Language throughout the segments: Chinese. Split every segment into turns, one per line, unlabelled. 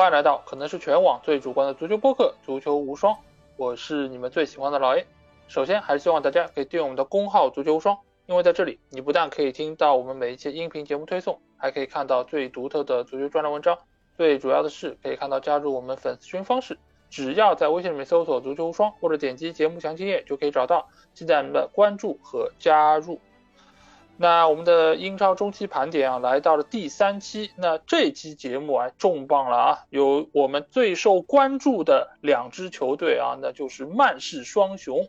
欢迎来到可能是全网最主观的足球播客《足球无双》，我是你们最喜欢的老 A。首先还是希望大家可以订阅我们的公号“足球无双”，因为在这里你不但可以听到我们每一期音频节目推送，还可以看到最独特的足球专栏文章。最主要的是可以看到加入我们粉丝群方式，只要在微信里面搜索“足球无双”或者点击节目详情页就可以找到，期待你们的关注和加入。那我们的英超中期盘点啊，来到了第三期。那这期节目啊，重磅了啊，有我们最受关注的两支球队啊，那就是曼市双雄。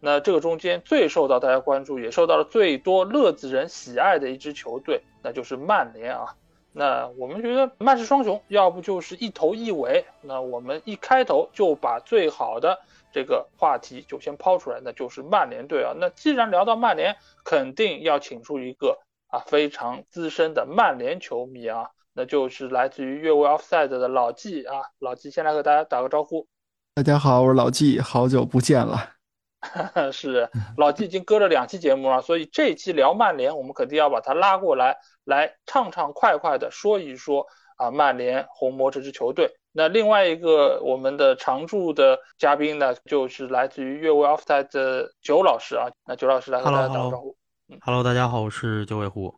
那这个中间最受到大家关注，也受到了最多乐子人喜爱的一支球队，那就是曼联啊。那我们觉得曼市双雄，要不就是一头一尾。那我们一开头就把最好的。这个话题就先抛出来，那就是曼联队啊。那既然聊到曼联，肯定要请出一个啊非常资深的曼联球迷啊，那就是来自于越位 offside 的老纪啊。老纪先来和大家打个招呼。
大家好，我是老纪，好久不见了。
是老纪已经搁了两期节目了，所以这一期聊曼联，我们肯定要把他拉过来，来畅畅快快的说一说啊曼联红魔这支球队。那另外一个我们的常驻的嘉宾呢，就是来自于越位 offside 的九老师啊。那九老师来和大家打个招呼。
Hello，大家好，我是九尾狐。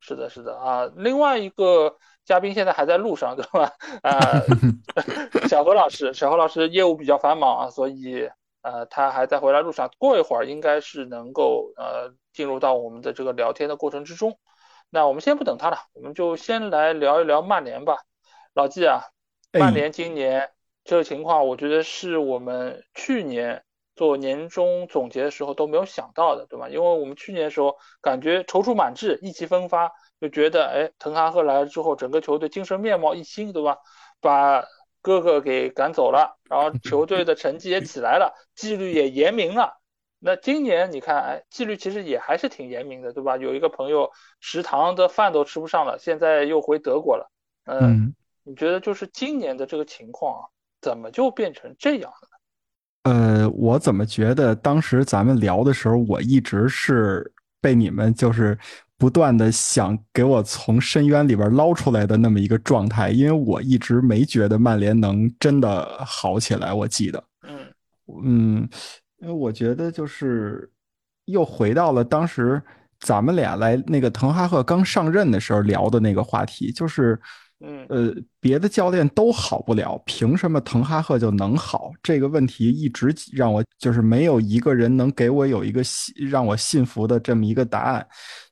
是的，是的啊。另外一个嘉宾现在还在路上，对吧？啊，小何老师，小何老师业务比较繁忙啊，所以呃他还在回来路上。过一会儿应该是能够呃进入到我们的这个聊天的过程之中。那我们先不等他了，我们就先来聊一聊曼联吧。老季啊。曼联今年这个情况，我觉得是我们去年做年终总结的时候都没有想到的，对吧？因为我们去年的时候感觉踌躇满志、意气风发，就觉得哎，滕哈赫来了之后，整个球队精神面貌一新，对吧？把哥哥给赶走了，然后球队的成绩也起来了，纪律也严明了。那今年你看，哎，纪律其实也还是挺严明的，对吧？有一个朋友食堂的饭都吃不上了，现在又回德国了，嗯。你觉得就是今年的这个情况啊，怎么就变成这样了？
呃，我怎么觉得当时咱们聊的时候，我一直是被你们就是不断的想给我从深渊里边捞出来的那么一个状态，因为我一直没觉得曼联能真的好起来。我记得，嗯嗯，因为我觉得就是又回到了当时咱们俩来那个滕哈赫刚上任的时候聊的那个话题，就是。
嗯，
呃，别的教练都好不了，凭什么滕哈赫就能好？这个问题一直让我就是没有一个人能给我有一个信让我信服的这么一个答案。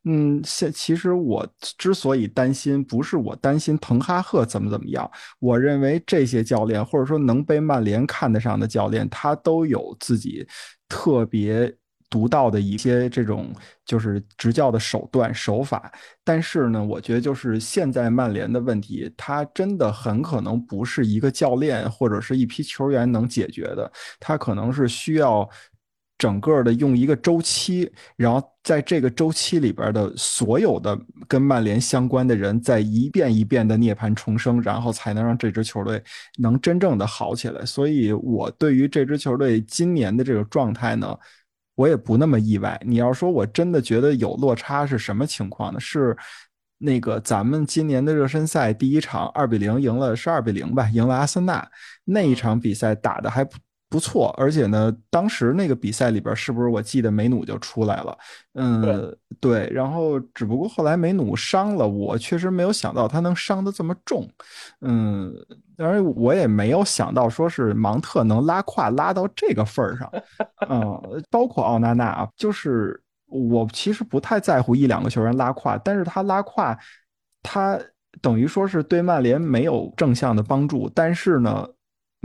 嗯，现其实我之所以担心，不是我担心滕哈赫怎么怎么样，我认为这些教练或者说能被曼联看得上的教练，他都有自己特别。独到的一些这种就是执教的手段手法，但是呢，我觉得就是现在曼联的问题，他真的很可能不是一个教练或者是一批球员能解决的，他可能是需要整个的用一个周期，然后在这个周期里边的所有的跟曼联相关的人，在一遍一遍的涅槃重生，然后才能让这支球队能真正的好起来。所以，我对于这支球队今年的这个状态呢。我也不那么意外。你要说我真的觉得有落差是什么情况呢？是那个咱们今年的热身赛第一场二比零赢了，是二比零吧？赢了阿森纳那一场比赛打的还不。不错，而且呢，当时那个比赛里边，是不是我记得梅努就出来了？嗯，对。然后，只不过后来梅努伤了，我确实没有想到他能伤得这么重。嗯，当然我也没有想到说是芒特能拉胯拉到这个份儿上。嗯，包括奥纳纳啊，就是我其实不太在乎一两个球员拉胯，但是他拉胯，他等于说是对曼联没有正向的帮助，但是呢。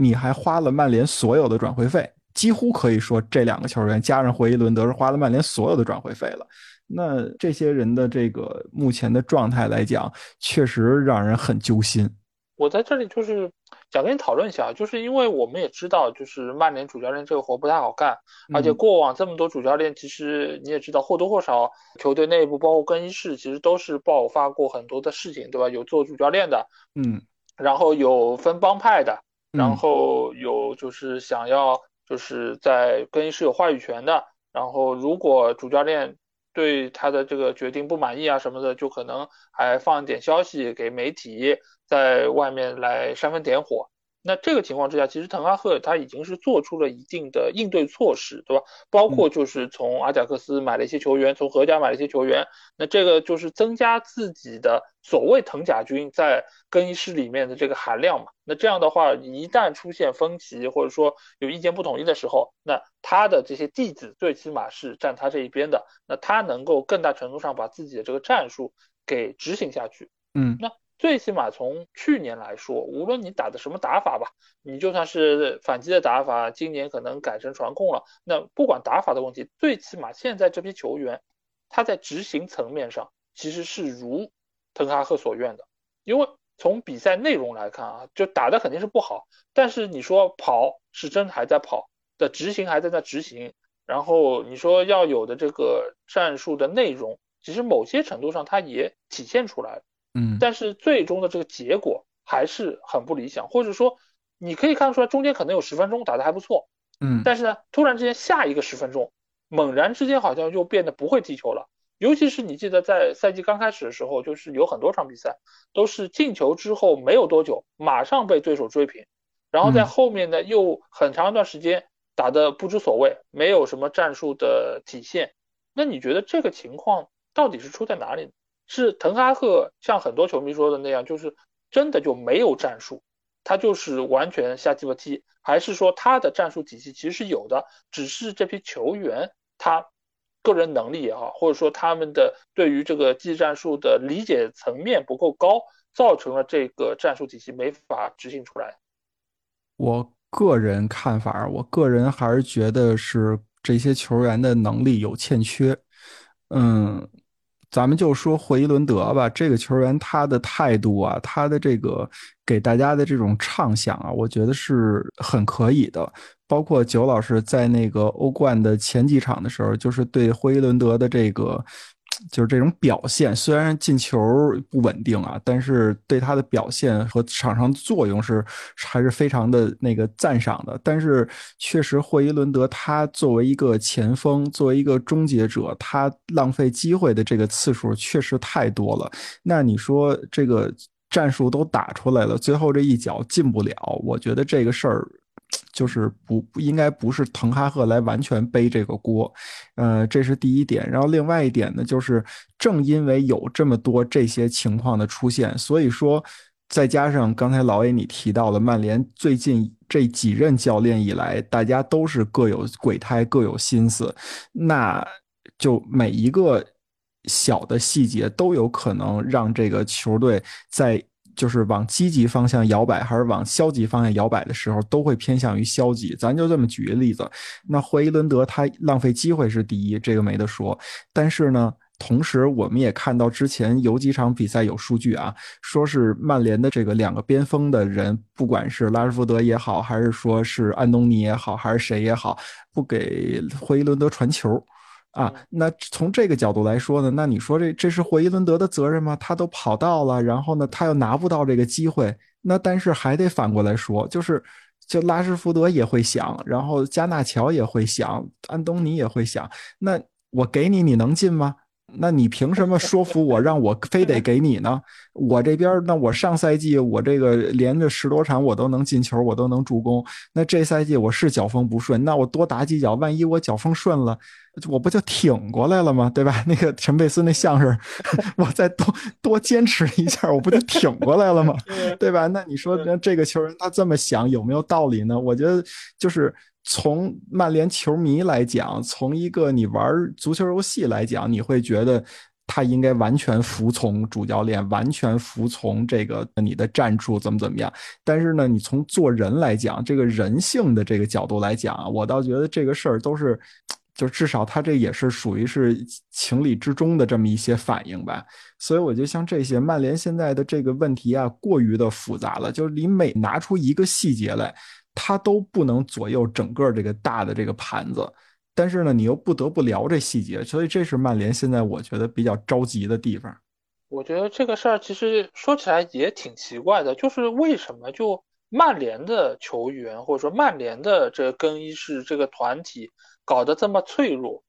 你还花了曼联所有的转会费，几乎可以说这两个球员加上回伊伦德是花了曼联所有的转会费了。那这些人的这个目前的状态来讲，确实让人很揪心。
我在这里就是想跟你讨论一下，就是因为我们也知道，就是曼联主教练这个活不太好干，而且过往这么多主教练，其实你也知道，或多或少球队内部包括更衣室，其实都是爆发过很多的事情，对吧？有做主教练的，
嗯，
然后有分帮派的。然后有就是想要就是在更衣室有话语权的，然后如果主教练对他的这个决定不满意啊什么的，就可能还放一点消息给媒体，在外面来煽风点火。那这个情况之下，其实滕哈赫他已经是做出了一定的应对措施，对吧？包括就是从阿贾克斯买了一些球员，从荷甲买了一些球员，那这个就是增加自己的所谓藤甲军在更衣室里面的这个含量嘛。那这样的话，一旦出现分歧或者说有意见不统一的时候，那他的这些弟子最起码是站他这一边的，那他能够更大程度上把自己的这个战术给执行下去。
嗯，
那。最起码从去年来说，无论你打的什么打法吧，你就算是反击的打法，今年可能改成传控了。那不管打法的问题，最起码现在这批球员，他在执行层面上其实是如滕哈赫所愿的。因为从比赛内容来看啊，就打的肯定是不好，但是你说跑是真还在跑的，执行还在那执行，然后你说要有的这个战术的内容，其实某些程度上它也体现出来了。
嗯，
但是最终的这个结果还是很不理想，或者说你可以看出来中间可能有十分钟打得还不错，
嗯，
但是呢，突然之间下一个十分钟，猛然之间好像又变得不会踢球了。尤其是你记得在赛季刚开始的时候，就是有很多场比赛都是进球之后没有多久，马上被对手追平，然后在后面呢又很长一段时间打得不知所谓，没有什么战术的体现。那你觉得这个情况到底是出在哪里呢？是滕哈赫像很多球迷说的那样，就是真的就没有战术，他就是完全瞎鸡巴踢，还是说他的战术体系其实是有的，只是这批球员他个人能力也好，或者说他们的对于这个技战术的理解层面不够高，造成了这个战术体系没法执行出来。
我个人看法，我个人还是觉得是这些球员的能力有欠缺，嗯。咱们就说霍伊伦德吧，这个球员他的态度啊，他的这个给大家的这种畅想啊，我觉得是很可以的。包括九老师在那个欧冠的前几场的时候，就是对霍伊伦德的这个。就是这种表现，虽然进球不稳定啊，但是对他的表现和场上作用是还是非常的那个赞赏的。但是确实，霍伊伦德他作为一个前锋，作为一个终结者，他浪费机会的这个次数确实太多了。那你说这个战术都打出来了，最后这一脚进不了，我觉得这个事儿。就是不不应该不是滕哈赫来完全背这个锅，呃，这是第一点。然后另外一点呢，就是正因为有这么多这些情况的出现，所以说再加上刚才老 A 你提到了曼联最近这几任教练以来，大家都是各有鬼胎各有心思，那就每一个小的细节都有可能让这个球队在。就是往积极方向摇摆，还是往消极方向摇摆的时候，都会偏向于消极。咱就这么举个例子，那霍伊伦德他浪费机会是第一，这个没得说。但是呢，同时我们也看到之前有几场比赛有数据啊，说是曼联的这个两个边锋的人，不管是拉什福德也好，还是说是安东尼也好，还是谁也好，不给霍伊伦德传球。啊，那从这个角度来说呢，那你说这这是霍伊伦德的责任吗？他都跑到了，然后呢，他又拿不到这个机会，那但是还得反过来说，就是就拉什福德也会想，然后加纳乔也会想，安东尼也会想，那我给你，你能进吗？那你凭什么说服我，让我非得给你呢？我这边，那我上赛季我这个连着十多场我都能进球，我都能助攻。那这赛季我是脚风不顺，那我多打几脚，万一我脚风顺了，我不就挺过来了吗？对吧？那个陈佩斯那相声，我再多多坚持一下，我不就挺过来了吗？对吧？那你说这个球员他这么想有没有道理呢？我觉得就是。从曼联球迷来讲，从一个你玩足球游戏来讲，你会觉得他应该完全服从主教练，完全服从这个你的战术怎么怎么样。但是呢，你从做人来讲，这个人性的这个角度来讲，我倒觉得这个事儿都是，就至少他这也是属于是情理之中的这么一些反应吧。所以我觉得像这些曼联现在的这个问题啊，过于的复杂了，就是你每拿出一个细节来。他都不能左右整个这个大的这个盘子，但是呢，你又不得不聊这细节，所以这是曼联现在我觉得比较着急的地方。
我觉得这个事儿其实说起来也挺奇怪的，就是为什么就曼联的球员或者说曼联的这更衣室这个团体搞得这么脆弱？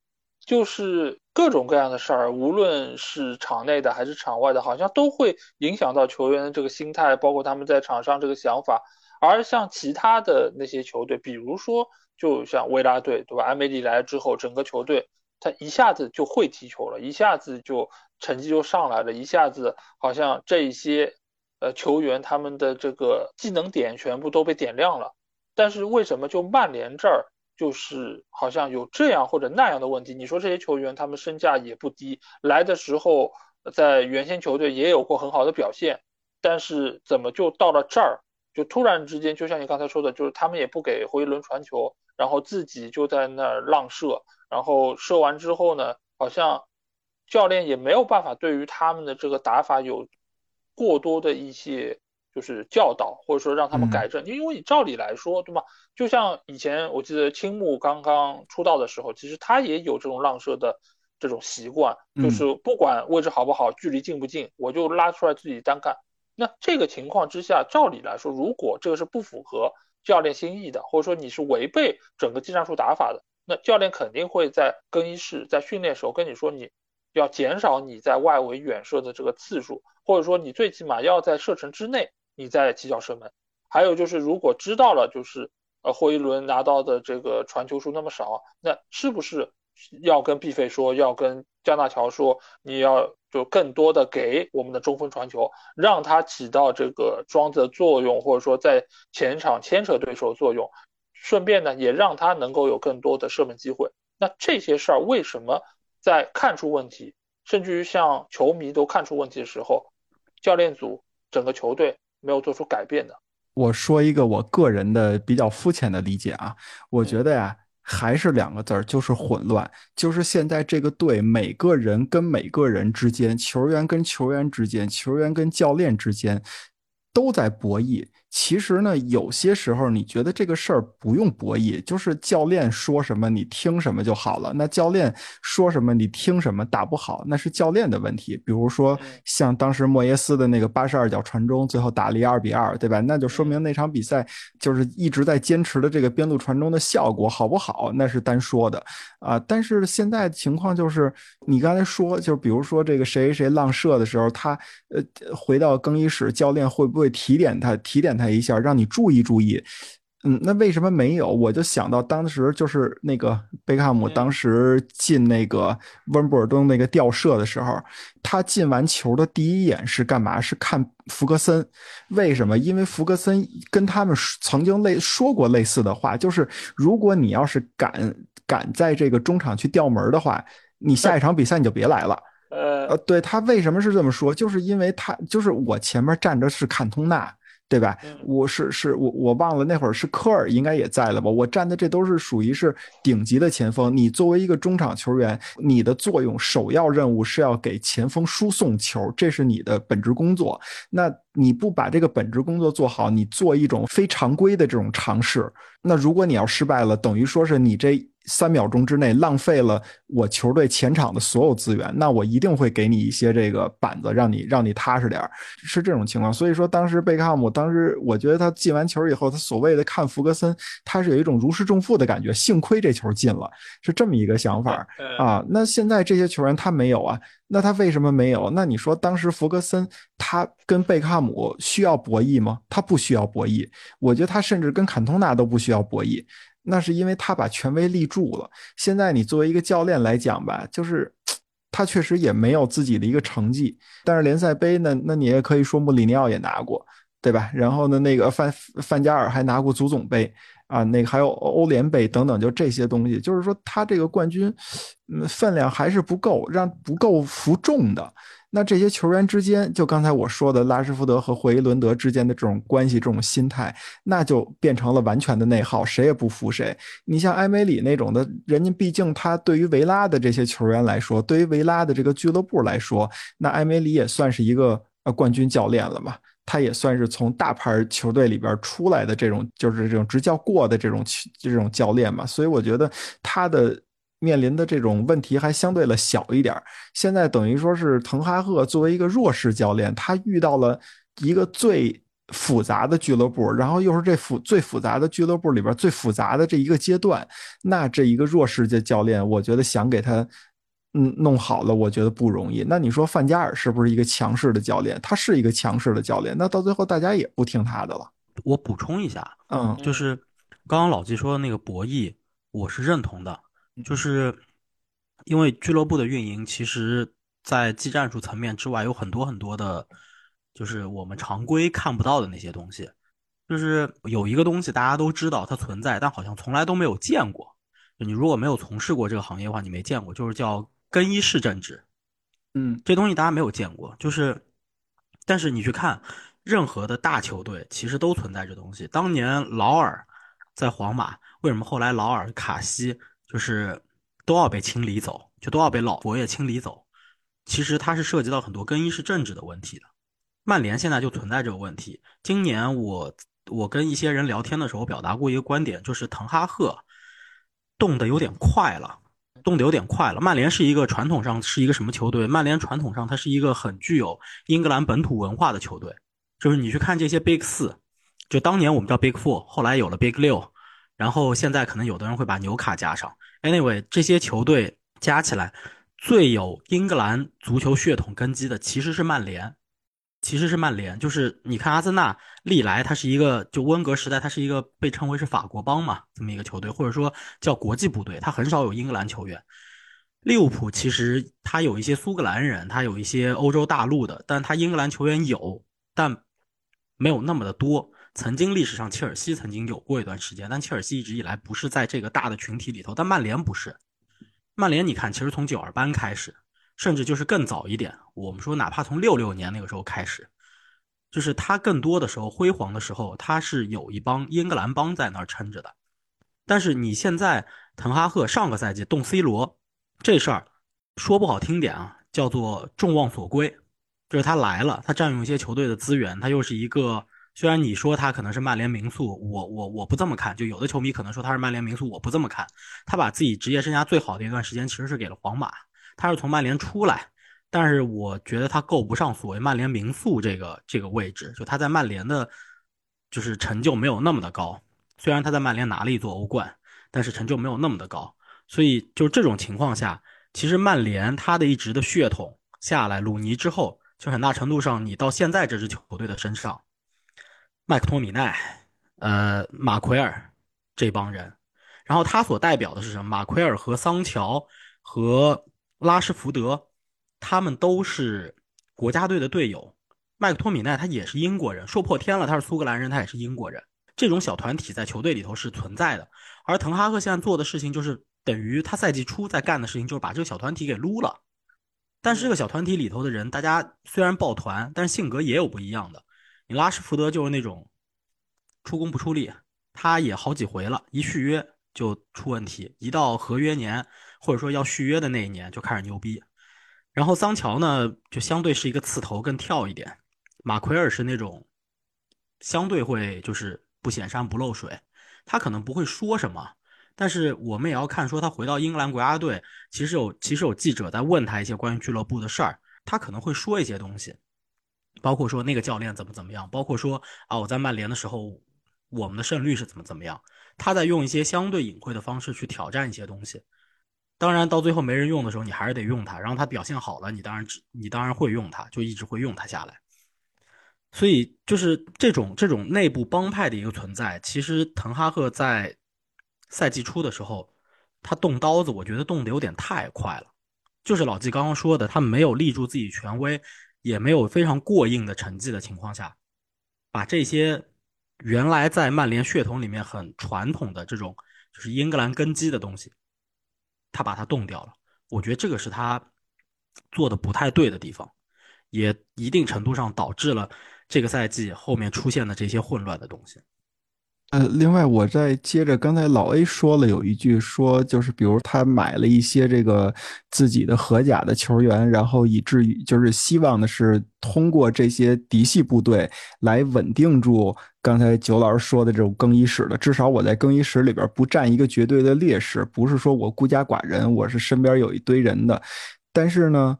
就是各种各样的事儿，无论是场内的还是场外的，好像都会影响到球员的这个心态，包括他们在场上这个想法。而像其他的那些球队，比如说就像维拉队，对吧？埃梅里来了之后，整个球队他一下子就会踢球了，一下子就成绩就上来了，一下子好像这一些呃球员他们的这个技能点全部都被点亮了。但是为什么就曼联这儿就是好像有这样或者那样的问题？你说这些球员他们身价也不低，来的时候在原先球队也有过很好的表现，但是怎么就到了这儿，就突然之间，就像你刚才说的，就是他们也不给回轮传球，然后自己就在那儿浪射，然后射完之后呢，好像教练也没有办法对于他们的这个打法有过多的一些。就是教导，或者说让他们改正，因为你照理来说，对吗？就像以前我记得青木刚刚出道的时候，其实他也有这种浪射的这种习惯，就是不管位置好不好，距离近不近，我就拉出来自己单干。那这个情况之下，照理来说，如果这个是不符合教练心意的，或者说你是违背整个技战术打法的，那教练肯定会在更衣室在训练时候跟你说，你要减少你在外围远射的这个次数，或者说你最起码要在射程之内。你在起脚射门，还有就是，如果知道了，就是呃，霍伊伦拿到的这个传球数那么少，那是不是要跟毕费说，要跟加纳乔说，你要就更多的给我们的中锋传球，让他起到这个庄子的作用，或者说在前场牵扯对手作用，顺便呢，也让他能够有更多的射门机会。那这些事儿为什么在看出问题，甚至于像球迷都看出问题的时候，教练组整个球队？没有做出改变呢。
我说一个我个人的比较肤浅的理解啊，我觉得呀，还是两个字儿，就是混乱。就是现在这个队，每个人跟每个人之间，球员跟球员之间，球员跟教练之间，都在博弈。其实呢，有些时候你觉得这个事儿不用博弈，就是教练说什么你听什么就好了。那教练说什么你听什么，打不好那是教练的问题。比如说像当时莫耶斯的那个八十二脚传中，最后打了一二比二，对吧？那就说明那场比赛就是一直在坚持的这个边路传中的效果好不好，那是单说的啊。但是现在情况就是，你刚才说，就比如说这个谁谁浪射的时候，他呃回到更衣室，教练会不会提点他？提点他？他一下，让你注意注意，嗯，那为什么没有？我就想到当时就是那个贝克汉姆当时进那个温布尔登那个吊射的时候，他进完球的第一眼是干嘛？是看福格森。为什么？因为福格森跟他们曾经类说过类似的话，就是如果你要是敢敢在这个中场去吊门的话，你下一场比赛你就别来了。呃，对他为什么是这么说？就是因为他就是我前面站着是坎通纳。对吧？我是是我我忘了那会儿是科尔应该也在了吧？我站的这都是属于是顶级的前锋。你作为一个中场球员，你的作用首要任务是要给前锋输送球，这是你的本职工作。那你不把这个本职工作做好，你做一种非常规的这种尝试，那如果你要失败了，等于说是你这。三秒钟之内浪费了我球队前场的所有资源，那我一定会给你一些这个板子，让你让你踏实点是这种情况。所以说，当时贝克汉姆，当时我觉得他进完球以后，他所谓的看弗格森，他是有一种如释重负的感觉。幸亏这球进了，是这么一个想法 啊。那现在这些球员他没有啊，那他为什么没有？那你说当时弗格森他跟贝克汉姆需要博弈吗？他不需要博弈。我觉得他甚至跟坎通纳都不需要博弈。那是因为他把权威立住了。现在你作为一个教练来讲吧，就是他确实也没有自己的一个成绩。但是联赛杯呢，那你也可以说穆里尼奥也拿过，对吧？然后呢，那个范范加尔还拿过足总杯啊，那个还有欧联杯等等，就这些东西。就是说他这个冠军，嗯，分量还是不够，让不够服众的。那这些球员之间，就刚才我说的拉什福德和霍伊伦德之间的这种关系、这种心态，那就变成了完全的内耗，谁也不服谁。你像埃梅里那种的，人家毕竟他对于维拉的这些球员来说，对于维拉的这个俱乐部来说，那埃梅里也算是一个呃冠军教练了嘛，他也算是从大牌球队里边出来的这种，就是这种执教过的这种这种教练嘛，所以我觉得他的。面临的这种问题还相对了小一点现在等于说是滕哈赫作为一个弱势教练，他遇到了一个最复杂的俱乐部，然后又是这复最复杂的俱乐部里边最复杂的这一个阶段，那这一个弱势的教练，我觉得想给他嗯弄好了，我觉得不容易。那你说范加尔是不是一个强势的教练？他是一个强势的教练，那到最后大家也不听他的了。
我补充一下，
嗯，
就是刚刚老季说的那个博弈，我是认同的，就是因为俱乐部的运营，其实在技战术层面之外，有很多很多的。就是我们常规看不到的那些东西，就是有一个东西大家都知道它存在，但好像从来都没有见过。你如果没有从事过这个行业的话，你没见过，就是叫更衣室政治。
嗯，
这东西大家没有见过，就是，但是你去看任何的大球队，其实都存在这东西。当年劳尔在皇马，为什么后来劳尔、卡西就是都要被清理走，就都要被老佛爷清理走？其实它是涉及到很多更衣室政治的问题的。曼联现在就存在这个问题。今年我我跟一些人聊天的时候，表达过一个观点，就是滕哈赫动的有点快了，动的有点快了。曼联是一个传统上是一个什么球队？曼联传统上它是一个很具有英格兰本土文化的球队。就是你去看这些 Big 四，就当年我们叫 Big Four，后来有了 Big 六，然后现在可能有的人会把纽卡加上。Anyway，这些球队加起来最有英格兰足球血统根基的其实是曼联。其实是曼联，就是你看阿森纳历来它是一个，就温格时代它是一个被称为是法国帮嘛这么一个球队，或者说叫国际部队，它很少有英格兰球员。利物浦其实它有一些苏格兰人，它有一些欧洲大陆的，但它英格兰球员有，但没有那么的多。曾经历史上切尔西曾经有过一段时间，但切尔西一直以来不是在这个大的群体里头，但曼联不是。曼联你看，其实从九二班开始。甚至就是更早一点，我们说哪怕从六六年那个时候开始，就是他更多的时候辉煌的时候，他是有一帮英格兰帮在那儿撑着的。但是你现在滕哈赫上个赛季动 C 罗这事儿，说不好听点啊，叫做众望所归，就是他来了，他占用一些球队的资源，他又是一个虽然你说他可能是曼联名宿，我我我不这么看，就有的球迷可能说他是曼联名宿，我不这么看，他把自己职业生涯最好的一段时间其实是给了皇马。他是从曼联出来，但是我觉得他够不上所谓曼联名宿这个这个位置。就他在曼联的，就是成就没有那么的高。虽然他在曼联拿了一座欧冠，但是成就没有那么的高。所以就这种情况下，其实曼联他的一直的血统下来，鲁尼之后，就很大程度上你到现在这支球队的身上，麦克托米奈、呃马奎尔这帮人，然后他所代表的是什么？马奎尔和桑乔和。拉什福德，他们都是国家队的队友。麦克托米奈他也是英国人，说破天了他是苏格兰人，他也是英国人。这种小团体在球队里头是存在的。而滕哈赫现在做的事情，就是等于他赛季初在干的事情，就是把这个小团体给撸了。但是这个小团体里头的人，大家虽然抱团，但是性格也有不一样的。你拉什福德就是那种出工不出力，他也好几回了，一续约就出问题，一到合约年。或者说要续约的那一年就开始牛逼，然后桑乔呢就相对是一个刺头更跳一点，马奎尔是那种相对会就是不显山不漏水，他可能不会说什么，但是我们也要看说他回到英格兰国家队，其实有其实有记者在问他一些关于俱乐部的事儿，他可能会说一些东西，包括说那个教练怎么怎么样，包括说啊我在曼联的时候我们的胜率是怎么怎么样，他在用一些相对隐晦的方式去挑战一些东西。当然，到最后没人用的时候，你还是得用它。然后它表现好了，你当然你当然会用它，就一直会用它下来。所以就是这种这种内部帮派的一个存在。其实滕哈赫在赛季初的时候，他动刀子，我觉得动的有点太快了。就是老季刚刚说的，他没有立住自己权威，也没有非常过硬的成绩的情况下，把这些原来在曼联血统里面很传统的这种就是英格兰根基的东西。他把它冻掉了，我觉得这个是他做的不太对的地方，也一定程度上导致了这个赛季后面出现的这些混乱的东西。
呃，另外我再接着刚才老 A 说了有一句说，就是比如他买了一些这个自己的荷甲的球员，然后以至于就是希望的是通过这些嫡系部队来稳定住刚才九老师说的这种更衣室的，至少我在更衣室里边不占一个绝对的劣势，不是说我孤家寡人，我是身边有一堆人的。但是呢，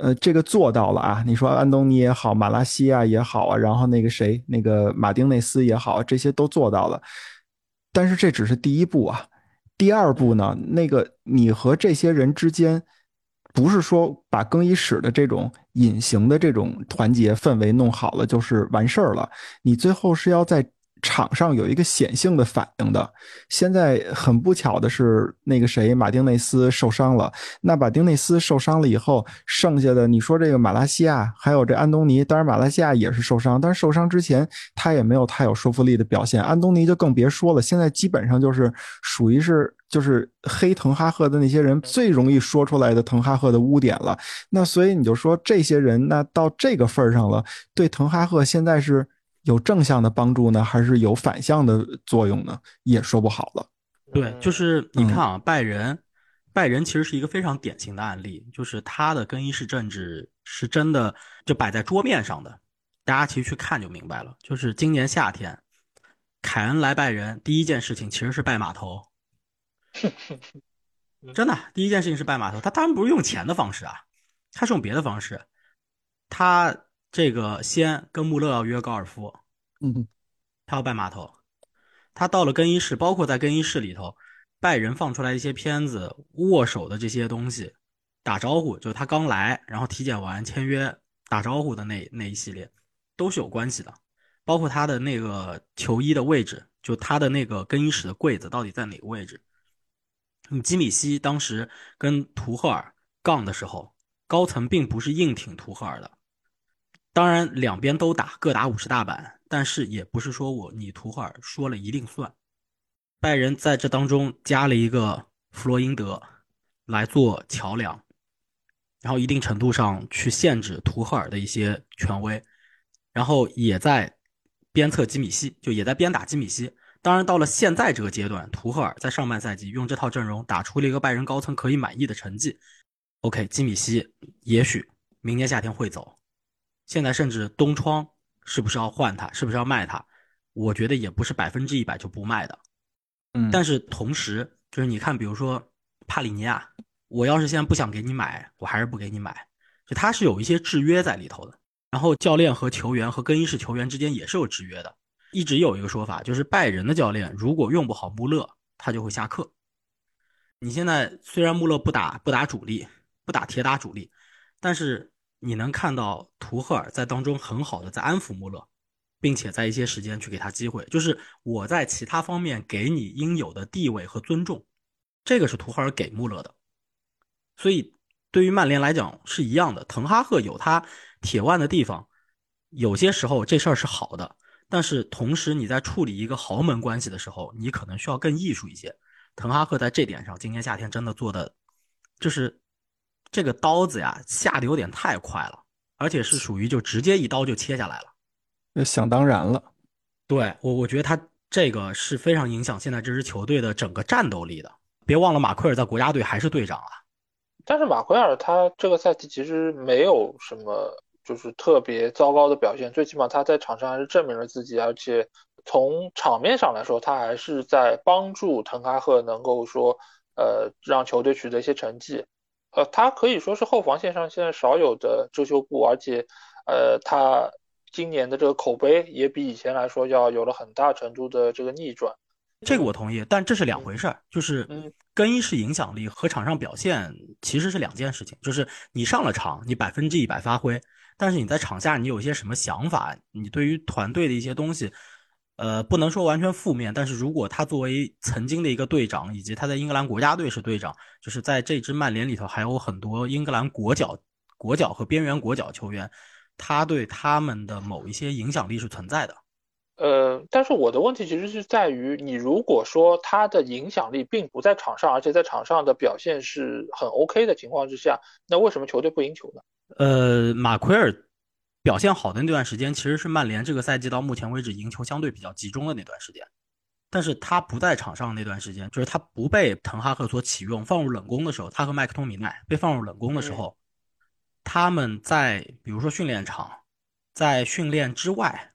呃，这个做到了啊！你说安东尼也好，马拉西亚也好啊，然后那个谁，那个马丁内斯也好，这些都做到了。但是这只是第一步啊，第二步呢？那个你和这些人之间，不是说把更衣室的这种隐形的这种团结氛围弄好了就是完事儿了，你最后是要在。场上有一个显性的反应的，现在很不巧的是，那个谁马丁内斯受伤了。那马丁内斯受伤了以后，剩下的你说这个马拉西亚还有这安东尼，当然马拉西亚也是受伤，但是受伤之前他也没有太有说服力的表现。安东尼就更别说了，现在基本上就是属于是就是黑滕哈赫的那些人最容易说出来的滕哈赫的污点了。那所以你就说这些人，那到这个份儿上了，对滕哈赫现在是。有正向的帮助呢，还是有反向的作用呢？也说不好了。
对，就是你看啊，拜仁，拜仁其实是一个非常典型的案例，就是他的更衣室政治是真的就摆在桌面上的，大家其实去看就明白了。就是今年夏天，凯恩来拜仁，第一件事情其实是拜码头，真的，第一件事情是拜码头。他当然不是用钱的方式啊，他是用别的方式，他。这个先跟穆勒要约高尔夫，
嗯，
他要拜码头，他到了更衣室，包括在更衣室里头，拜仁放出来一些片子，握手的这些东西，打招呼，就是他刚来，然后体检完签约打招呼的那那一系列，都是有关系的，包括他的那个球衣的位置，就他的那个更衣室的柜子到底在哪个位置？你基米希当时跟图赫尔杠的时候，高层并不是硬挺图赫尔的。当然，两边都打，各打五十大板，但是也不是说我你图赫尔说了一定算。拜仁在这当中加了一个弗洛因德来做桥梁，然后一定程度上去限制图赫尔的一些权威，然后也在鞭策基米希，就也在鞭打基米希。当然，到了现在这个阶段，图赫尔在上半赛季用这套阵容打出了一个拜仁高层可以满意的成绩。OK，基米希也许明年夏天会走。现在甚至东窗是不是要换它，是不是要卖它？我觉得也不是百分之一百就不卖的。
嗯，
但是同时就是你看，比如说帕里尼亚，我要是现在不想给你买，我还是不给你买。就他是有一些制约在里头的。然后教练和球员和更衣室球员之间也是有制约的。一直有一个说法，就是拜仁的教练如果用不好穆勒，他就会下课。你现在虽然穆勒不打不打主力，不打铁打主力，但是。你能看到图赫尔在当中很好的在安抚穆勒，并且在一些时间去给他机会，就是我在其他方面给你应有的地位和尊重，这个是图赫尔给穆勒的。所以对于曼联来讲是一样的，滕哈赫有他铁腕的地方，有些时候这事儿是好的，但是同时你在处理一个豪门关系的时候，你可能需要更艺术一些。滕哈赫在这点上，今年夏天真的做的就是。这个刀子呀，下的有点太快了，而且是属于就直接一刀就切下来了，
那想当然了。
对我，我觉得他这个是非常影响现在这支球队的整个战斗力的。别忘了，马奎尔在国家队还是队长啊。
但是马奎尔他这个赛季其实没有什么就是特别糟糕的表现，最起码他在场上还是证明了自己，而且从场面上来说，他还是在帮助滕哈赫能够说呃让球队取得一些成绩。呃，他可以说是后防线上现在少有的遮羞布，而且，呃，他今年的这个口碑也比以前来说要有了很大程度的这个逆转。
这个我同意，但这是两回事儿，就是更衣室影响力和场上表现其实是两件事情。就是你上了场，你百分之一百发挥，但是你在场下你有一些什么想法，你对于团队的一些东西。呃，不能说完全负面，但是如果他作为曾经的一个队长，以及他在英格兰国家队是队长，就是在这支曼联里头还有很多英格兰国脚、国脚和边缘国脚球员，他对他们的某一些影响力是存在的。
呃，但是我的问题其实是在于，你如果说他的影响力并不在场上，而且在场上的表现是很 OK 的情况之下，那为什么球队不赢球呢？
呃，马奎尔。表现好的那段时间，其实是曼联这个赛季到目前为止赢球相对比较集中的那段时间。但是他不在场上那段时间，就是他不被滕哈赫所启用，放入冷宫的时候，他和麦克托米奈被放入冷宫的时候，他们在比如说训练场，在训练之外，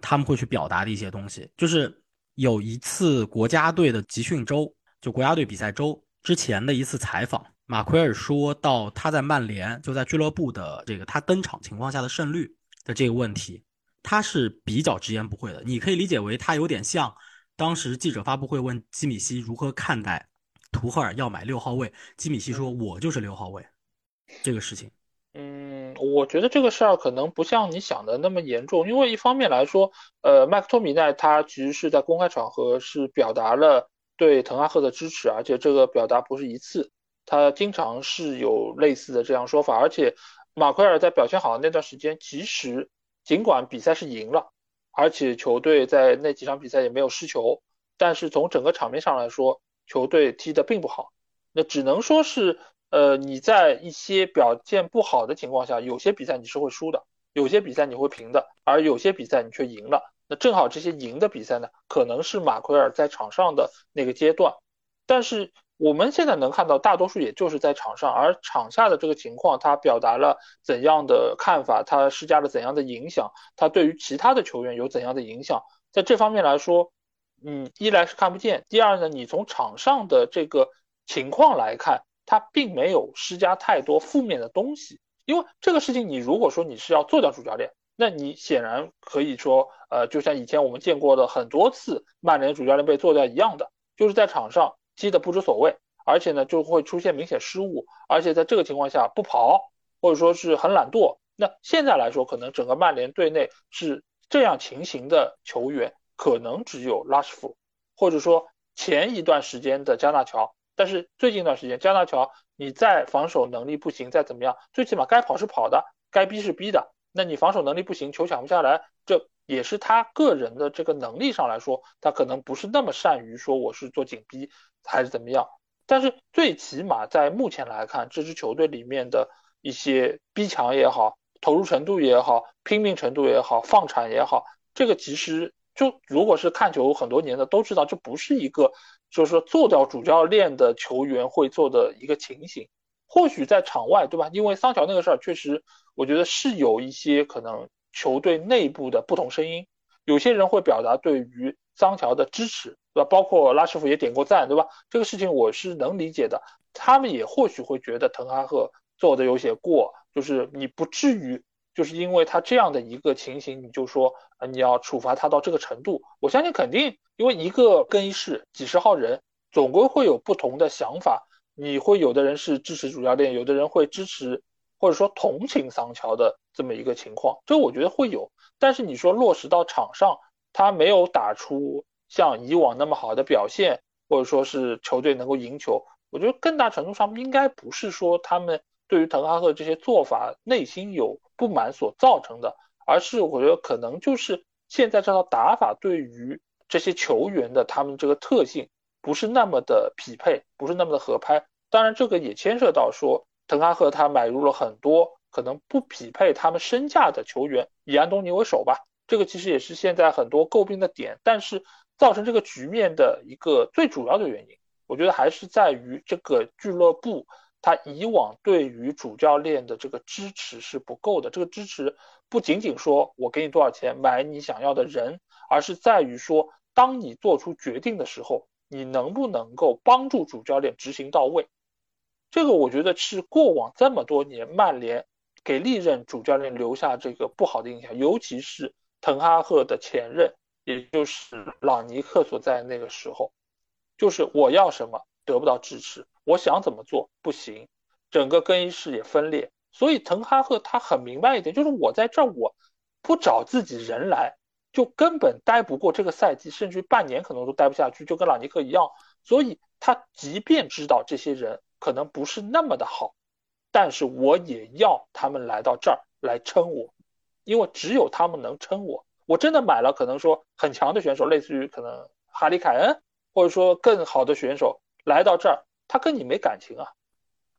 他们会去表达的一些东西，就是有一次国家队的集训周，就国家队比赛周之前的一次采访。马奎尔说到他在曼联就在俱乐部的这个他登场情况下的胜率的这个问题，他是比较直言不讳的。你可以理解为他有点像当时记者发布会问基米希如何看待图赫尔要买六号位，基米希说：“我就是六号位。”这个事情。
嗯，我觉得这个事儿可能不像你想的那么严重，因为一方面来说，呃，麦克托米奈他其实是在公开场合是表达了对滕哈赫的支持，而且这个表达不是一次。他经常是有类似的这样说法，而且马奎尔在表现好的那段时间，其实尽管比赛是赢了，而且球队在那几场比赛也没有失球，但是从整个场面上来说，球队踢得并不好。那只能说是，呃，你在一些表现不好的情况下，有些比赛你是会输的，有些比赛你会平的，而有些比赛你却赢了。那正好这些赢的比赛呢，可能是马奎尔在场上的那个阶段，但是。我们现在能看到，大多数也就是在场上，而场下的这个情况，他表达了怎样的看法，他施加了怎样的影响，他对于其他的球员有怎样的影响，在这方面来说，嗯，一来是看不见，第二呢，你从场上的这个情况来看，他并没有施加太多负面的东西，因为这个事情，你如果说你是要做掉主教练，那你显然可以说，呃，就像以前我们见过的很多次曼联主教练被做掉一样的，就是在场上。踢的不知所谓，而且呢就会出现明显失误，而且在这个情况下不跑或者说是很懒惰。那现在来说，可能整个曼联队内是这样情形的球员，可能只有拉什福，或者说前一段时间的加纳乔。但是最近一段时间，加纳乔你再防守能力不行，再怎么样，最起码该跑是跑的，该逼是逼的。那你防守能力不行，球抢不下来，这也是他个人的这个能力上来说，他可能不是那么善于说我是做紧逼。还是怎么样？但是最起码在目前来看，这支球队里面的一些逼抢也好，投入程度也好，拼命程度也好，放铲也好，这个其实就如果是看球很多年的都知道，这不是一个就是说做掉主教练的球员会做的一个情形。或许在场外，对吧？因为桑乔那个事儿，确实我觉得是有一些可能球队内部的不同声音，有些人会表达对于桑乔的支持。对吧？包括拉师傅也点过赞，对吧？这个事情我是能理解的。他们也或许会觉得滕哈赫做的有些过，就是你不至于就是因为他这样的一个情形，你就说你要处罚他到这个程度。我相信肯定，因为一个更衣室几十号人，总归会有不同的想法。你会有的人是支持主教练，有的人会支持或者说同情桑乔的这么一个情况，这我觉得会有。但是你说落实到场上，他没有打出。像以往那么好的表现，或者说是球队能够赢球，我觉得更大程度上应该不是说他们对于滕哈赫这些做法内心有不满所造成的，而是我觉得可能就是现在这套打法对于这些球员的他们这个特性不是那么的匹配，不是那么的合拍。当然，这个也牵涉到说滕哈赫他买入了很多可能不匹配他们身价的球员，以安东尼为首吧。这个其实也是现在很多诟病的点，但是。造成这个局面的一个最主要的原因，我觉得还是在于这个俱乐部他以往对于主教练的这个支持是不够的。这个支持不仅仅说我给你多少钱买你想要的人，而是在于说，当你做出决定的时候，你能不能够帮助主教练执行到位。这个我觉得是过往这么多年曼联给历任主教练留下这个不好的印象，尤其是滕哈赫的前任。也就是朗尼克所在那个时候，就是我要什么得不到支持，我想怎么做不行，整个更衣室也分裂。所以滕哈赫他很明白一点，就是我在这儿我不找自己人来，就根本待不过这个赛季，甚至半年可能都待不下去，就跟朗尼克一样。所以他即便知道这些人可能不是那么的好，但是我也要他们来到这儿来撑我，因为只有他们能撑我。我真的买了，可能说很强的选手，类似于可能哈里凯恩，或者说更好的选手来到这儿，他跟你没感情啊，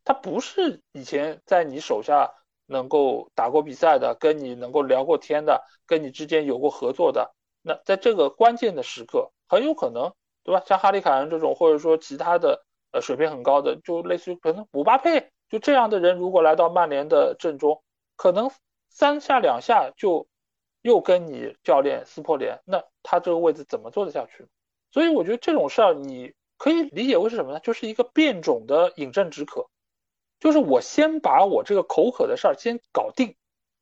他不是以前在你手下能够打过比赛的，跟你能够聊过天的，跟你之间有过合作的。那在这个关键的时刻，很有可能，对吧？像哈里凯恩这种，或者说其他的呃水平很高的，就类似于可能姆巴佩，就这样的人，如果来到曼联的阵中，可能三下两下就。又跟你教练撕破脸，那他这个位置怎么做得下去？所以我觉得这种事儿你可以理解为是什么呢？就是一个变种的饮鸩止渴。就是我先把我这个口渴的事儿先搞定，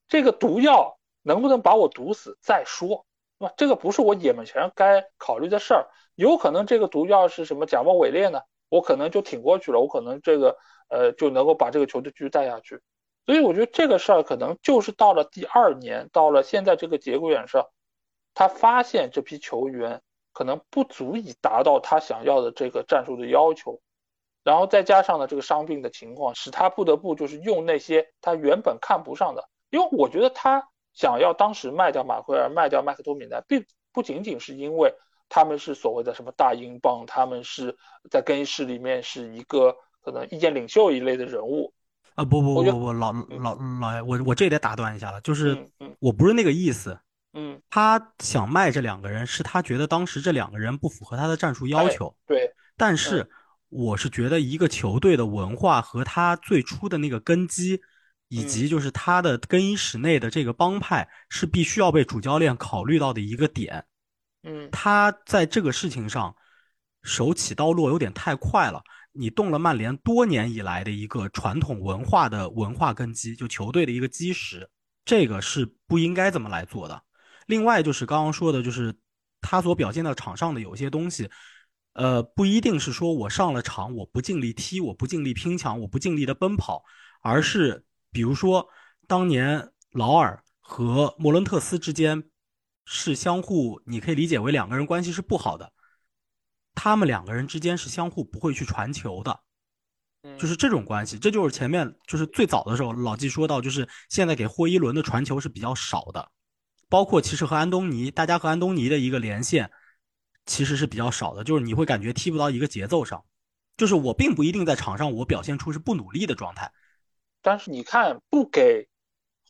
这个毒药能不能把我毒死再说，那？这个不是我眼前该考虑的事儿。有可能这个毒药是什么假冒伪劣呢？我可能就挺过去了，我可能这个呃就能够把这个球队继续带下去。所以我觉得这个事儿可能就是到了第二年，到了现在这个节骨眼上，他发现这批球员可能不足以达到他想要的这个战术的要求。然后再加上呢，这个伤病的情况，使他不得不就是用那些他原本看不上的，因为我觉得他想要当时卖掉马奎尔、卖掉麦克托米奈，并不仅仅是因为他们是所谓的什么大英镑，他们是在更衣室里面是一个可能意见领袖一类的人物。
啊不不不不，老老老爷，我我这得打断一下了，就是我不是那个意思。
嗯，
他想卖这两个人，是他觉得当时这两个人不符合他的战术要求。
对，
但是。我是觉得一个球队的文化和他最初的那个根基，以及就是他的更衣室内的这个帮派，是必须要被主教练考虑到的一个点。
嗯，
他在这个事情上手起刀落有点太快了。你动了曼联多年以来的一个传统文化的文化根基，就球队的一个基石，这个是不应该这么来做的。另外就是刚刚说的，就是他所表现到场上的有些东西。呃，不一定是说我上了场我不尽力踢，我不尽力拼抢，我不尽力的奔跑，而是比如说当年劳尔和莫伦特斯之间是相互，你可以理解为两个人关系是不好的，他们两个人之间是相互不会去传球的，就是这种关系，这就是前面就是最早的时候老季说到，就是现在给霍伊伦的传球是比较少的，包括其实和安东尼，大家和安东尼的一个连线。其实是比较少的，就是你会感觉踢不到一个节奏上，就是我并不一定在场上我表现出是不努力的状态，
但是你看不给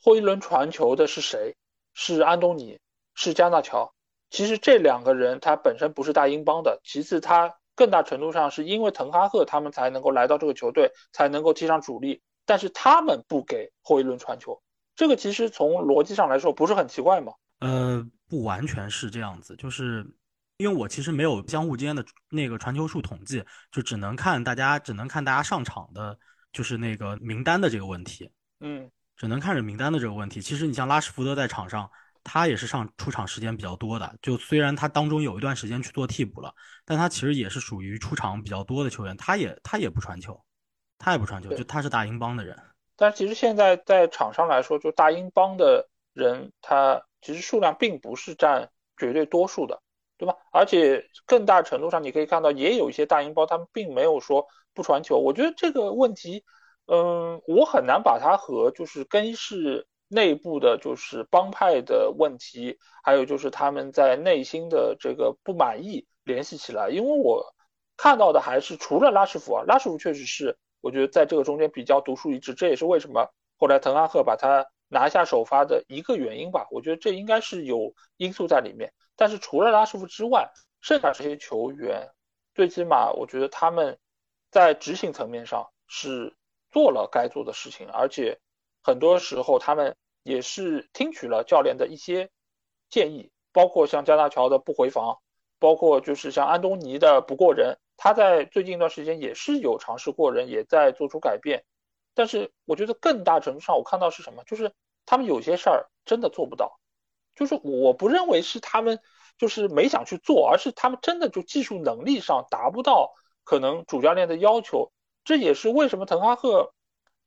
霍伊伦传球的是谁？是安东尼，是加纳乔。其实这两个人他本身不是大英邦的，其次他更大程度上是因为滕哈赫他们才能够来到这个球队，才能够踢上主力，但是他们不给霍伊伦传球，这个其实从逻辑上来说不是很奇怪吗？
呃，不完全是这样子，就是。因为我其实没有相互之间的那个传球数统计，就只能看大家只能看大家上场的，就是那个名单的这个问题。
嗯，
只能看着名单的这个问题。其实你像拉什福德在场上，他也是上出场时间比较多的。就虽然他当中有一段时间去做替补了，但他其实也是属于出场比较多的球员。他也他也不传球，他也不传球，就他是大英邦的人。
但其实现在在场上来说，就大英邦的人，他其实数量并不是占绝对多数的。对吧？而且更大程度上，你可以看到，也有一些大英包，他们并没有说不传球。我觉得这个问题，嗯，我很难把它和就是更衣室内部的，就是帮派的问题，还有就是他们在内心的这个不满意联系起来。因为我看到的还是除了拉什福啊，拉什福确实是我觉得在这个中间比较独树一帜，这也是为什么后来滕哈赫把他拿下首发的一个原因吧。我觉得这应该是有因素在里面。但是除了拉什福之外，剩下这些球员，最起码我觉得他们在执行层面上是做了该做的事情，而且很多时候他们也是听取了教练的一些建议，包括像加纳乔的不回防，包括就是像安东尼的不过人，他在最近一段时间也是有尝试过人，也在做出改变。但是我觉得更大程度上，我看到是什么，就是他们有些事儿真的做不到。就是我不认为是他们就是没想去做，而是他们真的就技术能力上达不到可能主教练的要求。这也是为什么滕哈赫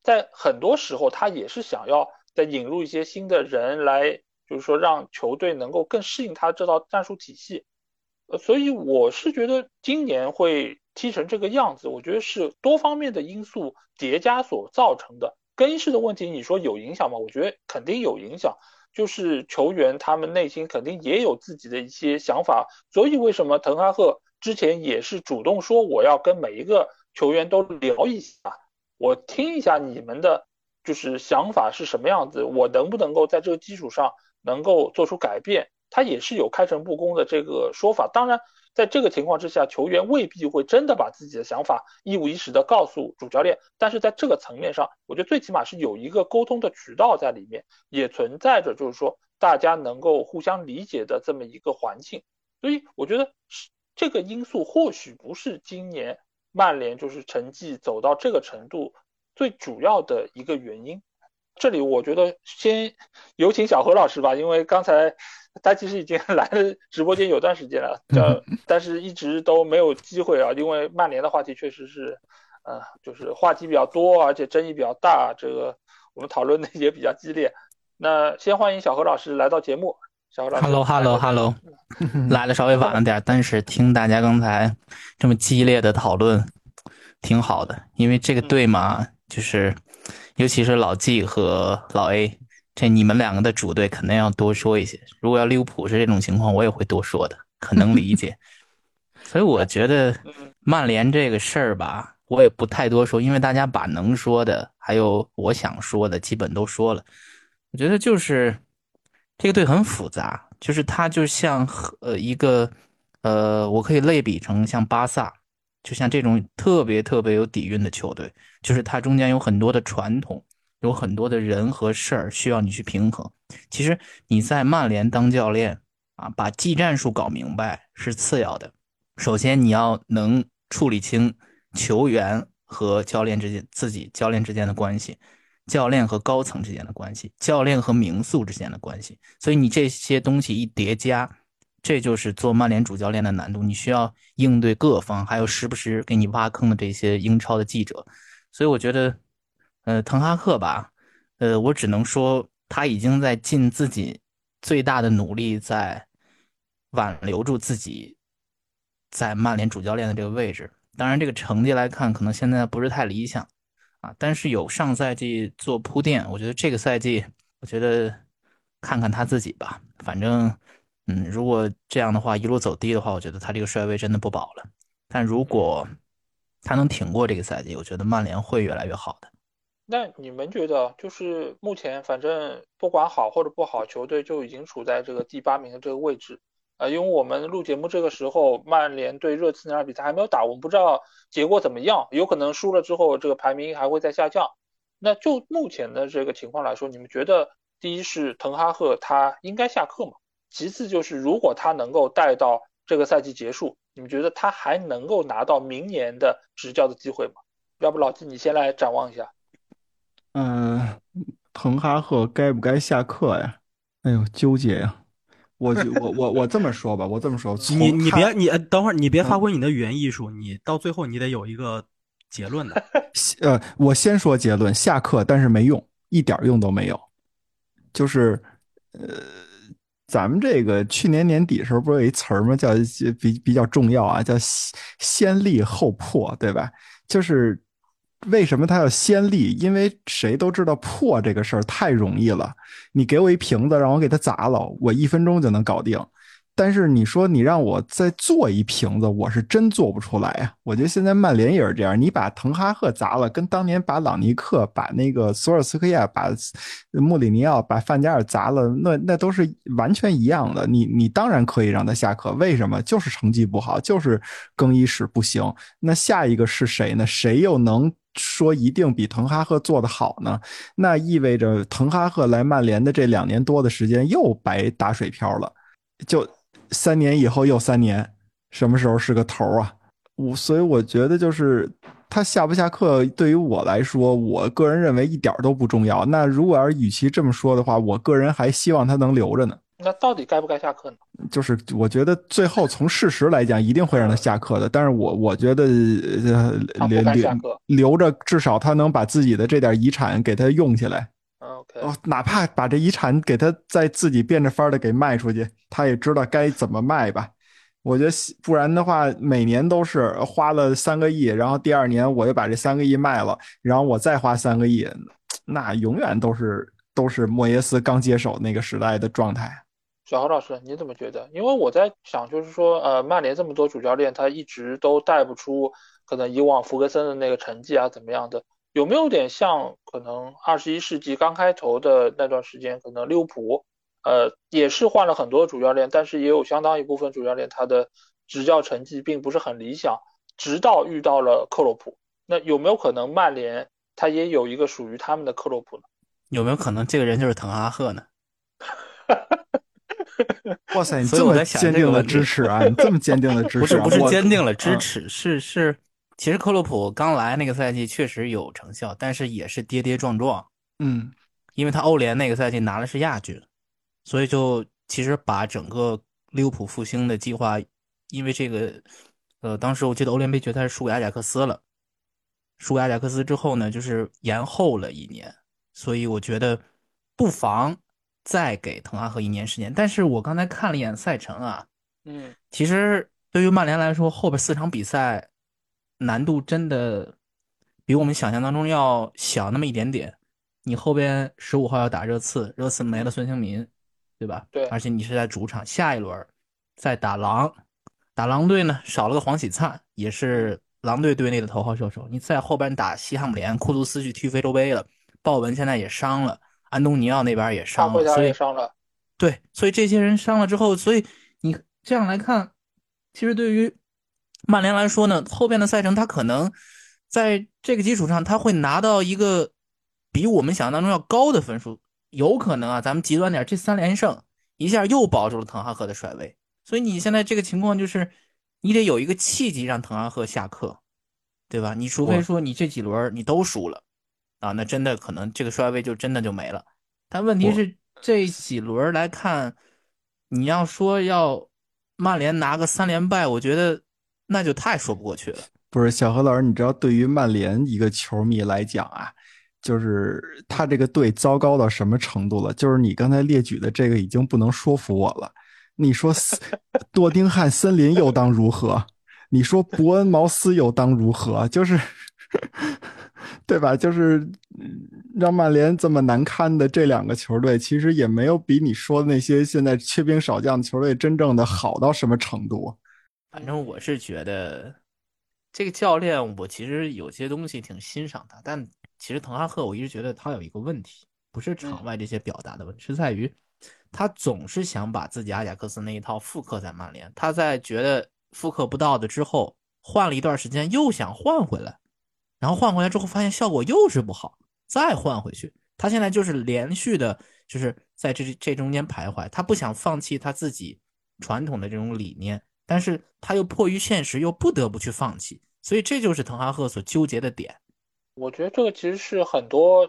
在很多时候他也是想要再引入一些新的人来，就是说让球队能够更适应他这套战术体系。呃，所以我是觉得今年会踢成这个样子，我觉得是多方面的因素叠加所造成的。更衣室的问题，你说有影响吗？我觉得肯定有影响。就是球员他们内心肯定也有自己的一些想法，所以为什么滕哈赫之前也是主动说我要跟每一个球员都聊一下，我听一下你们的，就是想法是什么样子，我能不能够在这个基础上能够做出改变，他也是有开诚布公的这个说法，当然。在这个情况之下，球员未必会真的把自己的想法一五一十的告诉主教练，但是在这个层面上，我觉得最起码是有一个沟通的渠道在里面，也存在着就是说大家能够互相理解的这么一个环境。所以我觉得是这个因素或许不是今年曼联就是成绩走到这个程度最主要的一个原因。这里我觉得先有请小何老师吧，因为刚才他其实已经 来了直播间有段时间了，呃，但是一直都没有机会啊，因为曼联的话题确实是，呃，就是话题比较多，而且争议比较大，这个我们讨论的也比较激烈。那先欢迎小何老师来到节目。小何老师
，Hello，Hello，Hello，来的稍微晚了点，但是听大家刚才这么激烈的讨论，挺好的，因为这个队嘛，就是。尤其是老季和老 A，这你们两个的主队肯定要多说一些。如果要利物浦是这种情况，我也会多说的，很能理 解。所以我觉得曼联这个事儿吧，我也不太多说，因为大家把能说的还有我想说的基本都说了。我觉得就是这个队很复杂，就是它就像呃一个呃，我可以类比成像巴萨。就像这种特别特别有底蕴的球队，就是它中间有很多的传统，有很多的人和事儿需要你去平衡。其实你在曼联当教练啊，把技战术搞明白是次要的，首先你要能处理清球员和教练之间、自己教练之间的关系，教练和高层之间的关系，教练和名宿之间的关系。所以你这些东西一叠加。这就是做曼联主教练的难度，你需要应对各方，还有时不时给你挖坑的这些英超的记者。所以我觉得，呃，滕哈赫吧，呃，我只能说他已经在尽自己最大的努力，在挽留住自己在曼联主教练的这个位置。当然，这个成绩来看，可能现在不是太理想啊。但是有上赛季做铺垫，我觉得这个赛季，我觉得看看他自己吧，反正。嗯，如果这样的话，一路走低的话，我觉得他这个帅位真的不保了。但如果他能挺过这个赛季，我觉得曼联会越来越好的。
那你们觉得，就是目前反正不管好或者不好，球队就已经处在这个第八名的这个位置啊？因为我们录节目这个时候，曼联对热刺那场比赛还没有打，我们不知道结果怎么样，有可能输了之后，这个排名还会再下降。那就目前的这个情况来说，你们觉得，第一是滕哈赫他应该下课吗？其次就是，如果他能够带到这个赛季结束，你们觉得他还能够拿到明年的执教的机会吗？要不老季你先来展望一下。
嗯，滕哈赫该不该下课呀？哎呦，纠结呀！我我我我这么说吧，我这么说，
你你别你等会儿，你别发挥你的语言艺术，你到最后你得有一个结论的。
呃，我先说结论，下课，但是没用，一点用都没有，就是呃。咱们这个去年年底时候不是有一词儿吗？叫比比较重要啊，叫先立后破，对吧？就是为什么它要先立？因为谁都知道破这个事儿太容易了，你给我一瓶子，让我给它砸了，我一分钟就能搞定。但是你说你让我再做一瓶子，我是真做不出来呀。我觉得现在曼联也是这样，你把滕哈赫砸了，跟当年把朗尼克、把那个索尔斯克亚、把穆里尼奥、把范加尔砸了，那那都是完全一样的。你你当然可以让他下课，为什么？就是成绩不好，就是更衣室不行。那下一个是谁呢？谁又能说一定比滕哈赫做得好呢？那意味着滕哈赫来曼联的这两年多的时间又白打水漂了，就。三年以后又三年，什么时候是个头啊？我所以我觉得就是他下不下课，对于我来说，我个人认为一点都不重要。那如果要是与其这么说的话，我个人还希望他能留着呢。
那到底该不该下课呢？
就是我觉得最后从事实来讲，一定会让他下课的。但是我我觉得留留留着，至少他能把自己的这点遗产给他用起来。
哦，
哪怕把这遗产给他再自己变着法儿的给卖出去，他也知道该怎么卖吧。我觉得不然的话，每年都是花了三个亿，然后第二年我又把这三个亿卖了，然后我再花三个亿，那永远都是都是莫耶斯刚接手那个时代的状态。
小何老师，你怎么觉得？因为我在想，就是说，呃，曼联这么多主教练，他一直都带不出可能以往福格森的那个成绩啊，怎么样的？有没有点像可能二十一世纪刚开头的那段时间，可能利物浦，呃，也是换了很多主教练，但是也有相当一部分主教练他的执教成绩并不是很理想，直到遇到了克洛普。那有没有可能曼联他也有一个属于他们的克洛普呢？
有没有可能这个人就是滕哈赫呢？
哇塞，你这么坚定的支持啊！你这么坚定的支持，不
是不是坚定了支持，是是。其实克洛普刚来那个赛季确实有成效，但是也是跌跌撞撞。
嗯，
因为他欧联那个赛季拿的是亚军，所以就其实把整个利物浦复兴的计划，因为这个，呃，当时我记得欧联杯决赛是输给阿贾克斯了，输给阿贾克斯之后呢，就是延后了一年，所以我觉得不妨再给滕哈赫一年时间。但是我刚才看了一眼赛程啊，
嗯，
其实对于曼联来说，后边四场比赛。难度真的比我们想象当中要小那么一点点。你后边十五号要打热刺，热刺没了孙兴民，对吧？
对。
而且你是在主场，下一轮再打狼，打狼队呢少了个黄喜灿，也是狼队队内的头号射手。你在后边打西汉姆联，库图斯去踢非洲杯了，鲍文现在也伤了，安东尼奥那边也伤了，所以
伤了。
对，所以这些人伤了之后，所以你这样来看，其实对于。曼联来说呢，后边的赛程他可能在这个基础上，他会拿到一个比我们想象当中要高的分数，有可能啊，咱们极端点，这三连胜一下又保住了滕哈赫的帅位。所以你现在这个情况就是，你得有一个契机让滕哈赫下课，对吧？你除非说你这几轮你都输了啊，那真的可能这个帅位就真的就没了。但问题是这几轮来看，你要说要曼联拿个三连败，我觉得。那就太说不过去了。
不是小何老师，你知道，对于曼联一个球迷来讲啊，就是他这个队糟糕到什么程度了？就是你刚才列举的这个已经不能说服我了。你说 多丁汉森林又当如何？你说伯恩茅斯又当如何？就是，对吧？就是让曼联这么难堪的这两个球队，其实也没有比你说的那些现在缺兵少将的球队真正的好到什么程度。
反正我是觉得，这个教练我其实有些东西挺欣赏他，但其实滕哈赫我一直觉得他有一个问题，不是场外这些表达的问题，是在于他总是想把自己阿贾克斯那一套复刻在曼联。他在觉得复刻不到的之后，换了一段时间又想换回来，然后换回来之后发现效果又是不好，再换回去。他现在就是连续的，就是在这这中间徘徊，他不想放弃他自己传统的这种理念。但是他又迫于现实，又不得不去放弃，所以这就是滕哈赫所纠结的点。
我觉得这个其实是很多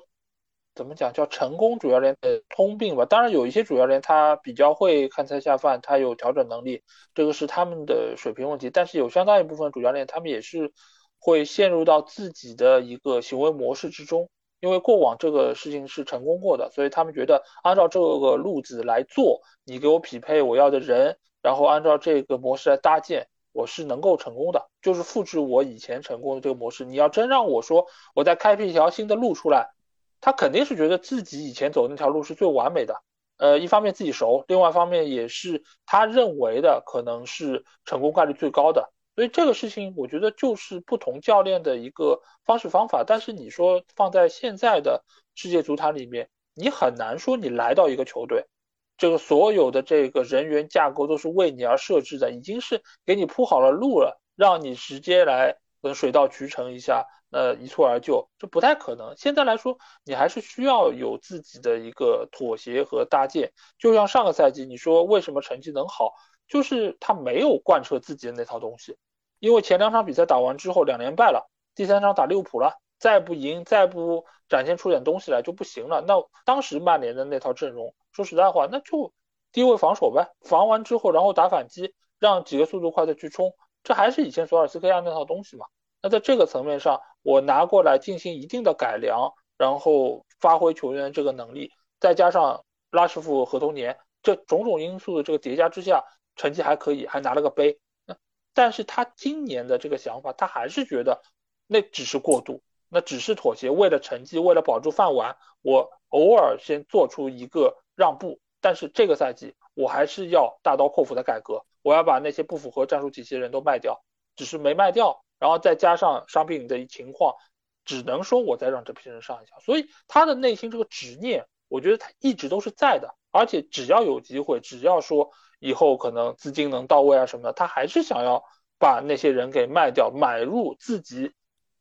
怎么讲叫成功主教练的通病吧。当然有一些主教练他比较会看菜下饭，他有调整能力，这个是他们的水平问题。但是有相当一部分主教练他们也是会陷入到自己的一个行为模式之中，因为过往这个事情是成功过的，所以他们觉得按照这个路子来做，你给我匹配我要的人。然后按照这个模式来搭建，我是能够成功的，就是复制我以前成功的这个模式。你要真让我说，我再开辟一条新的路出来，他肯定是觉得自己以前走那条路是最完美的。呃，一方面自己熟，另外一方面也是他认为的可能是成功概率最高的。所以这个事情，我觉得就是不同教练的一个方式方法。但是你说放在现在的世界足坛里面，你很难说你来到一个球队。这个所有的这个人员架构都是为你而设置的，已经是给你铺好了路了，让你直接来能水到渠成一下，呃，一蹴而就，这不太可能。现在来说，你还是需要有自己的一个妥协和搭建。就像上个赛季，你说为什么成绩能好，就是他没有贯彻自己的那套东西。因为前两场比赛打完之后，两连败了，第三场打利物浦了，再不赢，再不展现出点东西来就不行了。那当时曼联的那套阵容。说实在话，那就低位防守呗，防完之后，然后打反击，让几个速度快的去冲，这还是以前索尔斯克亚那套东西嘛。那在这个层面上，我拿过来进行一定的改良，然后发挥球员这个能力，再加上拉什福合同年，这种种因素的这个叠加之下，成绩还可以，还拿了个杯。但是他今年的这个想法，他还是觉得那只是过渡，那只是妥协，为了成绩，为了保住饭碗，我偶尔先做出一个。让步，但是这个赛季我还是要大刀阔斧的改革，我要把那些不符合战术体系的人都卖掉，只是没卖掉，然后再加上伤病的情况，只能说我再让这批人上一下。所以他的内心这个执念，我觉得他一直都是在的，而且只要有机会，只要说以后可能资金能到位啊什么的，他还是想要把那些人给卖掉，买入自己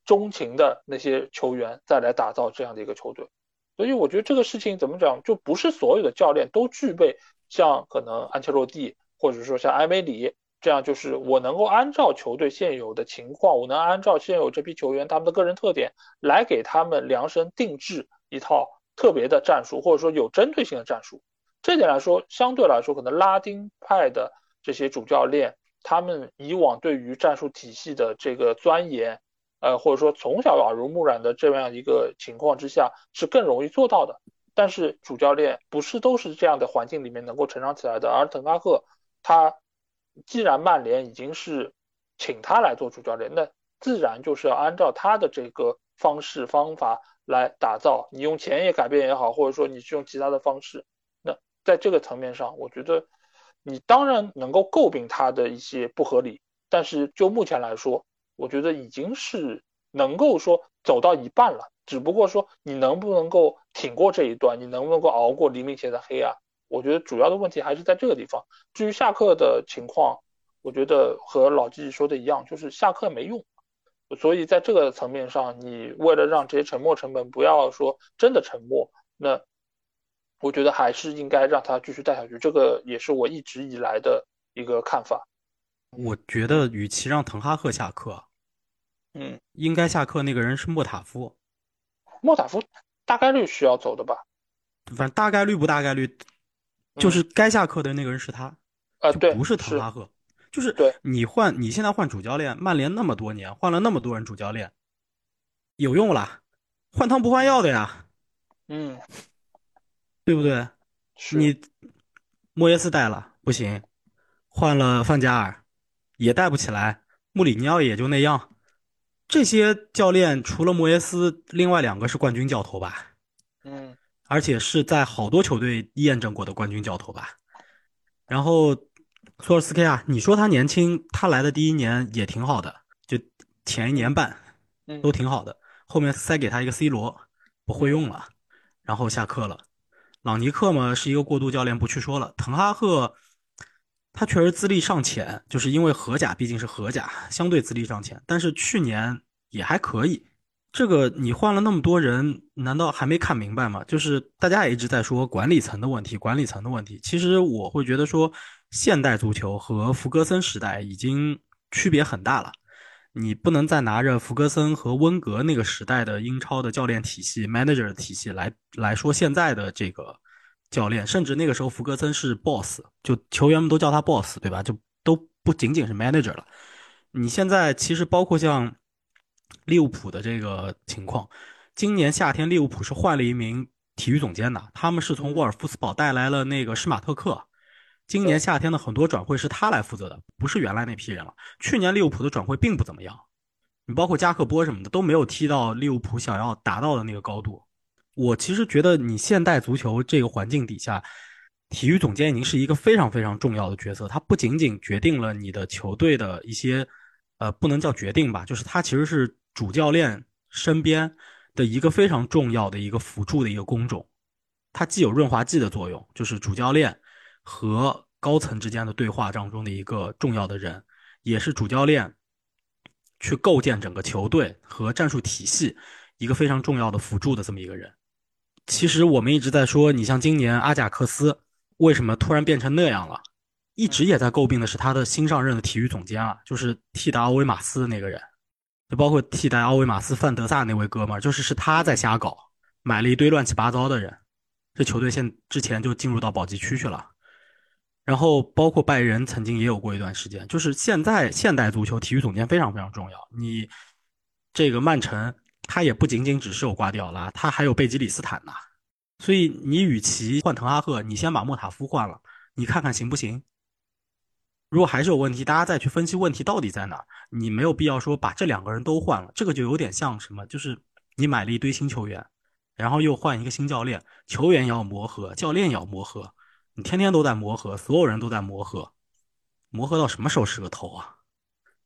钟情的那些球员，再来打造这样的一个球队。所以我觉得这个事情怎么讲，就不是所有的教练都具备像可能安切洛蒂或者说像埃梅里这样就是我能够按照球队现有的情况，我能按照现有这批球员他们的个人特点来给他们量身定制一套特别的战术，或者说有针对性的战术。这点来说，相对来说，可能拉丁派的这些主教练，他们以往对于战术体系的这个钻研，呃，或者说从小耳濡目染的这样一个情况之下，是更容易做到的。但是主教练不是都是这样的环境里面能够成长起来的，而滕哈赫他。既然曼联已经是请他来做主教练，那自然就是要按照他的这个方式方法来打造。你用钱也改变也好，或者说你是用其他的方式，那在这个层面上，我觉得你当然能够诟病他的一些不合理，但是就目前来说，我觉得已经是能够说走到一半了。只不过说你能不能够挺过这一段，你能不能够熬过黎明前的黑暗？我觉得主要的问题还是在这个地方。至于下课的情况，我觉得和老季说的一样，就是下课没用。所以在这个层面上，你为了让这些沉没成本不要说真的沉没，那我觉得还是应该让他继续带下去。这个也是我一直以来的一个看法。
我觉得，与其让滕哈赫下课，
嗯，
应该下课那个人是莫塔夫。
莫塔夫大概率需要走的吧？
反正大概率不大概率。就是该下课的那个人是他，
啊，
对不是滕哈赫，就是
对
你换你现在换主教练，曼联那么多年换了那么多人主教练，有用啦，换汤不换药的
呀，嗯，
对不对？你莫耶斯带了不行，换了范加尔也带不起来，穆里尼奥也就那样，这些教练除了莫耶斯，另外两个是冠军教头吧？
嗯。
而且是在好多球队验证过的冠军教头吧。然后索尔斯克亚，你说他年轻，他来的第一年也挺好的，就前一年半，都挺好的。后面塞给他一个 C 罗，不会用了，然后下课了。朗尼克嘛是一个过渡教练，不去说了。滕哈赫，他确实资历尚浅，就是因为荷甲毕竟是荷甲，相对资历尚浅，但是去年也还可以。这个你换了那么多人，难道还没看明白吗？就是大家也一直在说管理层的问题，管理层的问题。其实我会觉得说，现代足球和福格森时代已经区别很大了。你不能再拿着福格森和温格那个时代的英超的教练体系、manager 体系来来说现在的这个教练，甚至那个时候福格森是 boss，就球员们都叫他 boss，对吧？就都不仅仅是 manager 了。你现在其实包括像。利物浦的这个情况，今年夏天利物浦是换了一名体育总监的，他们是从沃尔夫斯堡带来了那个施马特克。今年夏天的很多转会是他来负责的，不是原来那批人了。去年利物浦的转会并不怎么样，你包括加克波什么的都没有踢到利物浦想要达到的那个高度。我其实觉得你现代足球这个环境底下，体育总监已经是一个非常非常重要的角色，他不仅仅决定了你的球队的一些。呃，不能叫决定吧，就是他其实是主教练身边的一个非常重要的一个辅助的一个工种，他既有润滑剂的作用，就是主教练和高层之间的对话当中的一个重要的人，也是主教练去构建整个球队和战术体系一个非常重要的辅助的这么一个人。其实我们一直在说，你像今年阿贾克斯为什么突然变成那样了？一直也在诟病的是他的新上任的体育总监啊，就是替代奥维马斯的那个人，就包括替代奥维马斯范德萨那位哥们儿，就是是他在瞎搞，买了一堆乱七八糟的人，这球队现之前就进入到保级区去了。然后包括拜仁曾经也有过一段时间，就是现在现代足球体育总监非常非常重要。你这个曼城，他也不仅仅只是有瓜迪奥拉，他还有贝吉里斯坦呐。所以你与其换滕哈赫，你先把莫塔夫换了，你看看行不行？如果还是有问题，大家再去分析问题到底在哪儿。你没有必要说把这两个人都换了，这个就有点像什么，就是你买了一堆新球员，然后又换一个新教练，球员要磨合，教练要磨合，你天天都在磨合，所有人都在磨合，磨合到什么时候是个头啊？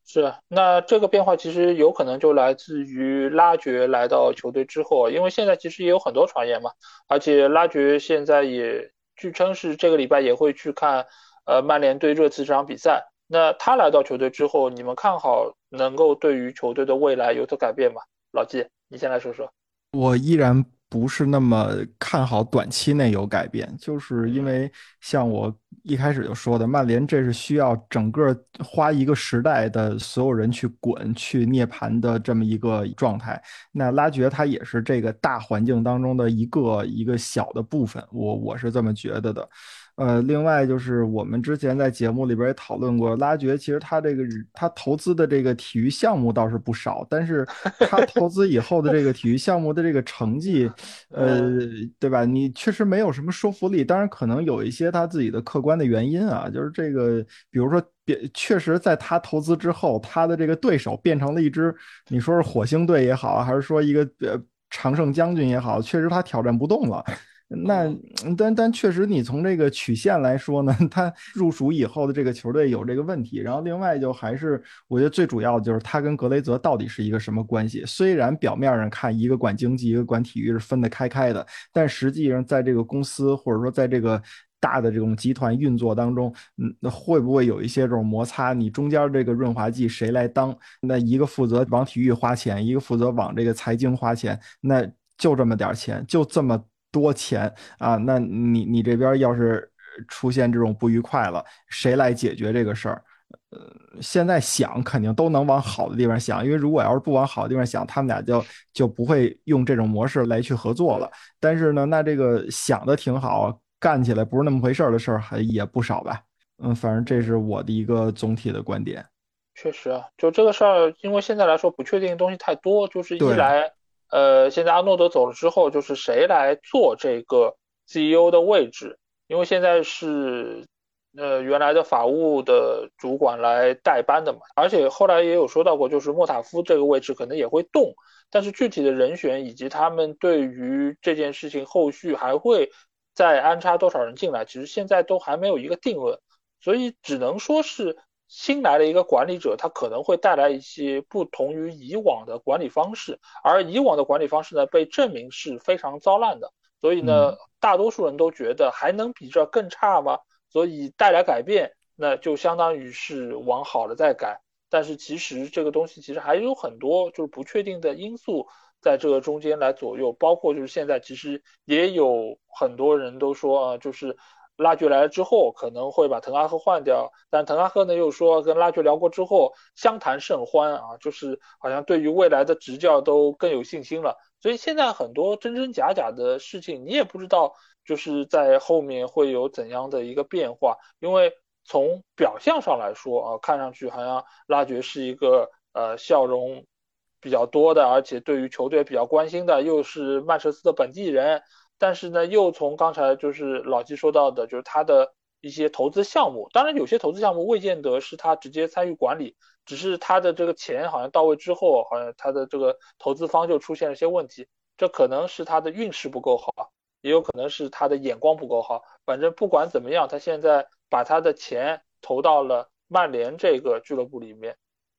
是，那这个变化其实有可能就来自于拉爵来到球队之后，因为现在其实也有很多传言嘛，而且拉爵现在也据称是这个礼拜也会去看。呃，曼联对热刺这场比赛，那他来到球队之后，你们看好能够对于球队的未来有所改变吗？老季，你先来说说。
我依然不是那么看好短期内有改变，就是因为像我一开始就说的，曼联这是需要整个花一个时代的所有人去滚去涅槃的这么一个状态。那拉爵他也是这个大环境当中的一个一个小的部分，我我是这么觉得的。呃，另外就是我们之前在节目里边也讨论过，拉爵其实他这个他投资的这个体育项目倒是不少，但是 他投资以后的这个体育项目的这个成绩，呃，对吧？你确实没有什么说服力。当然，可能有一些他自己的客观的原因啊，就是这个，比如说，别确实在他投资之后，他的这个对手变成了一支，你说是火星队也好，还是说一个呃常胜将军也好，确实他挑战不动了。那但但确实，你从这个曲线来说呢，他入蜀以后的这个球队有这个问题。然后另外就还是我觉得最主要的就是他跟格雷泽到底是一个什么关系？虽然表面上看一个管经济，一个管体育是分得开开的，但实际上在这个公司或者说在这个大的这种集团运作当中，嗯，那会不会有一些这种摩擦？你中间这个润滑剂谁来当？那一个负责往体育花钱，一个负责往这个财经花钱，那就这么点钱，就这么。多钱啊？那你你这边要是出现这种不愉快了，谁来解决这个事儿？呃，现在想肯定都能往好的地方想，因为如果要是不往好的地方想，他们俩就就不会用这种模式来去合作了。但是呢，那这个想的挺好，干起来不是那么回事儿的事儿还也不少吧？嗯，反正这是我的一个总体的观点。
确实啊，就这个事儿，因为现在来说不确定的东西太多，就是一来。呃，现在阿诺德走了之后，就是谁来做这个 CEO 的位置？因为现在是呃原来的法务的主管来代班的嘛，而且后来也有说到过，就是莫塔夫这个位置可能也会动，但是具体的人选以及他们对于这件事情后续还会再安插多少人进来，其实现在都还没有一个定论，所以只能说是。新来的一个管理者，他可能会带来一些不同于以往的管理方式，而以往的管理方式呢，被证明是非常糟烂的。所以呢，大多数人都觉得还能比这更差吗？所以带来改变，那就相当于是往好了再改。但是其实这个东西其实还有很多就是不确定的因素在这个中间来左右，包括就是现在其实也有很多人都说啊，就是。拉爵来了之后，可能会把滕哈赫换掉，但滕哈赫呢又说跟拉爵聊过之后，相谈甚欢啊，就是好像对于未来的执教都更有信心了。所以现在很多真真假假的事情，你也不知道就是在后面会有怎样的一个变化。因为从表象上来说啊，看上去好像拉爵是一个呃笑容比较多的，而且对于球队比较关心的，又是曼彻斯特本地人。但是呢，又从刚才就是老季说到的，就是他的一些投资项目，当然有些投资项目未见得是他直接参与管理，只是他的这个钱好像到位之后，好像他的这个投资方就出现了一些问题，这可能是他的运势不够好，也有可能是他的眼光不够好。反正不管怎么样，他现在把他的钱投到了曼联这个俱乐部里面，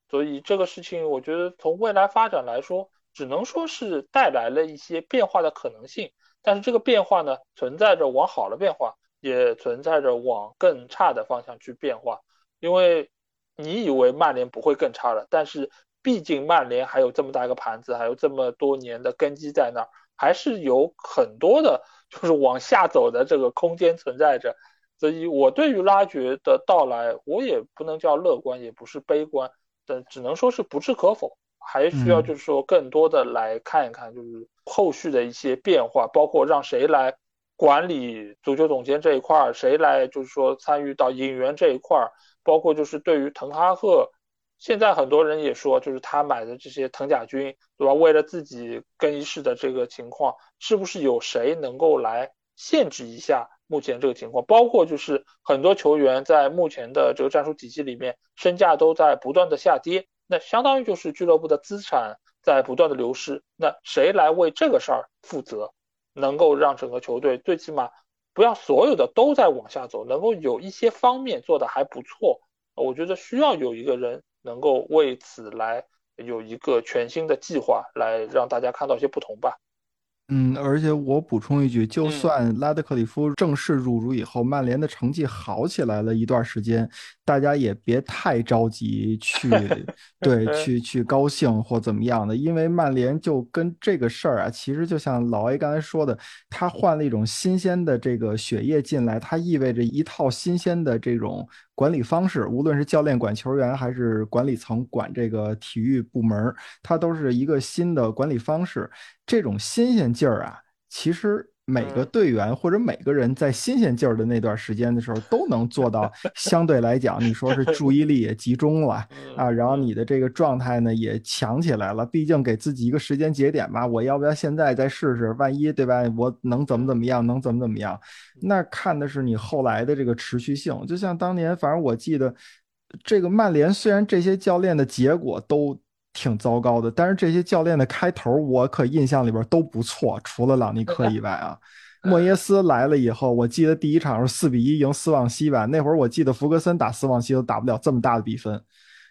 所以这个事情我觉得从未来发展来说，只能说是带来了一些变化的可能性。但是这个变化呢，存在着往好的变化，也存在着往更差的方向去变化。因为你以为曼联不会更差了，但是毕竟曼联还有这么大一个盘子，还有这么多年的根基在那儿，还是有很多的，就是往下走的这个空间存在着。所以我对于拉爵的到来，我也不能叫乐观，也不是悲观，但只能说是不置可否。还需要就是说更多的来看一看，就是后续的一些变化，包括让谁来管理足球总监这一块儿，谁来就是说参与到引援这一块儿，包括就是对于滕哈赫，现在很多人也说，就是他买的这些滕甲军，对吧？为了自己更衣室的这个情况，是不是有谁能够来限制一下目前这个情况？包括就是很多球员在目前的这个战术体系里面，身价都在不断的下跌。那相当于就是俱乐部的资产在不断的流失，那谁来为这个事儿负责？能够让整个球队最起码不要所有的都在往下走，能够有一些方面做的还不错。我觉得需要有一个人能够为此来有一个全新的计划，来让大家看到一些不同吧。
嗯，而且我补充一句，就
嗯。
算拉德克里夫正式入主以后，曼联的成绩好起来了一段时间，大家也别太着急去 对去去高兴或怎么样的，因为曼联就跟这个事儿啊，其实就像老 A 刚才说的，他换了一种新鲜的这个血液进来，它意味着一套新鲜的这种管理方式，无论是教练管球员，还是管理层管这个体育部门，它都是一个新的管理方式。这种新鲜劲儿啊，其实每个
嗯
队员或者每个人在新鲜劲儿的那段时间的时候，都能做到 相对来讲，你说是注意力也集中了
嗯
啊，然后
嗯
你的这个状态呢也强起来了。毕竟给自己一个时间节点吧，我要不要现在再试试？万一对吧？我能怎么怎么样？能怎么怎么样？那看的是你后来的这个持续性。就像当年，反正我记得，这个曼联虽然这些教练的结果都挺糟糕的，但是这些教练的开头我可印象里边都不错，除了朗尼克以外啊。莫耶斯来了以后，我记得第一场是四比一赢斯旺西吧，那会儿我记得福格森打斯旺西都打不了这么大的比分。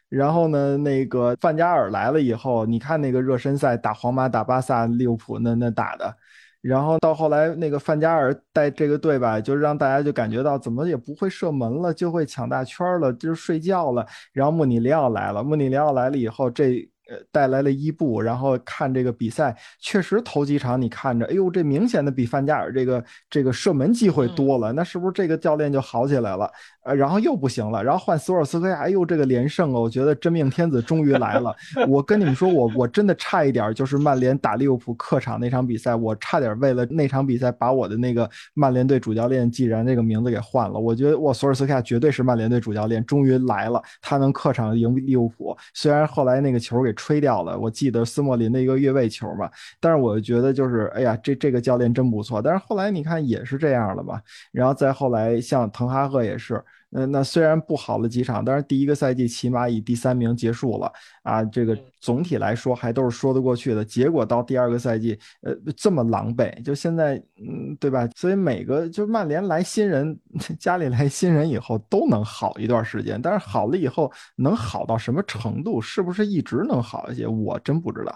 然后呢，那个范加尔来了以后，你看那个热身赛打皇马、打巴萨、利物浦那那打的，然后到后来那个范加尔带这个队吧，就让大家就感觉到怎么也不会射门了，就会抢大圈了，就是睡觉了。然后穆里尼奥来了，穆里尼奥来了以后，这呃带来了伊布，然后看这个比赛，确实头几场你看着，哎呦，这明显的比范加尔这个这个射门机会多了，那是不是这个教练就好起来了？然后又不行了，然后换索尔斯克亚，哎呦，这个连胜啊，我觉得真命天子终于来了。我跟你们说，我我真的差一点，就是曼联打利物浦客场那场比赛，我差点为了那场比赛把我的那个曼联队主教练既然这个名字给换了。我觉得我索尔斯克亚绝对是曼联队主教练，终于来了，他能客场赢利物浦。虽然后来那个球给吹掉了，我记得斯莫林的一个越位球嘛，但是我觉得就是，哎呀，这这个教练真不错。但是后来你看也是这样了吧，然后再后来像滕哈赫也是。嗯，那虽然不好了几场，但是第一个赛季起码以第三名结束了啊，这个总体来说还都是说得过去的。结果到第二个赛季，呃，这么狼狈，就现在，嗯，对吧？所以每个就曼联来新人，家里来新人以后都能好一段时间，但是好了以后能好到什么程度，是不是一直能好一些，我真不知道。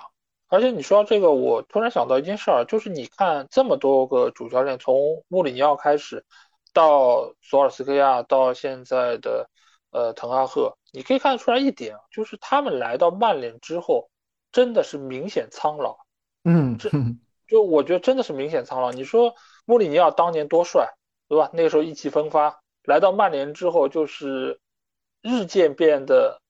而且你说这个，我突然想到一件事儿，就是你看这么多个主教练，从穆里尼奥开始。到索尔斯克亚，到现在的呃滕哈赫，你可以看得出来一点，就是他们来到曼联之后，真的是明显苍老。
嗯，
这 就我觉得真的是明显苍老。你说穆里尼奥当年多帅，对吧？那个时候意气风发，来到曼联之后就是日渐变得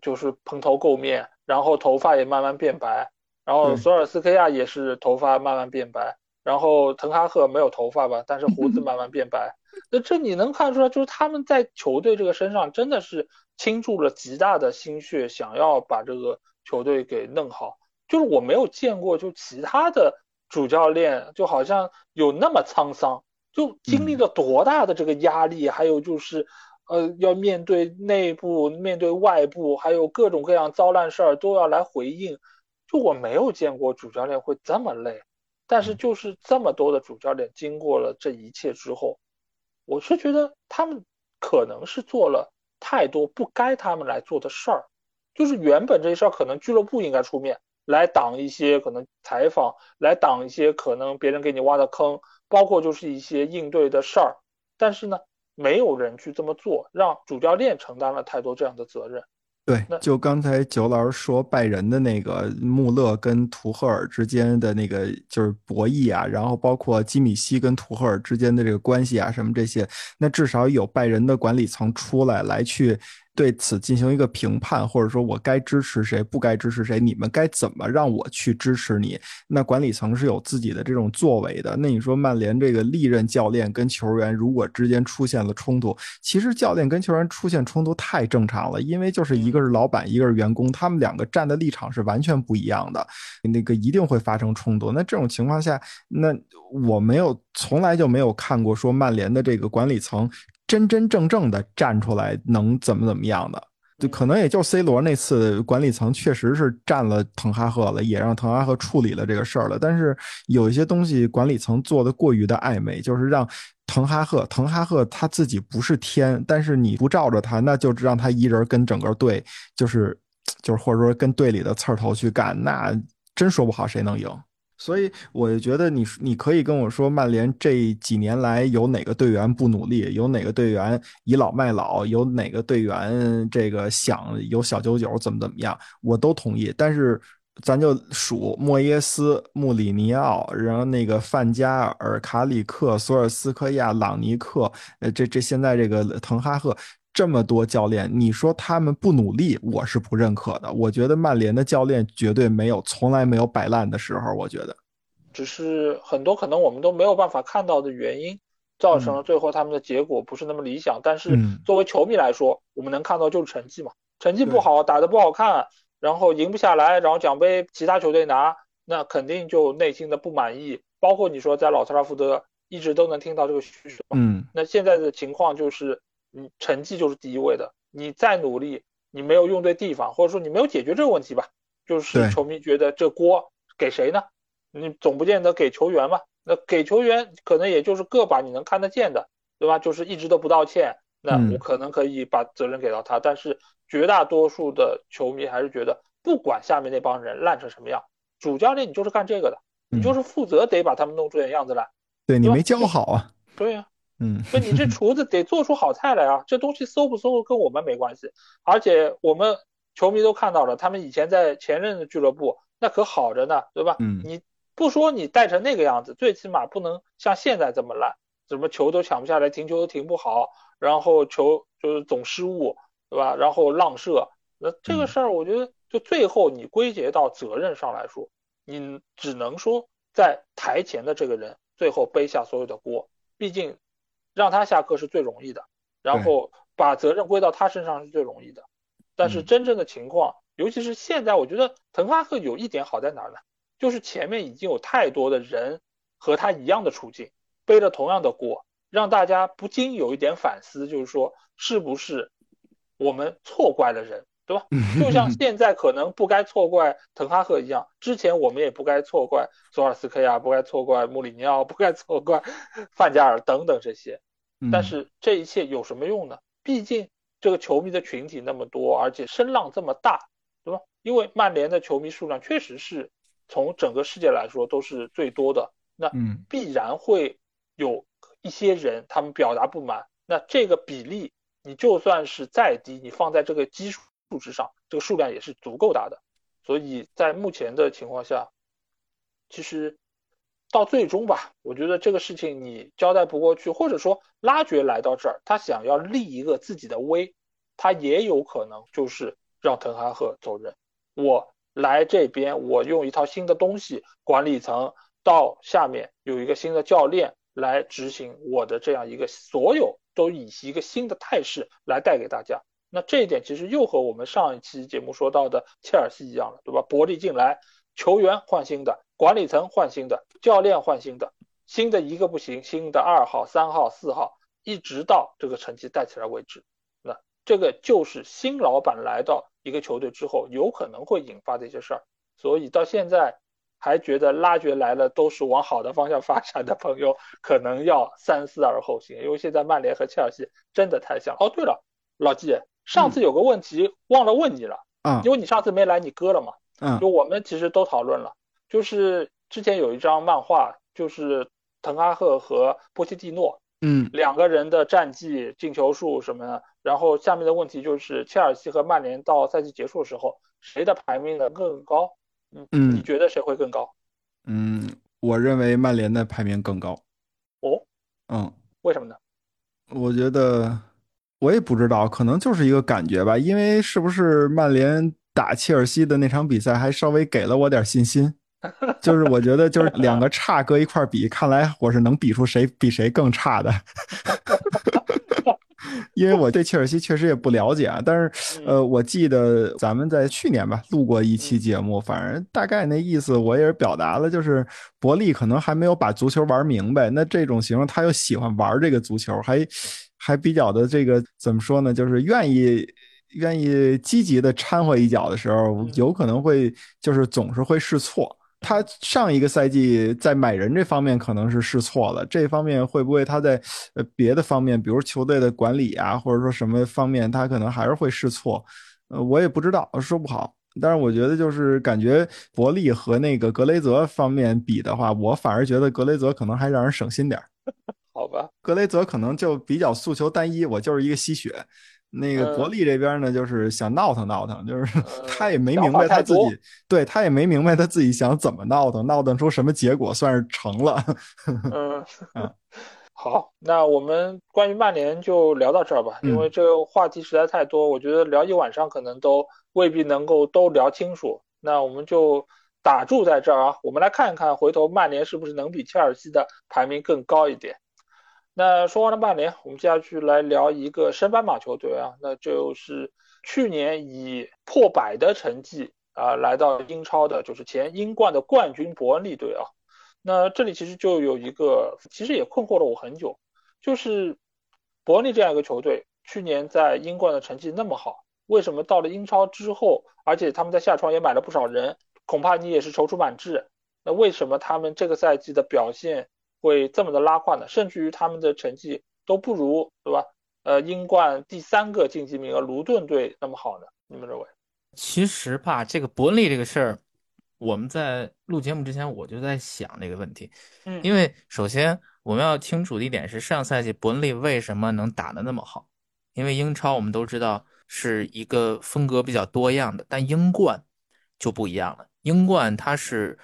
就是蓬头垢面，然后头发也慢慢变白，然后索尔斯克亚也是头发慢慢变白。然后滕哈赫没有头发吧，但是胡子慢慢变白。那这你能看出来，就是他们在球队这个身上真的是倾注了极大的心血，想要把这个球队给弄好。就是我没有见过，就其他的主教练就好像有那么沧桑，就经历了多大的这个压力，还有就是呃要面对内部、面对外部，还有各种各样糟烂事儿都要来回应。就我没有见过主教练会这么累。但是就是这么多的主教练经过了这一切之后，我是觉得他们可能是做了太多不该他们来做的事儿，就是原本这些事儿可能俱乐部应该出面来挡一些可能采访，来挡一些可能别人给你挖的坑，包括就是一些应对的事儿，但是呢，没有人去这么做，让主教练承担了太多这样的责任。
对，就刚才九老师说拜仁的那个穆勒跟图赫尔之间的那个就是博弈啊，然后包括基米希跟图赫尔之间的这个关系啊，什么这些，那至少有拜仁的管理层出来来去对此进行一个评判，或者说我该支持谁，不该支持谁，你们该怎么让我去支持你？那管理层是有自己的这种作为的。那你说曼联这个历任教练跟球员如果之间出现了冲突，其实教练跟球员出现冲突太正常了，因为就是一个是老板，一个是员工，他们两个站的立场是完全不一样的，那个一定会发生冲突。那这种情况下，那我没有从来就没有看过说曼联的这个管理层真真正正的站出来能怎么怎么样的。就可能也就 C 罗那次管理层确实是占了滕哈赫了，也让滕哈赫处理了这个事儿了。但是有一些东西管理层做的过于的暧昧，就是让滕哈赫，滕哈赫他自己不是天，但是你不罩着他，那就让他一人跟整个队，就是就是或者说跟队里的刺儿头去干，那真说不好谁能赢。所以我就觉得你你可以跟我说，曼联这几年来有哪个队员不努力，有哪个队员倚老卖老，有哪个队员这个想有小九九怎么怎么样，我都同意。但是咱就数莫耶斯、穆里尼奥，然后那个范加尔、卡里克、索尔斯克亚、朗尼克，呃，这这现在这个滕哈赫。这么多教练，你说他们不努力，我是不认可的。我觉得曼联的教练绝对没有，从来没有摆烂的时候。我觉得，
只是很多可能我们都没有办法看到的原因，造成了最后他们的结果不是那么理想。但是作为球迷来说，我们能看到就是成绩嘛，成绩不好，打得不好看，然后赢不下来，然后奖杯其他球队拿，那肯定就内心的不满意。包括你说在老特拉福德一直都能听到这个叙事。
嗯，
那现在的情况就是。你成绩就是第一位的，你再努力，你没有用对地方，或者说你没有解决这个问题吧，就是球迷觉得这锅给谁呢？你总不见得给球员嘛？那给球员可能也就是个把你能看得见的，对吧？就是一直都不道歉，那我可能可以把责任给到他。但是绝大多数的球迷还是觉得，不管下面那帮人烂成什么样，主教练你就是干这个的，你就是负责得把他们弄出点样子来。
对你没教好啊？
对呀。
嗯，
所以你这 厨子得做出好菜来啊！这东西馊不馊跟我们没关系，而且我们球迷都看到了，他们以前在前任的俱乐部那可好着呢，对吧？
嗯，
你不说你带成那个样子，最起码不能像现在这么烂，什么球都抢不下来，停球都停不好，然后球就是总失误，对吧？然后浪射，那这个事儿我觉得就最后你归结到责任上来说，你只能说在台前的这个人最后背下所有的锅，毕竟。让他下课是最容易的，然后把责任归到他身上是最容易的。但是真正的情况，尤其是现在，我觉得滕哈赫有一点好在哪儿呢？就是前面已经有太多的人和他一样的处境，背着同样的锅，让大家不禁有一点反思，就是说是不是我们错怪了人，对吧？就像现在可能不该错怪滕哈赫一样，之前我们也不该错怪索尔斯克亚，不该错怪穆里尼奥，不该错怪范加尔等等这些。但是这一切有什么用呢？毕竟这个球迷的群体那么多，而且声浪这么大，对吧？因为曼联的球迷数量确实是从整个世界来说都是最多的，那必然会有一些人他们表达不满。那这个比例，你就算是再低，你放在这个基数之上，这个数量也是足够大的。所以在目前的情况下，其实。到最终吧，我觉得这个事情你交代不过去，或者说拉爵来到这儿，他想要立一个自己的威，他也有可能就是让滕哈赫走人。我来这边，我用一套新的东西，管理层到下面有一个新的教练来执行我的这样一个，所有都以一个新的态势来带给大家。那这一点其实又和我们上一期节目说到的切尔西一样了，对吧？伯利进来，球员换新的。管理层换新的，教练换新的，新的一个不行，新的二号、三号、四号，一直到这个成绩带起来为止。那这个就是新老板来到一个球队之后，有可能会引发的一些事儿。所以到现在还觉得拉爵来了都是往好的方向发展的朋友，可能要三思而后行，因为现在曼联和切尔西真的太像。哦，对了，老季，上次有个问题忘了问你了，
啊，
因为你上次没来，你割了嘛，
嗯，
就我们其实都讨论了。就是之前有一张漫画，就是滕哈赫和波切蒂诺，
嗯，
两个人的战绩、进球数什么的。然后下面的问题就是，切尔西和曼联到赛季结束的时候，谁的排名能更高？嗯，你觉得谁会更高？
嗯，我认为曼联的排名更高。
哦，
嗯，
为什么呢？
我觉得我也不知道，可能就是一个感觉吧。因为是不是曼联打切尔西的那场比赛，还稍微给了我点信心。就是我觉得，就是两个差搁一块比，看来我是能比出谁比谁更差的。因为我对切尔西确实也不了解啊，但是呃，我记得咱们在去年吧录过一期节目，反正大概那意思我也是表达了，就是伯利可能还没有把足球玩明白。那这种情况，他又喜欢玩这个足球，还还比较的这个怎么说呢？就是愿意。愿意积极的掺和一脚的时候，有可能会就是总是会试错。他上一个赛季在买人这方面可能是试错了，这方面会不会他在呃别的方面，比如球队的管理啊，或者说什么方面，他可能还是会试错。呃，我也不知道，说不好。但是我觉得就是感觉伯利和那个格雷泽方面比的话，我反而觉得格雷泽可能还让人省心点儿。
好吧，
格雷泽可能就比较诉求单一，我就是一个吸血。那个伯利这边呢，就是想闹腾闹腾，就是 他也没明白他自己，对他也没明白他自己想怎么闹腾，闹腾出什么结果算是成了。
嗯嗯，好，那我们关于曼联就聊到这儿吧，因为这个话题实在太多，我觉得聊一晚上可能都未必能够都聊清楚。那我们就打住在这儿啊，我们来看一看，回头曼联是不是能比切尔西的排名更高一点。那说完了曼联，我们接下去来聊一个升班马球队啊，那就是去年以破百的成绩啊来到英超的，就是前英冠的冠军伯恩利队啊。那这里其实就有一个，其实也困惑了我很久，就是伯恩利这样一个球队，去年在英冠的成绩那么好，为什么到了英超之后，而且他们在夏窗也买了不少人，恐怕你也是踌躇满志，那为什么他们这个赛季的表现？会这么的拉胯呢？甚至于他们的成绩都不如，对吧？呃，英冠第三个晋级名额卢顿队那么好呢？你们认为？
其实吧，这个伯恩利这个事儿，我们在录节目之前我就在想这个问题。
嗯，
因为首先我们要清楚的一点是，上赛季伯恩利为什么能打得那么好？因为英超我们都知道是一个风格比较多样的，但英冠就不一样了。英冠它是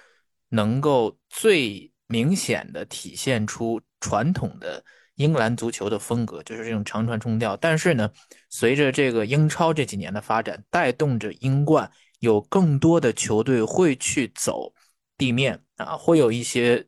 能够最明显的体现出传统的英格兰足球的风格，就是这种长传冲吊。但是呢，随着这个英超这几年的发展，带动着英冠有更多的球队会去走地面啊，会有一些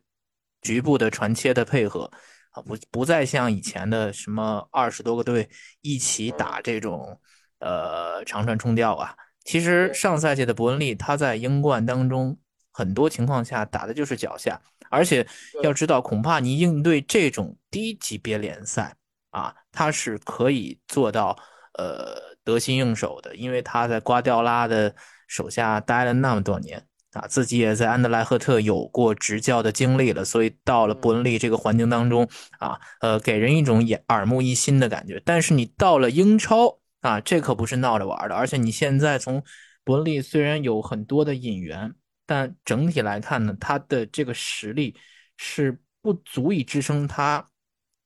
局部的传切的配合啊，不不再像以前的什么二十多个队一起打这种呃长传冲吊啊。其实上赛季的伯恩利他在英冠当中很多情况下打的就是脚下。而且要知道，恐怕你应对这种低级别联赛啊，他是可以做到呃得心应手的，因为他在瓜迪奥拉的手下待了那么多年啊，自己也在安德莱赫特有过执教的经历了，所以到了伯恩利这个环境当中啊，呃，给人一种眼耳目一新的感觉。但是你到了英超啊，这可不是闹着玩的，而且你现在从伯恩利虽然有很多的引援。但整体来看呢，他的这个实力是不足以支撑他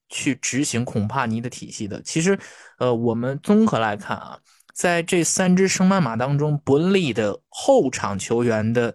去执行孔帕尼的体系的。其实，呃，我们综合来看啊，在这三只升班马当中，伯恩利的后场球员的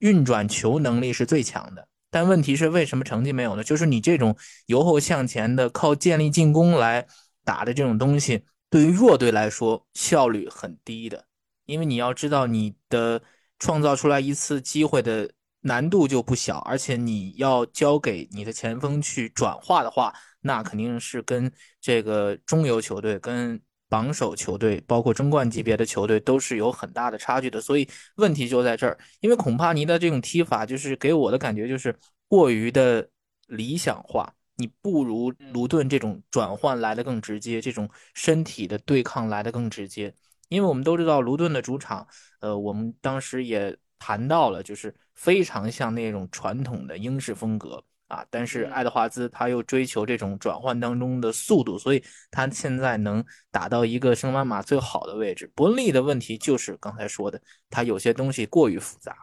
运转球能力是最强的。但问题是，为什么成绩没有呢？就是你这种由后向前的、靠建立进攻来打的这种东西，对于弱队来说效率很低的，因为你要知道你的。创造出来一次机会的难度就不小，而且你要交给你的前锋去转化的话，那肯定是跟这个中游球队、跟榜首球队，包括争冠级别的球队都是有很大的差距的。所以问题就在这儿，因为孔帕尼的这种踢法，就是给我的感觉就是过于的理想化，你不如卢顿这种转换来的更直接，这种身体的对抗来的更直接。因为我们都知道卢顿的主场，呃，我们当时也谈到了，就是非常像那种传统的英式风格啊。但是爱德华兹他又追求这种转换当中的速度，所以他现在能打到一个升班马最好的位置。伯恩利的问题就是刚才说的，他有些东西过于复杂，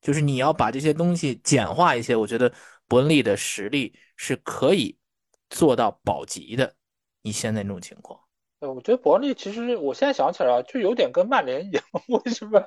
就是你要把这些东西简化一些，我觉得伯恩利的实力是可以做到保级的。你现在这种情况。
我觉得伯利其实，我现在想起来啊，就有点跟曼联一样。为什么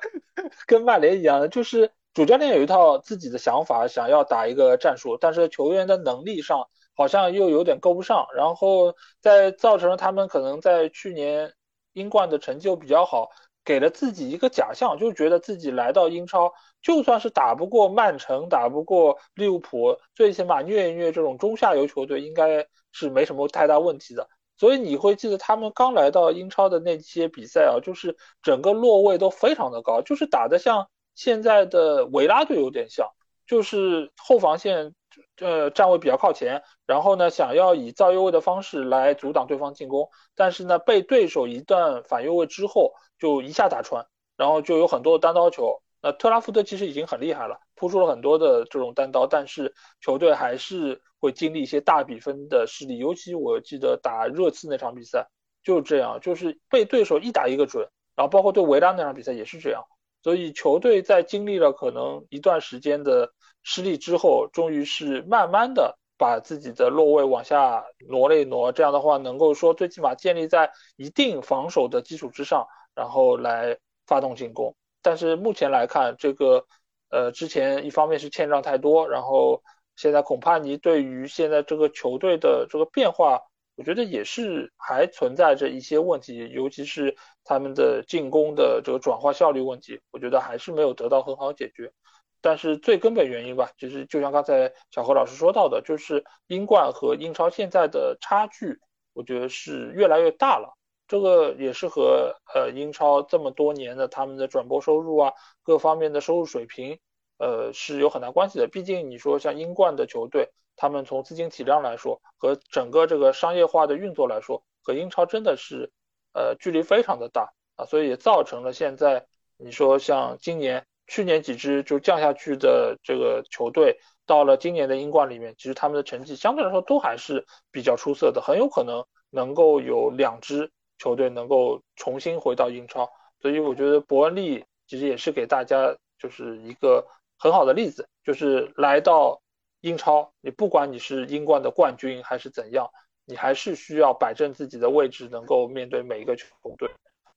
跟曼联一样呢？就是主教练有一套自己的想法，想要打一个战术，但是球员的能力上好像又有点够不上，然后在造成了他们可能在去年英冠的成绩又比较好，给了自己一个假象，就觉得自己来到英超，就算是打不过曼城，打不过利物浦，最起码虐一虐这种中下游球队，应该是没什么太大问题的。所以你会记得他们刚来到英超的那些比赛啊，就是整个落位都非常的高，就是打的像现在的维拉队有点像，就是后防线呃站位比较靠前，然后呢想要以造右位的方式来阻挡对方进攻，但是呢被对手一段反右位之后就一下打穿，然后就有很多的单刀球。那特拉福德其实已经很厉害了，扑出了很多的这种单刀，但是球队还是。会经历一些大比分的失利，尤其我记得打热刺那场比赛就是这样，就是被对手一打一个准，然后包括对维拉那场比赛也是这样，所以球队在经历了可能一段时间的失利之后，终于是慢慢的把自己的落位往下挪了一挪。这样的话，能够说最起码建立在一定防守的基础之上，然后来发动进攻。但是目前来看，这个呃之前一方面是欠账太多，然后现在孔帕尼对于现在这个球队的这个变化。我觉得也是还存在着一些问题，尤其是他们的进攻的这个转化效率问题，我觉得还是没有得到很好解决。但是最根本原因吧，其实就像刚才小何老师说到的，就是英冠和英超现在的差距，我觉得是越来越大了。这个也是和呃英超这么多年的他们的转播收入啊，各方面的收入水平，呃是有很大关系的。毕竟你说像英冠的球队。他们从资金体量来说，和整个这个商业化的运作来说，和英超真的是，呃，距离非常的大啊，所以也造成了现在你说像今年、去年几支就降下去的这个球队，到了今年的英冠里面，其实他们的成绩相对来说都还是比较出色的，很有可能能够有两支球队能够重新回到英超，所以我觉得伯恩利其实也是给大家就是一个很好的例子，就是来到。英超，你不管你是英冠的冠军还是怎样，你还是需要摆正自己的位置，能够面对每一个球队。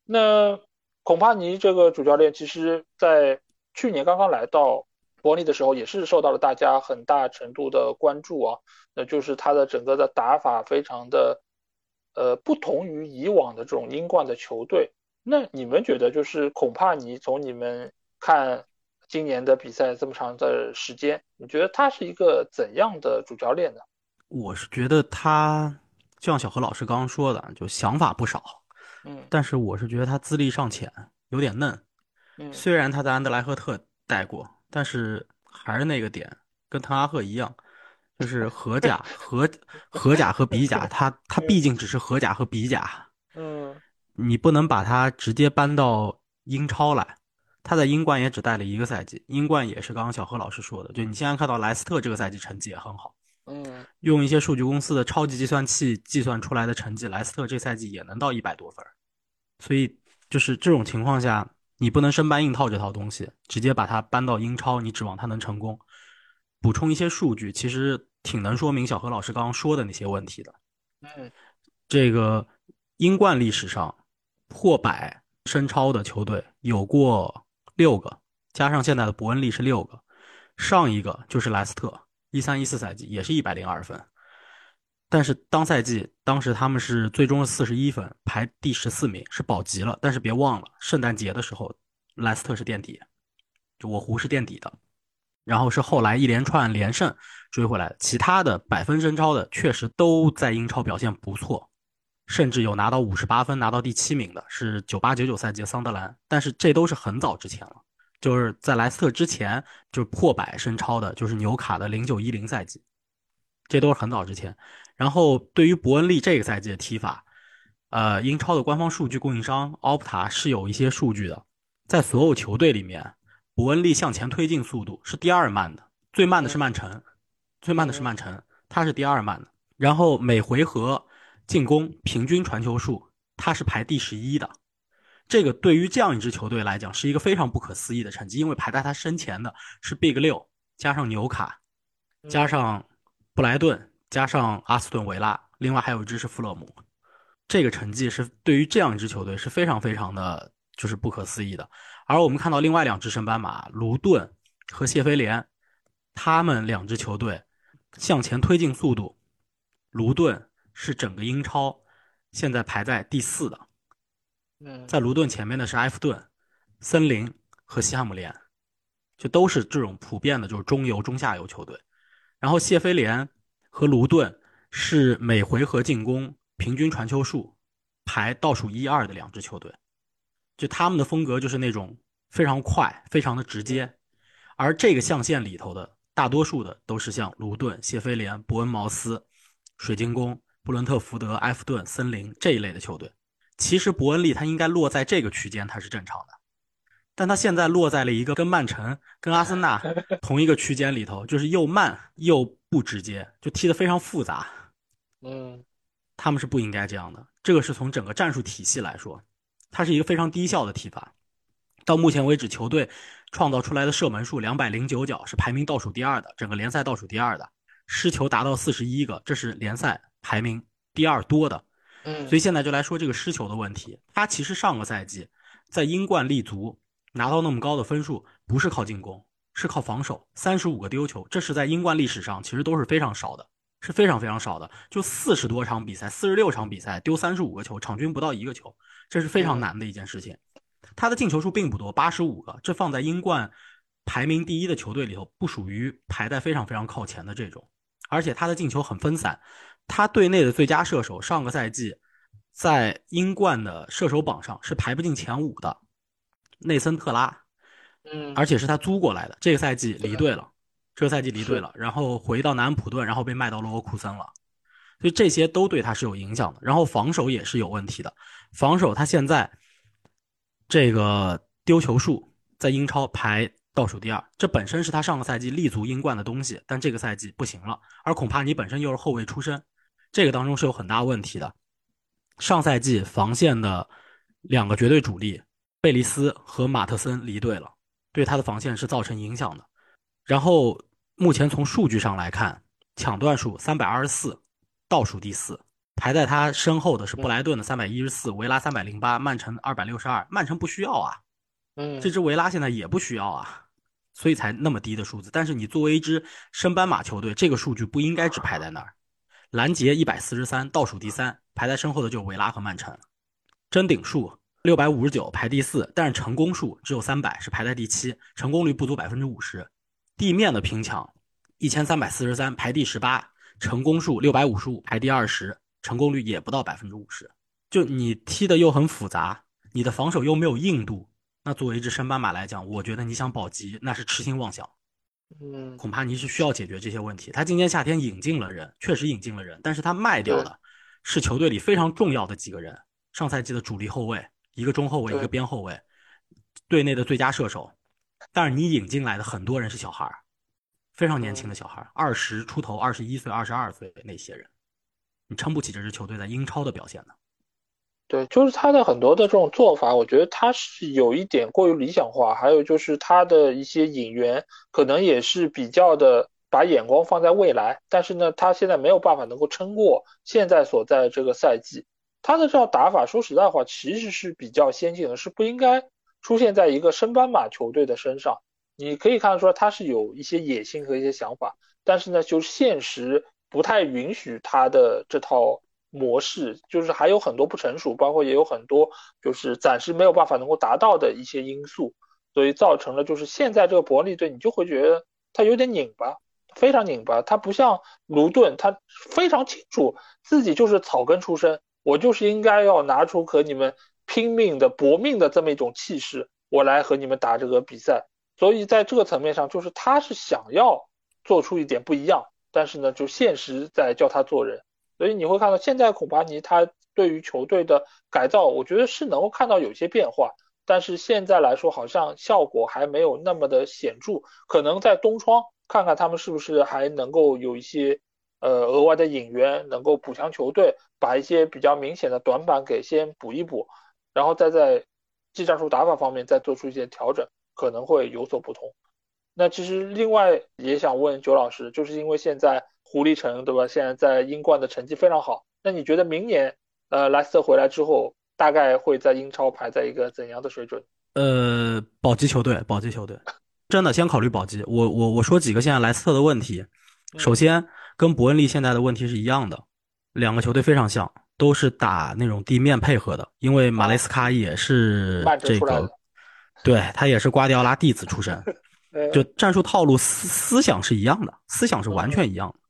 那孔帕尼这个主教练，其实在去年刚刚来到伯恩利的时候，也是受到了大家很大程度的关注啊。那就是他的整个的打法非常的，呃，不同于以往的这种英冠的球队。那你们觉得，就是孔帕尼从你们看？今年的比赛这么长的时间，你觉得他是一个怎样的主教练呢？
我是觉得他，就像小何老师刚刚说的，就想法不少，
嗯，
但是我是觉得他资历尚浅，有点嫩，
嗯，
虽然他在安德莱赫特待过，但是还是那个点，跟滕哈赫一样，就是荷甲、荷荷甲和比甲，它它毕竟只是荷甲和比甲，
嗯，
你不能把它直接搬到英超来。他在英冠也只带了一个赛季，英冠也是刚刚小何老师说的，就你现在看到莱斯特这个赛季成绩也很好，
嗯，
用一些数据公司的超级计算器计算出来的成绩，莱斯特这赛季也能到一百多分，所以就是这种情况下，你不能生搬硬套这套东西，直接把它搬到英超，你指望它能成功？补充一些数据，其实挺能说明小何老师刚刚说的那些问题的。
嗯，
这个英冠历史上破百升超的球队有过。六个加上现在的伯恩利是六个，上一个就是莱斯特，一三一四赛季也是一百零二分，但是当赛季当时他们是最终是四十一分，排第十四名，是保级了。但是别忘了，圣诞节的时候莱斯特是垫底，就我湖是垫底的，然后是后来一连串连胜追回来的。其他的百分升超的确实都在英超表现不错。甚至有拿到五十八分，拿到第七名的是九八九九赛季桑德兰，但是这都是很早之前了，就是在莱斯特之前，就破百升超的，就是纽卡的零九一零赛季，这都是很早之前。然后对于伯恩利这个赛季的踢法，呃，英超的官方数据供应商 Opta 是有一些数据的，在所有球队里面，伯恩利向前推进速度是第二慢的，最慢的是曼城，最慢的是曼城，他是第二慢的。然后每回合。进攻平均传球数，他是排第十一的，这个对于这样一支球队来讲是一个非常不可思议的成绩，因为排在他身前的是 Big 六，加上纽卡，加上布莱顿，加上阿斯顿维拉，另外还有一支是富勒姆，这个成绩是对于这样一支球队是非常非常的，就是不可思议的。而我们看到另外两支升班马卢顿和谢菲联，他们两支球队向前推进速度，卢顿。是整个英超现在排在第四的，
嗯，
在卢顿前面的是埃弗顿、森林和西汉姆联，就都是这种普遍的，就是中游、中下游球队。然后谢菲联和卢顿是每回合进攻平均传球数排倒数一二的两支球队，就他们的风格就是那种非常快、非常的直接。而这个象限里头的大多数的都是像卢顿、谢菲联、伯恩茅斯、水晶宫。布伦特福德、埃弗顿、森林这一类的球队，其实伯恩利他应该落在这个区间，他是正常的，但他现在落在了一个跟曼城、跟阿森纳 同一个区间里头，就是又慢又不直接，就踢得非常复杂。
嗯，
他们是不应该这样的。这个是从整个战术体系来说，它是一个非常低效的踢法。到目前为止，球队创造出来的射门数两百零九脚，是排名倒数第二的，整个联赛倒数第二的。失球达到四十一个，这是联赛排名第二多的。
嗯，
所以现在就来说这个失球的问题。他其实上个赛季在英冠立足，拿到那么高的分数，不是靠进攻，是靠防守，三十五个丢球，这是在英冠历史上其实都是非常少的，是非常非常少的。就四十多场比赛，四十六场比赛丢三十五个球，场均不到一个球，这是非常难的一件事情。他的进球数并不多，八十五个，这放在英冠排名第一的球队里头，不属于排在非常非常靠前的这种。而且他的进球很分散，他队内的最佳射手上个赛季在英冠的射手榜上是排不进前五的，内森特拉，
嗯，
而且是他租过来的，这个赛季离队了，这个赛季离队了，然后回到南安普顿，然后被卖到勒沃库森了，所以这些都对他是有影响的。然后防守也是有问题的，防守他现在这个丢球数在英超排倒数第二，这本身是他上个赛季立足英冠的东西，但这个赛季不行了。而恐怕你本身又是后卫出身，这个当中是有很大问题的。上赛季防线的两个绝对主力贝利斯和马特森离队了，对他的防线是造成影响的。然后目前从数据上来看，抢断数三百二十四，倒数第四。排在他身后的是布莱顿的三百一十四，维拉三百零八，曼城二百六十二。曼城不需要啊，
嗯，
这支维拉现在也不需要啊，所以才那么低的数字。但是你作为一支升班马球队，这个数据不应该只排在那儿。拦截一百四十三，倒数第三，排在身后的就是维拉和曼城。争顶数六百五十九，排第四，但是成功数只有三百，是排在第七，成功率不足百分之五十。地面的拼抢一千三百四十三，排第十八，成功数六百五十五，排第二十，成功率也不到百分之五十。就你踢的又很复杂，你的防守又没有硬度，那作为一支升班马来讲，我觉得你想保级那是痴心妄想。
嗯，
恐怕你是需要解决这些问题。他今年夏天引进了人，确实引进了人，但是他卖掉的是球队里非常重要的几个人，上赛季的主力后卫，一个中后卫，一个边后卫，队内的最佳射手。但是你引进来的很多人是小孩儿，非常年轻的小孩儿，二十出头、二十一岁、二十二岁那些人，你撑不起这支球队在英超的表现的。
对，就是他的很多的这种做法，我觉得他是有一点过于理想化，还有就是他的一些引援可能也是比较的把眼光放在未来，但是呢，他现在没有办法能够撑过现在所在的这个赛季。他的这套打法，说实在话，其实是比较先进的，是不应该出现在一个升班马球队的身上。你可以看得出来，他是有一些野心和一些想法，但是呢，就是现实不太允许他的这套模式，就是还有很多不成熟，包括也有很多就是暂时没有办法能够达到的一些因素，所以造成了就是现在这个伯利队，你就会觉得他有点拧巴，非常拧巴。他不像卢顿，他非常清楚自己就是草根出身，我就是应该要拿出和你们拼命的搏命的这么一种气势，我来和你们打这个比赛。所以在这个层面上，就是他是想要做出一点不一样，但是呢，就现实在教他做人。所以你会看到现在孔帕尼他对于球队的改造，我觉得是能够看到有些变化，但是现在来说好像效果还没有那么的显著。可能在冬窗看看他们是不是还能够有一些呃额外的引援，能够补强球队，把一些比较明显的短板给先补一补，然后再在技战术打法方面再做出一些调整，可能会有所不同。那其实另外也想问九老师，就是因为现在狐狸城对吧？现在在英冠的成绩非常好，那你觉得明年呃莱斯特回来之后，大概会在英超排在一个怎样的水准？
呃，保级球队，保级球队，真的先考虑保级。我我我说几个现在莱斯特的问题，首先跟伯恩利现在的问题是一样的，两个球队非常像，都是打那种地面配合的，因为马雷斯卡也是这个，对他也是瓜迪奥拉弟子出身，
呃
就战术套路思思想是一样的，思想是完全一样的。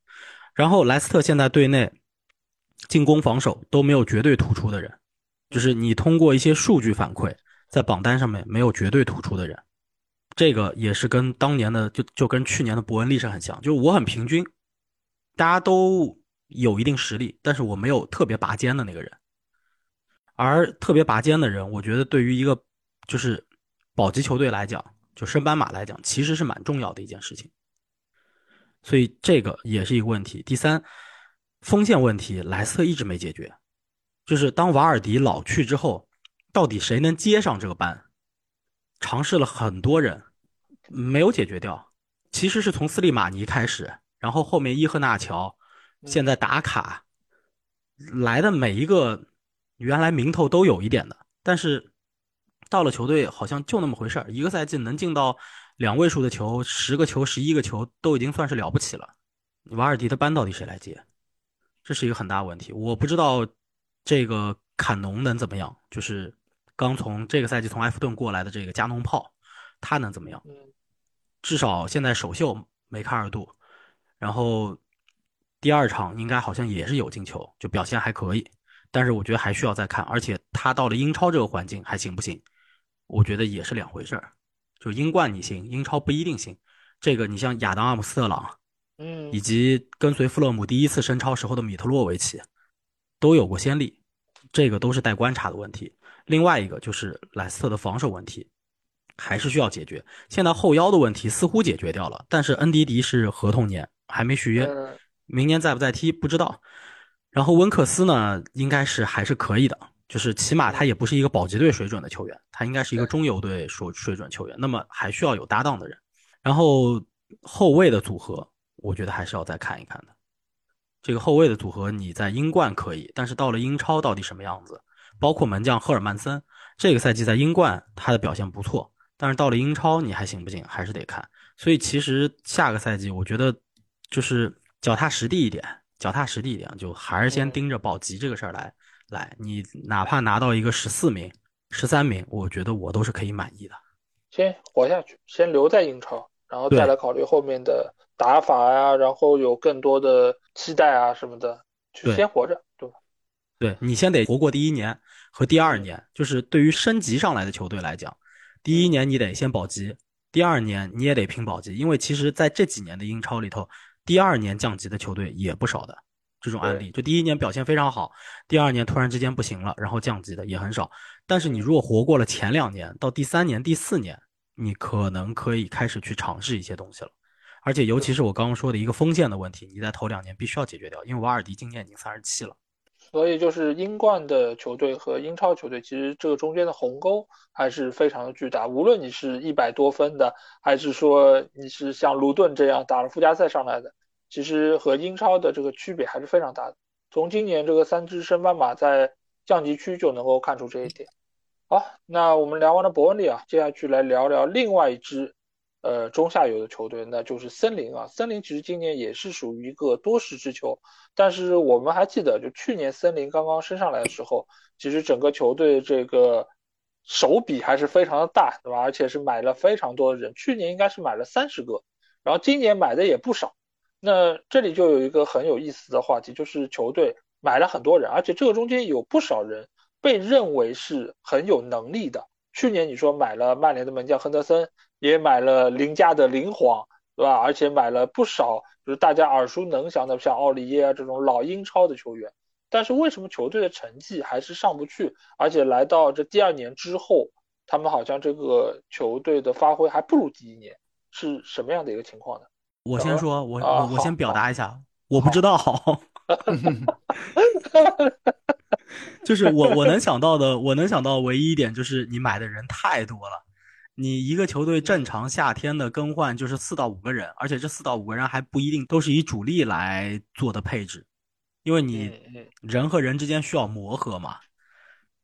然后莱斯特现在队内进攻防守都没有绝对突出的人，就是你通过一些数据反馈，在榜单上面没有绝对突出的人，这个也是跟当年的就就跟去年的伯恩利是很像，就是我很平均，大家都有一定实力，但是我没有特别拔尖的那个人。而特别拔尖的人，我觉得对于一个就是保级球队来讲，就升班马来讲，其实是蛮重要的一件事情。所以这个也是一个问题。第三，锋线问题，莱斯特一直没解决，就是当瓦尔迪老去之后，到底谁能接上这个班？尝试了很多人，没有解决掉。其实是从斯利马尼开始，然后后面伊赫纳乔，现在达卡来的每一个原来名头都有一点的，但是到了球队好像就那么回事儿。一个赛季能进到两位数的球，十个球、十一个球都已经算是了不起了。瓦尔迪的班到底谁来接？这是一个很大问题。我不知道这个坎农能怎么样，就是刚从这个赛季从埃弗顿过来的这个加农炮，他能怎么样？
嗯
至少现在首秀梅开二度，然后第二场应该好像也是有进球，就表现还可以。但是我觉得还需要再看，而且他到了英超这个环境还行不行？我觉得也是两回事儿。就英冠你行，英超不一定行。这个你像亚当阿姆斯特朗，
嗯
以及跟随富勒姆第一次升超时候的米特洛维奇，都有过先例，这个都是待观察的问题。另外一个就是莱斯特的防守问题，还是需要解决。现在后腰的问题似乎解决掉了，但是恩迪迪是合同年还没续约，
嗯
明年在不在踢不知道。然后温克斯呢，应该是还是可以的，就是起码他也不是一个保级队水准的球员，他应该是一个中游队水水准球员。那么还需要有搭档的人，然后后卫的组合，我觉得还是要再看一看的。这个后卫的组合你在英冠可以，但是到了英超到底什么样子？包括门将赫尔曼森，这个赛季在英冠他的表现不错，但是到了英超你还行不行？还是得看。所以其实下个赛季我觉得就是脚踏实地一点，脚踏实地一点，就还是先盯着保级这个事儿来来。你哪怕拿到一个十四名、十三名，我觉得我都是可以满意的。
先活下去，先留在英超，然后再来考虑后面的打法呀，然后有更多的期待啊什么的，就
对
先活着，对吧？
对你先得活过第一年和第二年，就是对于升级上来的球队来讲，第一年你得先保级，第二年你也得拼保级，因为其实在这几年的英超里头，第二年降级的球队也不少的。这种案例，就第一年表现非常好，第二年突然之间不行了，然后降级的也很少。但是你如果活过了前两年，到第三年、第四年，你可能可以开始去尝试一些东西了。而且尤其是我刚刚说的一个锋线的问题，你在头两年必须要解决掉，因为瓦尔迪今年已经三十七了。
所以就是英冠的球队和英超球队，其实这个中间的鸿沟还是非常的巨大。无论你是一百多分的，还是说你是像卢顿这样打了附加赛上来的，其实和英超的这个区别还是非常大的。从今年这个三支升班马在降级区就能够看出这一点。好，那我们聊完了伯恩利啊，接下去来聊聊另外一支呃中下游的球队，那就是森林啊。森林其实今年也是属于一个多事之秋，但是我们还记得，就去年森林刚刚升上来的时候，其实整个球队这个手笔还是非常的大，对吧？而且是买了非常多的人，去年应该是买了三十个，然后今年买的也不少。那这里就有一个很有意思的话题，就是球队买了很多人，而且这个中间有不少人被认为是很有能力的。去年你说买了曼联的门将亨德森，也买了林加的林皇，对吧？而且买了不少就是大家耳熟能详的，像奥利耶啊这种老英超的球员。但是为什么球队的成绩还是上不去？而且来到这第二年之后，他们好像这个球队的发挥还不如第一年，是什么样的一个情况呢？
我先说，我
啊
我我先表达一下，我不知道。就是我我能 想到的，我能想到唯一一点就是你买的人太多了。你一个球队正常夏天的更换就是四到五个人，而且这四到五个人还不一定都是以主力来做的配置，因为你人和人之间需要磨合嘛。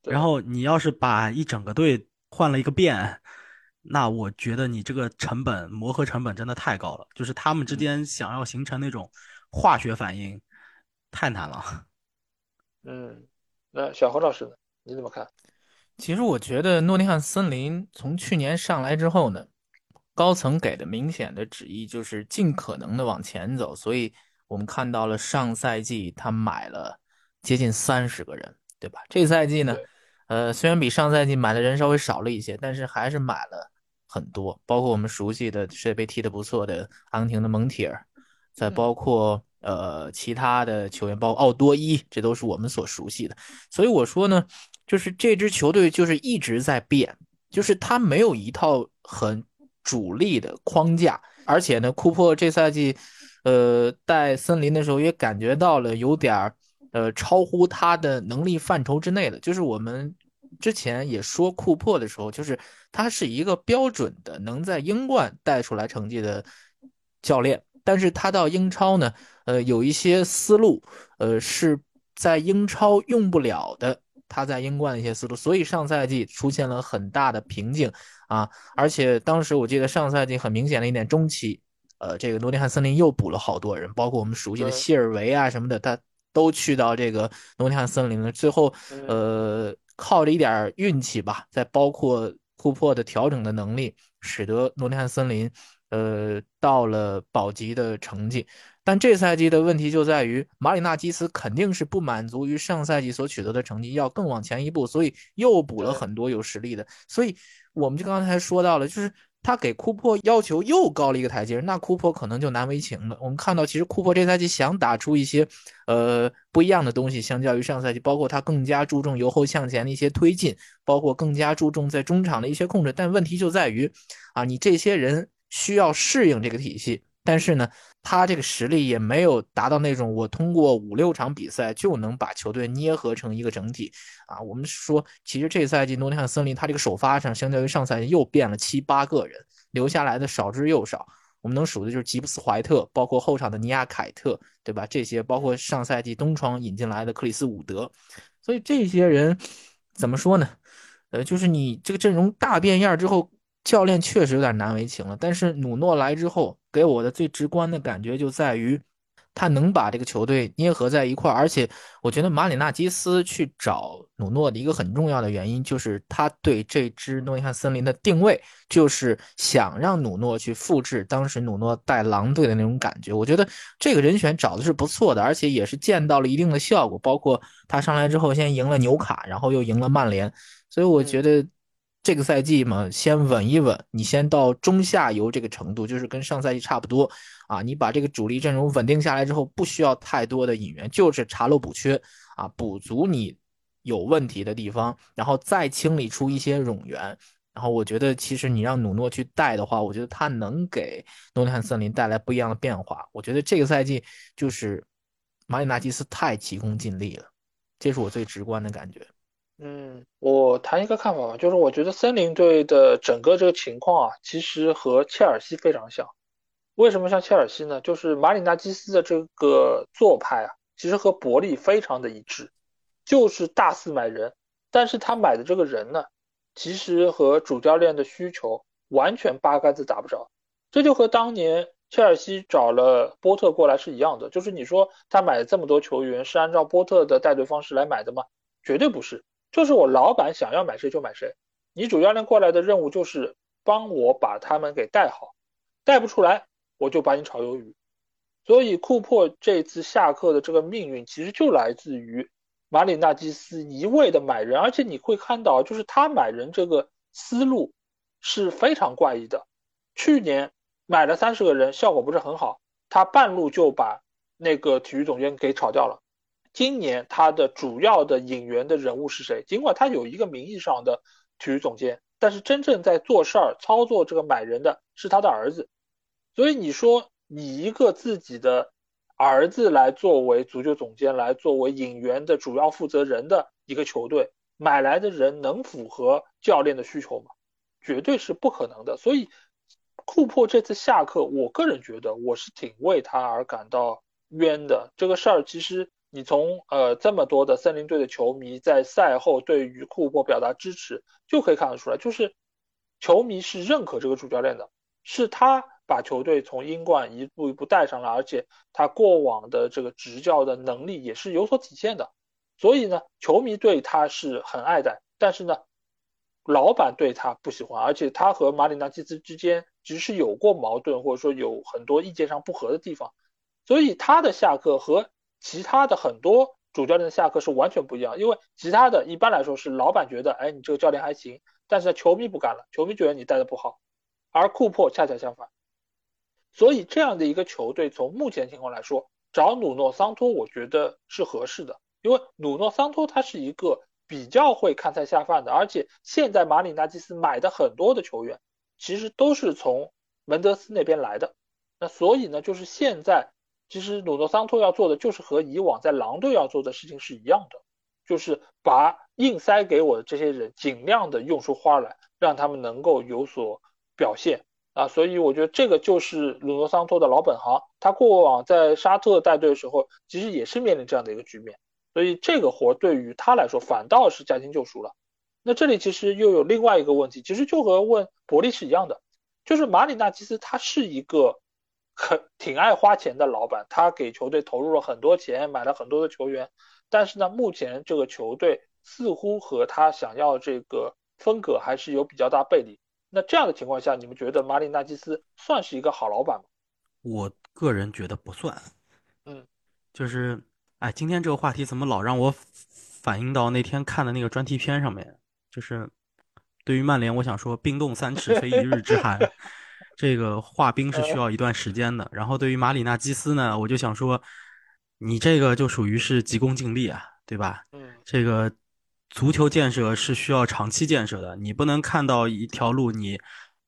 然后你要是把一整个队换了一个遍，那我觉得你这个成本磨合成本真的太高了，就是他们之间想要形成那种化学反应，太难了。
嗯，那小何老师呢？你怎么看？
其实我觉得诺丁汉森林从去年上来之后呢，高层给的明显的旨意就是尽可能的往前走，所以我们看到了上赛季他买了接近三十个人，对吧？这个赛季呢，呃，虽然比上赛季买的人稍微少了一些，但是还是买了很多，包括我们熟悉的世界杯踢得不错的阿根廷的蒙铁尔，再包括呃其他的球员，包括奥多伊，这都是我们所熟悉的。所以我说呢，就是这支球队就是一直在变，就是他没有一套很主力的框架，而且呢，库珀这赛季，呃，带森林的时候也感觉到了有点儿，呃，超乎他的能力范畴之内的，就是我们之前也说库珀的时候，就是他是一个标准的能在英冠带出来成绩的教练，但是他到英超呢，呃，有一些思路，呃，是在英超用不了的。他在英冠的一些思路，所以上赛季出现了很大的瓶颈啊！而且当时我记得上赛季很明显的一点，中期，呃，这个诺丁汉森林又补了好多人，包括我们熟悉的谢尔维啊什么的，他都去到这个诺丁汉森林了。最后，呃，靠着一点运气吧，再包括库珀的调整的能力，使得诺丁汉森林，呃，到了保级的成绩。但这赛季的问题就在于，马里纳基斯肯定是不满足于上赛季所取得的成绩，要更往前一步，所以又补了很多有实力的。所以我们就刚才说到了，就是他给库珀要求又高了一个台阶，那库珀可能就难为情了。我们看到，其实库珀这赛季想打出一些呃不一样的东西，相较于上赛季，包括他更加注重由后向前的一些推进，包括更加注重在中场的一些控制。但问题就在于，啊，你这些人需要适应这个体系。但是呢，他这个实力也没有达到那种我通过五六场比赛就能把球队捏合成一个整体啊。我们说，其实这赛季诺丁汉森林他这个首发上，相较于上赛季又变了七八个人，留下来的少之又少。我们能数的就是吉布斯怀特，包括后场的尼亚凯特，对吧？这些包括上赛季东窗引进来的克里斯伍德，所以这些人怎么说呢？呃，就是你这个阵容大变样之后。教练确实有点难为情了，但是努诺来之后，给我的最直观的感觉就在于，他能把这个球队捏合在一块儿。而且，我觉得马里纳基斯去找努诺的一个很重要的原因，就是他对这支诺丁汉森林的定位，就是想让努诺去复制当时努诺带狼队的那种感觉。我觉得这个人选找的是不错的，而且也是见到了一定的效果。包括他上来之后，先赢了纽卡，然后又赢了曼联，所以我觉得。这个赛季嘛，先稳一稳，你先到中下游这个程度，就是跟上赛季差不多啊。你把这个主力阵容稳定下来之后，不需要太多的引援，就是查漏补缺啊，补足你有问题的地方，然后再清理出一些冗员。然后我觉得，其实你让努诺去带的话，我觉得他能给诺丁汉森林带来不一样的变化。我觉得这个赛季就是马里纳基斯太急功近利了，这是我最直观的感觉。
嗯，我谈一个看法吧，就是我觉得森林队的整个这个情况啊，其实和切尔西非常像。为什么像切尔西呢？就是马里纳基斯的这个做派啊，其实和伯利非常的一致，就是大肆买人。但是他买的这个人呢，其实和主教练的需求完全八竿子打不着。这就和当年切尔西找了波特过来是一样的，就是你说他买了这么多球员是按照波特的带队方式来买的吗？绝对不是。就是我老板想要买谁就买谁，你主教练过来的任务就是帮我把他们给带好，带不出来我就把你炒鱿鱼。所以库珀这次下课的这个命运其实就来自于马里纳基斯一味的买人，而且你会看到，就是他买人这个思路是非常怪异的。去年买了三十个人，效果不是很好，他半路就把那个体育总监给炒掉了。今年他的主要的引援的人物是谁？尽管他有一个名义上的体育总监，但是真正在做事儿、操作这个买人的是他的儿子。所以你说你一个自己的儿子来作为足球总监，来作为引援的主要负责人的一个球队，买来的人能符合教练的需求吗？绝对是不可能的。所以库珀这次下课，我个人觉得我是挺为他而感到冤的。这个事儿其实。你从呃这么多的森林队的球迷在赛后对于库珀表达支持，就可以看得出来，就是球迷是认可这个主教练的，是他把球队从英冠一步一步带上来，而且他过往的这个执教的能力也是有所体现的，所以呢，球迷对他是很爱戴，但是呢，老板对他不喜欢，而且他和马里纳基斯之间其实是有过矛盾，或者说有很多意见上不合的地方，所以他的下课和。其他的很多主教练的下课是完全不一样，因为其他的一般来说是老板觉得，哎，你这个教练还行，但是球迷不干了，球迷觉得你带的不好，而库珀恰恰相反。所以这样的一个球队，从目前情况来说，找努诺桑托，我觉得是合适的，因为努诺桑托他是一个比较会看菜下饭的，而且现在马里纳基斯买的很多的球员，其实都是从门德斯那边来的，那所以呢，就是现在。其实鲁诺桑托要做的就是和以往在狼队要做的事情是一样的，就是把硬塞给我的这些人尽量的用出花来，让他们能够有所表现啊。所以我觉得这个就是鲁诺桑托的老本行，他过往在沙特带队的时候，其实也是面临这样的一个局面。所以这个活对于他来说反倒是驾轻就熟了。那这里其实又有另外一个问题，其实就和问伯利是一样的，就是马里纳基斯他是一个很挺爱花钱的老板，他给球队投入了很多钱，买了很多的球员，但是呢，目前这个球队似乎和他想要这个风格还是有比较大背离。那这样的情况下，你们觉得马里纳基斯算是一个好老板吗？
我个人觉得不算。
嗯，
就是。哎，今天这个话题怎么老让我反映到那天看的那个专题片上面？就是对于曼联，我想说冰冻三尺非一日之寒，这个化冰是需要一段时间的。然后对于马里纳基斯呢，我就想说，你这个就属于是急功近利啊，对吧？
嗯，
这个足球建设是需要长期建设的，你不能看到一条路，你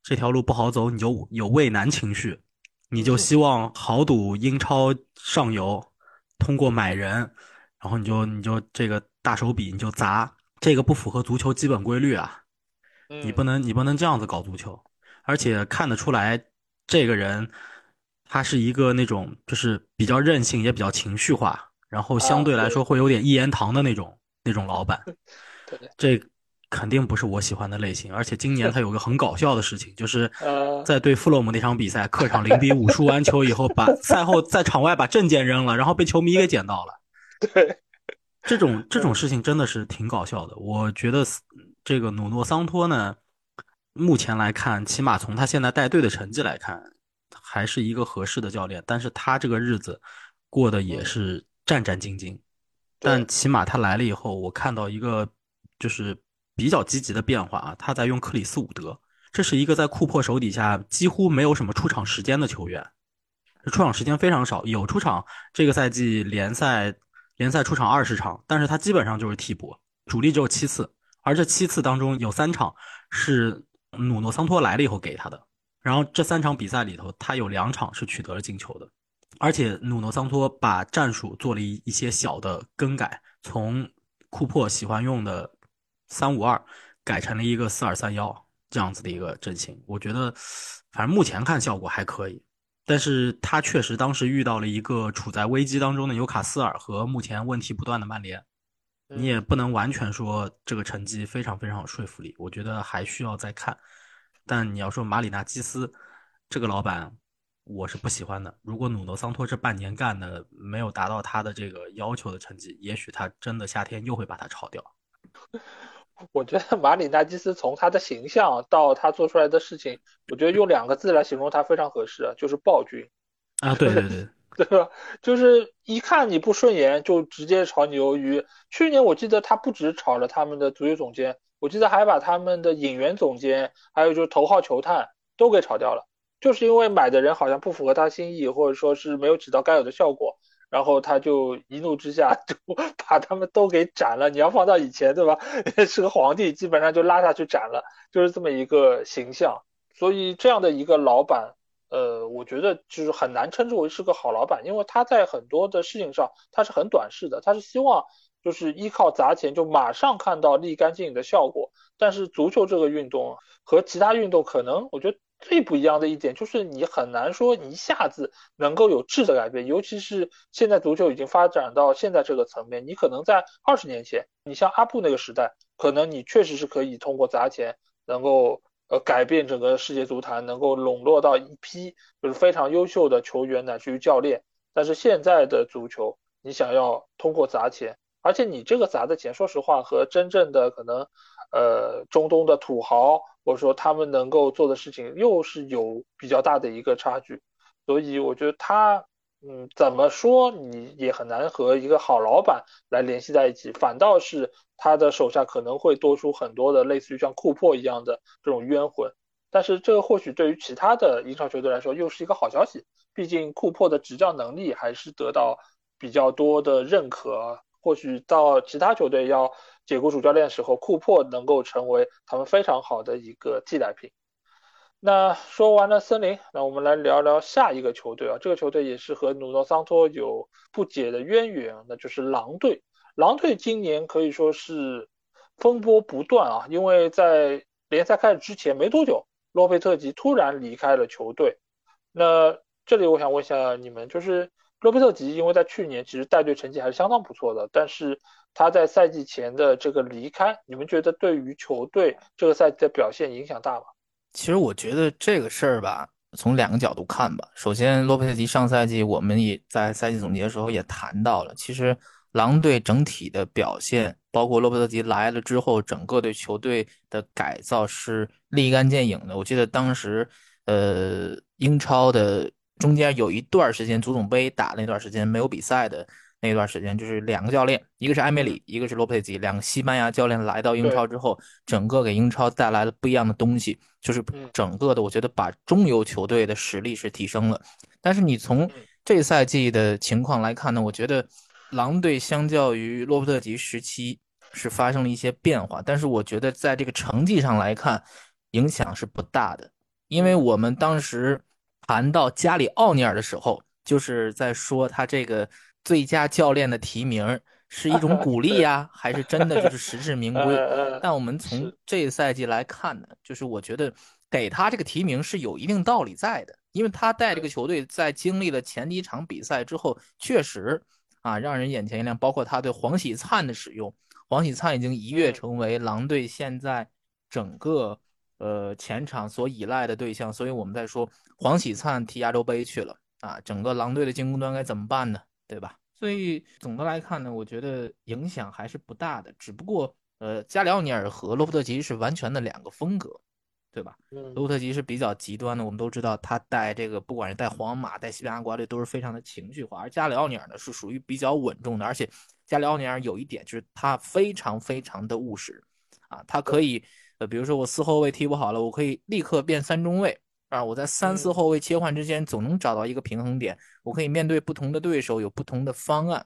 这条路不好走，你就有畏难情绪，你就希望豪赌英超上游。通过买人，然后你就你就这个大手笔你就砸，这个不符合足球基本规律啊！你不能你不能这样子搞足球，而且看得出来，这个人他是一个那种就是比较任性也比较情绪化，然后相对来说会有点一言堂的那种那种老板。这肯定不是我喜欢的类型。而且今年他有个很搞笑的事情，就是 在对富勒姆那场比赛，客场零比五输完球以后，把 赛后在场外把证件扔了，然后被球迷给捡到了。
对，
这种这种事情真的是挺搞笑的。我觉得这个努诺桑托呢，目前来看，起码从他现在带队的成绩来看，还是一个合适的教练。但是他这个日子过得也是战战兢兢。但起码他来了以后，我看到一个就是。比较积极的变化啊，他在用克里斯伍德，这是一个在库珀手底下几乎没有什么出场时间的球员，出场时间非常少，有出场这个赛季联赛联赛出场二十场，但是他基本上就是替补，主力只有七次，而这七次当中有三场是努诺桑托来了以后给他的，然后这三场比赛里头他有两场是取得了进球的，而且努诺桑托把战术做了一一些小的更改，从库珀喜欢用的。三五二改成了一个四二三幺这样子的一个阵型，我觉得反正目前看效果还可以，但是他确实当时遇到了一个处在危机当中的纽卡斯尔和目前问题不断的曼联，你也不能完全说这个成绩非常非常有说服力，我觉得还需要再看。但你要说马里纳基斯这个老板，我是不喜欢的。如果努诺桑托这半年干的没有达到他的这个要求的成绩，也许他真的夏天又会把他炒掉。
我觉得马里纳基斯从他的形象到他做出来的事情，我觉得用两个字来形容他非常合适，就是暴君
啊！对对对，
对吧？就是一看你不顺眼就直接炒你鱿鱼。去年我记得他不止炒了他们的足球总监，我记得还把他们的引援总监，还有就是头号球探都给炒掉了，就是因为买的人好像不符合他心意，或者说是没有起到该有的效果。然后他就一怒之下 就把他们都给斩了。你要放到以前，对吧？是个皇帝，基本上就拉下去斩了，就是这么一个形象。所以这样的一个老板，呃，我觉得就是很难称之为是个好老板，因为他在很多的事情上他是很短视的，他是希望就是依靠砸钱就马上看到立竿见影的效果。但是足球这个运动和其他运动可能，我觉得。最不一样的一点就是，你很难说一下子能够有质的改变，尤其是现在足球已经发展到现在这个层面，你可能在二十年前，你像阿布那个时代，可能你确实是可以通过砸钱，能够呃改变整个世界足坛，能够笼络到一批就是非常优秀的球员乃至于教练。但是现在的足球，你想要通过砸钱，而且你这个砸的钱，说实话和真正的可能呃中东的土豪。或者说他们能够做的事情又是有比较大的一个差距，所以我觉得他，嗯，怎么说你也很难和一个好老板来联系在一起，反倒是他的手下可能会多出很多的类似于像库珀一样的这种冤魂。但是这或许对于其他的英超球队来说又是一个好消息，毕竟库珀的执教能力还是得到比较多的认可。或许到其他球队要解雇主教练的时候，库珀能够成为他们非常好的一个替代品。那说完了森林，那我们来聊聊下一个球队啊，这个球队也是和努诺桑托有不解的渊源，那就是狼队。狼队今年可以说是风波不断啊，因为在联赛开始之前没多久，洛佩特吉突然离开了球队。那这里我想问一下你们，就是洛佩特吉，因为在去年其实带队成绩还是相当不错的，但是他在赛季前的这个离开，你们觉得对于球队这个赛季的表现影响大吗？
其实我觉得这个事儿吧，从两个角度看吧。首先，洛佩特吉上赛季我们也在赛季总结的时候也谈到了，其实狼队整体的表现，包括洛佩特吉来了之后，整个对球队的改造是立竿见影的。我记得当时，呃，英超的中间有一段时间，足总杯打那段时间没有比赛的。那段时间就是两个教练，一个是埃梅里，一个是洛佩吉，两个西班牙教练来到英超之后，整个给英超带来了不一样的东西，就是整个的我觉得把中游球队的实力是提升了。但是你从这赛季的情况来看呢，我觉得狼队相较于洛佩特吉时期是发生了一些变化，但是我觉得在这个成绩上来看影响是不大的，因为我们当时谈到加里奥尼尔的时候，就是在说他这个。最佳教练的提名是一种 鼓励呀，还是真的就是实至名归？但我们从这个赛季来看呢，就是我觉得给他这个提名是有一定道理在的，因为他带这个球队在经历了前几场比赛之后，确实啊让人眼前一亮。包括他对黄喜灿的使用，黄喜灿已经一跃成为狼队现在整个呃前场所依赖的对象。所以我们在说黄喜灿踢亚洲杯去了啊，整个狼队的进攻端该怎么办呢？对吧？所以总的来看呢，我觉得影响还是不大的。只不过，呃，加里奥尼尔和洛夫特吉是完全的两个风格，对吧？洛夫特吉是比较极端的，我们都知道他带这个，不管是带皇马、带西班牙国家队，都是非常的情绪化。而加里奥尼尔呢，是属于比较稳重的。而且，加里奥尼尔有一点就是他非常非常的务实啊，他可以，呃，比如说我四后卫踢不好了，我可以立刻变三中卫。啊，我在三四后卫切换之间总能找到一个平衡点，我可以面对不同的对手有不同的方案，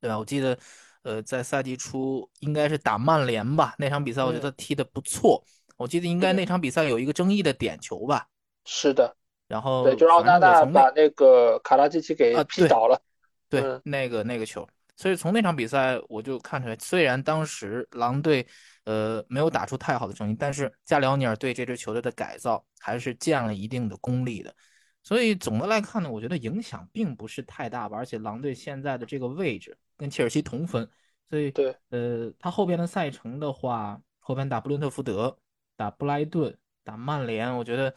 对吧？我记得，呃，在赛季初应该是打曼联吧，那场比赛我觉得踢得不错。我记得应该那场比赛有一个争议的点球吧？
是的。
然后
对，就是奥纳纳把那个卡拉基奇给劈倒了。
对，那个那个球。所以从那场比赛我就看出来，虽然当时狼队。呃，没有打出太好的成绩，但是加里奥尼尔对这支球队的改造还是建了一定的功力的，所以总的来看呢，我觉得影响并不是太大吧。而且狼队现在的这个位置跟切尔西同分，所以
对，
呃，他后边的赛程的话，后边打布伦特福德、打布莱顿、打曼联，我觉得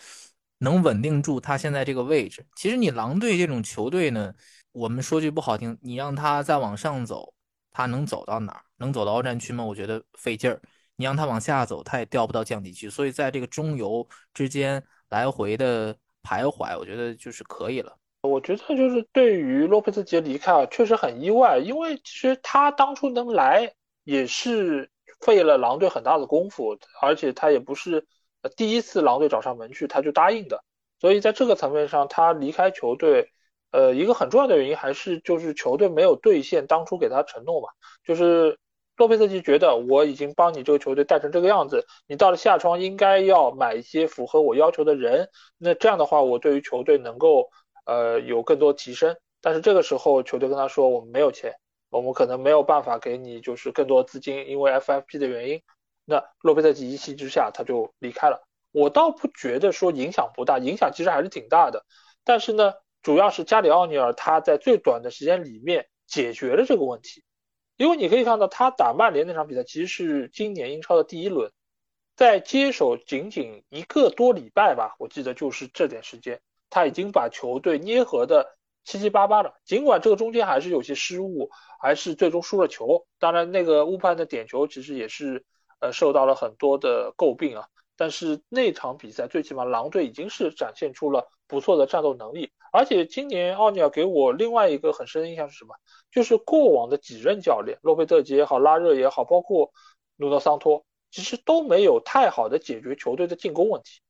能稳定住他现在这个位置。其实你狼队这种球队呢，我们说句不好听，你让他再往上走，他能走到哪儿？能走到欧战区吗？我觉得费劲儿。你让他往下走，他也掉不到降级区，所以在这个中游之间来回的徘徊，我觉得就是可以了。
我觉得就是对于洛佩兹杰离开啊，确实很意外，因为其实他当初能来也是费了狼队很大的功夫，而且他也不是第一次狼队找上门去他就答应的，所以在这个层面上，他离开球队，呃，一个很重要的原因还是就是球队没有兑现当初给他承诺嘛，就是。洛佩斯基觉得我已经帮你这个球队带成这个样子，你到了夏窗应该要买一些符合我要求的人，那这样的话我对于球队能够呃有更多提升。但是这个时候球队跟他说我们没有钱，我们可能没有办法给你就是更多资金，因为 FFP 的原因。那洛佩斯基一气之下他就离开了。我倒不觉得说影响不大，影响其实还是挺大的。但是呢，主要是加里奥尼尔他在最短的时间里面解决了这个问题。因为你可以看到，他打曼联那场比赛其实是今年英超的第一轮，在接手仅仅一个多礼拜吧，我记得就是这点时间，他已经把球队捏合的七七八八了。尽管这个中间还是有些失误，还是最终输了球。当然，那个乌潘的点球其实也是呃受到了很多的诟病啊。但是那场比赛最起码狼队已经是展现出了不错的战斗能力。而且今年奥尼尔给我另外一个很深的印象是什么？就是过往的几任教练，洛佩特吉也好，拉热也好，包括努诺桑托，其实都没有太好的解决球队的进攻问题。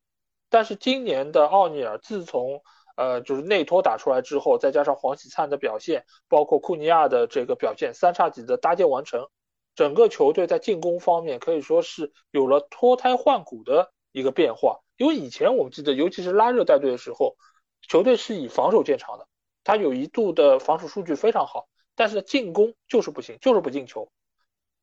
但是今年的奥尼尔，自从呃就是内托打出来之后，再加上黄喜灿的表现，包括库尼亚的这个表现，三叉戟的搭建完成，整个球队在进攻方面可以说是有了脱胎换骨的一个变化。因为以前我们记得，尤其是拉热带队的时候。球队是以防守见长的，他有一度的防守数据非常好，但是进攻就是不行，就是不进球。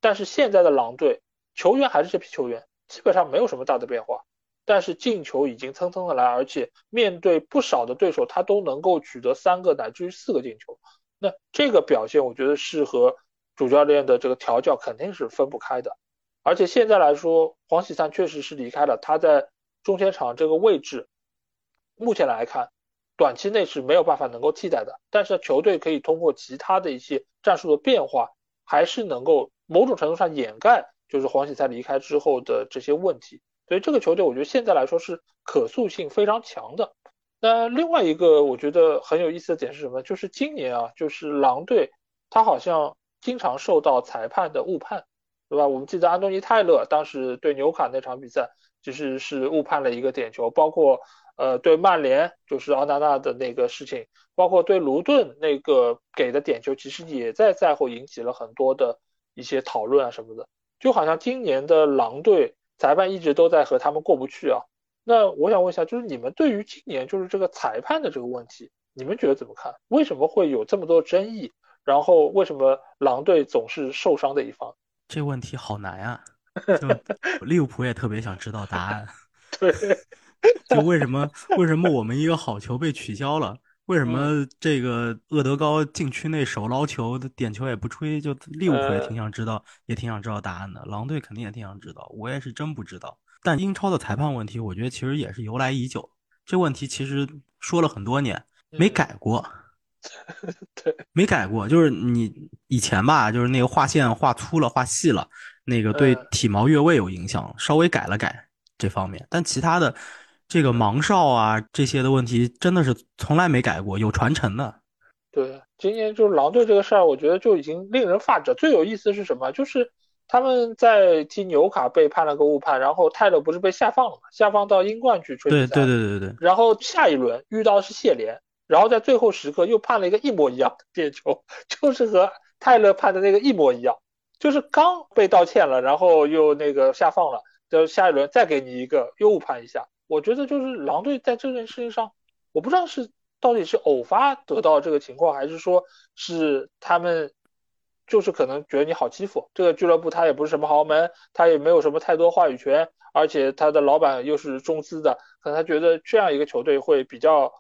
但是现在的狼队球员还是这批球员，基本上没有什么大的变化，但是进球已经蹭蹭的来，而且面对不少的对手，他都能够取得三个乃至于四个进球。那这个表现，我觉得是和主教练的这个调教肯定是分不开的。而且现在来说，黄喜灿确实是离开了，他在中前场这个位置，目前来看，短期内是没有办法能够替代的。但是球队可以通过其他的一些战术的变化，还是能够某种程度上掩盖，就是黄喜灿离开之后的这些问题。所以这个球队，我觉得现在来说是可塑性非常强的。那另外一个我觉得很有意思的点是什么？就是今年啊，就是狼队他好像经常受到裁判的误判。对吧？我们记得安东尼泰勒当时对纽卡那场比赛，其实是误判了一个点球，包括呃对曼联就是奥纳纳的那个事情，包括对卢顿那个给的点球，其实也在赛后引起了很多的一些讨论啊什么的。就好像今年的狼队裁判一直都在和他们过不去啊。那我想问一下，就是你们对于今年就是这个裁判的这个问题，你们觉得怎么看？为什么会有这么多争议？然后为什么狼队总是受伤的一方？
这问题好难啊！就利物浦也特别想知道答案。
对，
就为什么为什么我们一个好球被取消了？为什么这个厄德高禁区内手捞球的点球也不吹？就利物浦也挺想知道，也挺想知道答案的。狼队肯定也挺想知道，我也是真不知道。但英超的裁判问题，我觉得其实也是由来已久。这问题其实说了很多年，没改过。
对，
没改过，就是你以前吧，就是那个画线画粗了、画细了，那个对体毛越位有影响，稍微改了改这方面，但其他的这个盲哨啊这些的问题，真的是从来没改过，有传承的。
对，今年就是狼队这个事儿，我觉得就已经令人发指。最有意思是什么？就是他们在踢纽卡被判了个误判，然后泰勒不是被下放了嘛？下放到英冠去吹
对对对对对。
然后下一轮遇到是谢联。然后在最后时刻又判了一个一模一样的点球，就是和泰勒判的那个一模一样，就是刚被道歉了，然后又那个下放了，就下一轮再给你一个又判一下。我觉得就是狼队在这件事情上，我不知道是到底是偶发得到这个情况，还是说是他们就是可能觉得你好欺负。这个俱乐部他也不是什么豪门，他也没有什么太多话语权，而且他的老板又是中资的，可能他觉得这样一个球队会比较。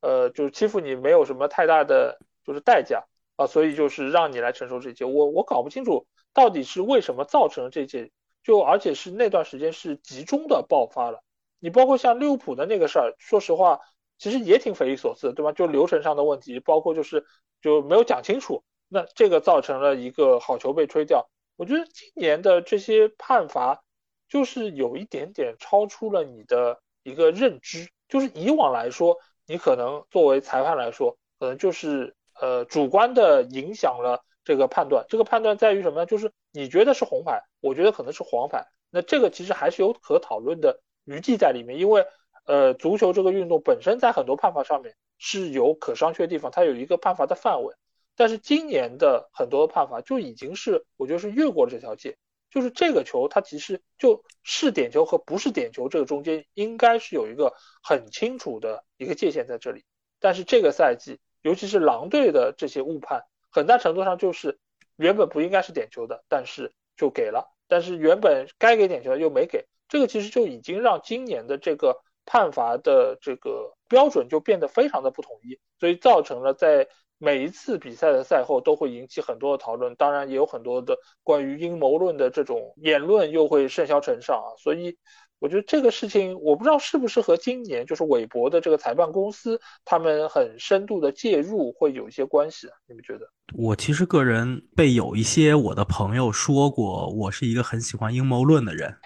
呃，就是欺负你没有什么太大的就是代价啊，所以就是让你来承受这些。我我搞不清楚到底是为什么造成这些，就而且是那段时间是集中的爆发了。你包括像利物浦的那个事儿，说实话，其实也挺匪夷所思，对吧？就流程上的问题，包括就是就没有讲清楚，那这个造成了一个好球被吹掉。我觉得今年的这些判罚就是有一点点超出了你的一个认知，就是以往来说。你可能作为裁判来说，可能就是呃主观的影响了这个判断。这个判断在于什么呢？就是你觉得是红牌，我觉得可能是黄牌。那这个其实还是有可讨论的余地在里面，因为呃足球这个运动本身在很多判罚上面是有可商榷的地方，它有一个判罚的范围。但是今年的很多判罚就已经是我觉得是越过了这条界。就是这个球，它其实就是点球和不是点球，这个中间应该是有一个很清楚的一个界限在这里。但是这个赛季，尤其是狼队的这些误判，很大程度上就是原本不应该是点球的，但是就给了；但是原本该给点球的又没给。这个其实就已经让今年的这个判罚的这个标准就变得非常的不统一，所以造成了在。每一次比赛的赛后都会引起很多的讨论，当然也有很多的关于阴谋论的这种言论又会甚嚣尘上啊，所以我觉得这个事情我不知道是不是和今年就是韦伯的这个裁判公司他们很深度的介入会有一些关系啊？你们觉得？
我其实个人被有一些我的朋友说过，我是一个很喜欢阴谋论的人，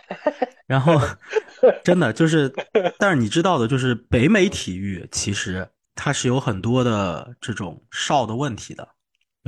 然后 真的就是，但是你知道的，就是北美体育其实。它是有很多的这种哨的问题的，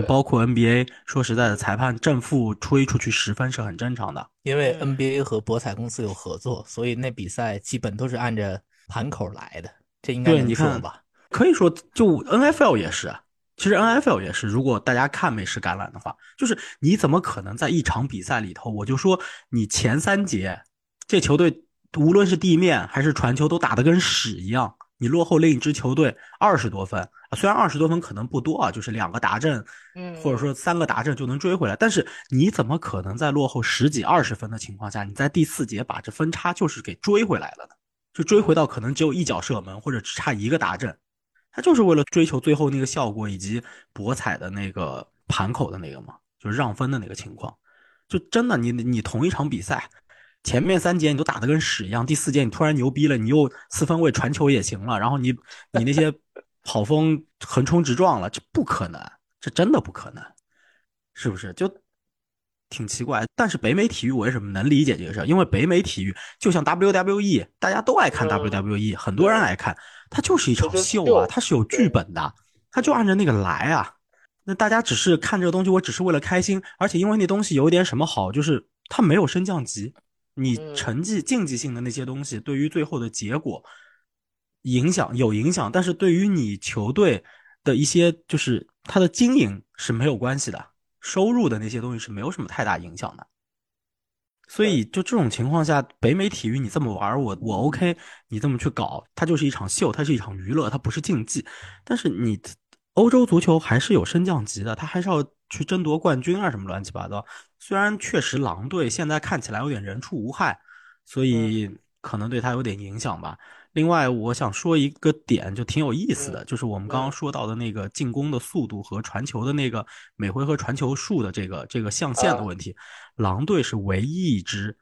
包括 NBA。说实在的，裁判正负吹出去十分是很正常的。
因为 NBA 和博彩公司有合作，所以那比赛基本都是按着盘口来的。这应该你说吧？
可以说，就 NFL 也是。其实 NFL 也是。如果大家看美式橄榄的话，就是你怎么可能在一场比赛里头，我就说你前三节这球队无论是地面还是传球都打得跟屎一样。你落后另一支球队二十多分，虽然二十多分可能不多啊，就是两个达阵，
嗯，
或者说三个达阵就能追回来，但是你怎么可能在落后十几二十分的情况下，你在第四节把这分差就是给追回来了呢？就追回到可能只有一脚射门或者只差一个达阵，他就是为了追求最后那个效果以及博彩的那个盘口的那个嘛，就是让分的那个情况，就真的你你同一场比赛。前面三节你都打得跟屎一样，第四节你突然牛逼了，你又四分卫传球也行了，然后你 你那些跑锋横冲直撞了，这不可能，这真的不可能，是不是？就挺奇怪。但是北美体育我为什么能理解这个事儿？因为北美体育就像 WWE，大家都爱看 WWE，很多人爱看，它就是一场秀啊，它是有剧本的，它就按照那个来啊。那大家只是看这个东西，我只是为了开心，而且因为那东西有一点什么好，就是它没有升降级。你成绩竞技性的那些东西，对于最后的结果影响有影响，但是对于你球队的一些就是它的经营是没有关系的，收入的那些东西是没有什么太大影响的。所以就这种情况下，北美体育你这么玩，我我 OK，你这么去搞，它就是一场秀，它是一场娱乐，它不是竞技。但是你欧洲足球还是有升降级的，它还是要去争夺冠军啊，什么乱七八糟。虽然确实狼队现在看起来有点人畜无害，所以可能对他有点影响吧。另外，我想说一个点，就挺有意思的，就是我们刚刚说到的那个进攻的速度和传球的那个每回合传球数的这个这个象限的问题。狼队是唯一一支，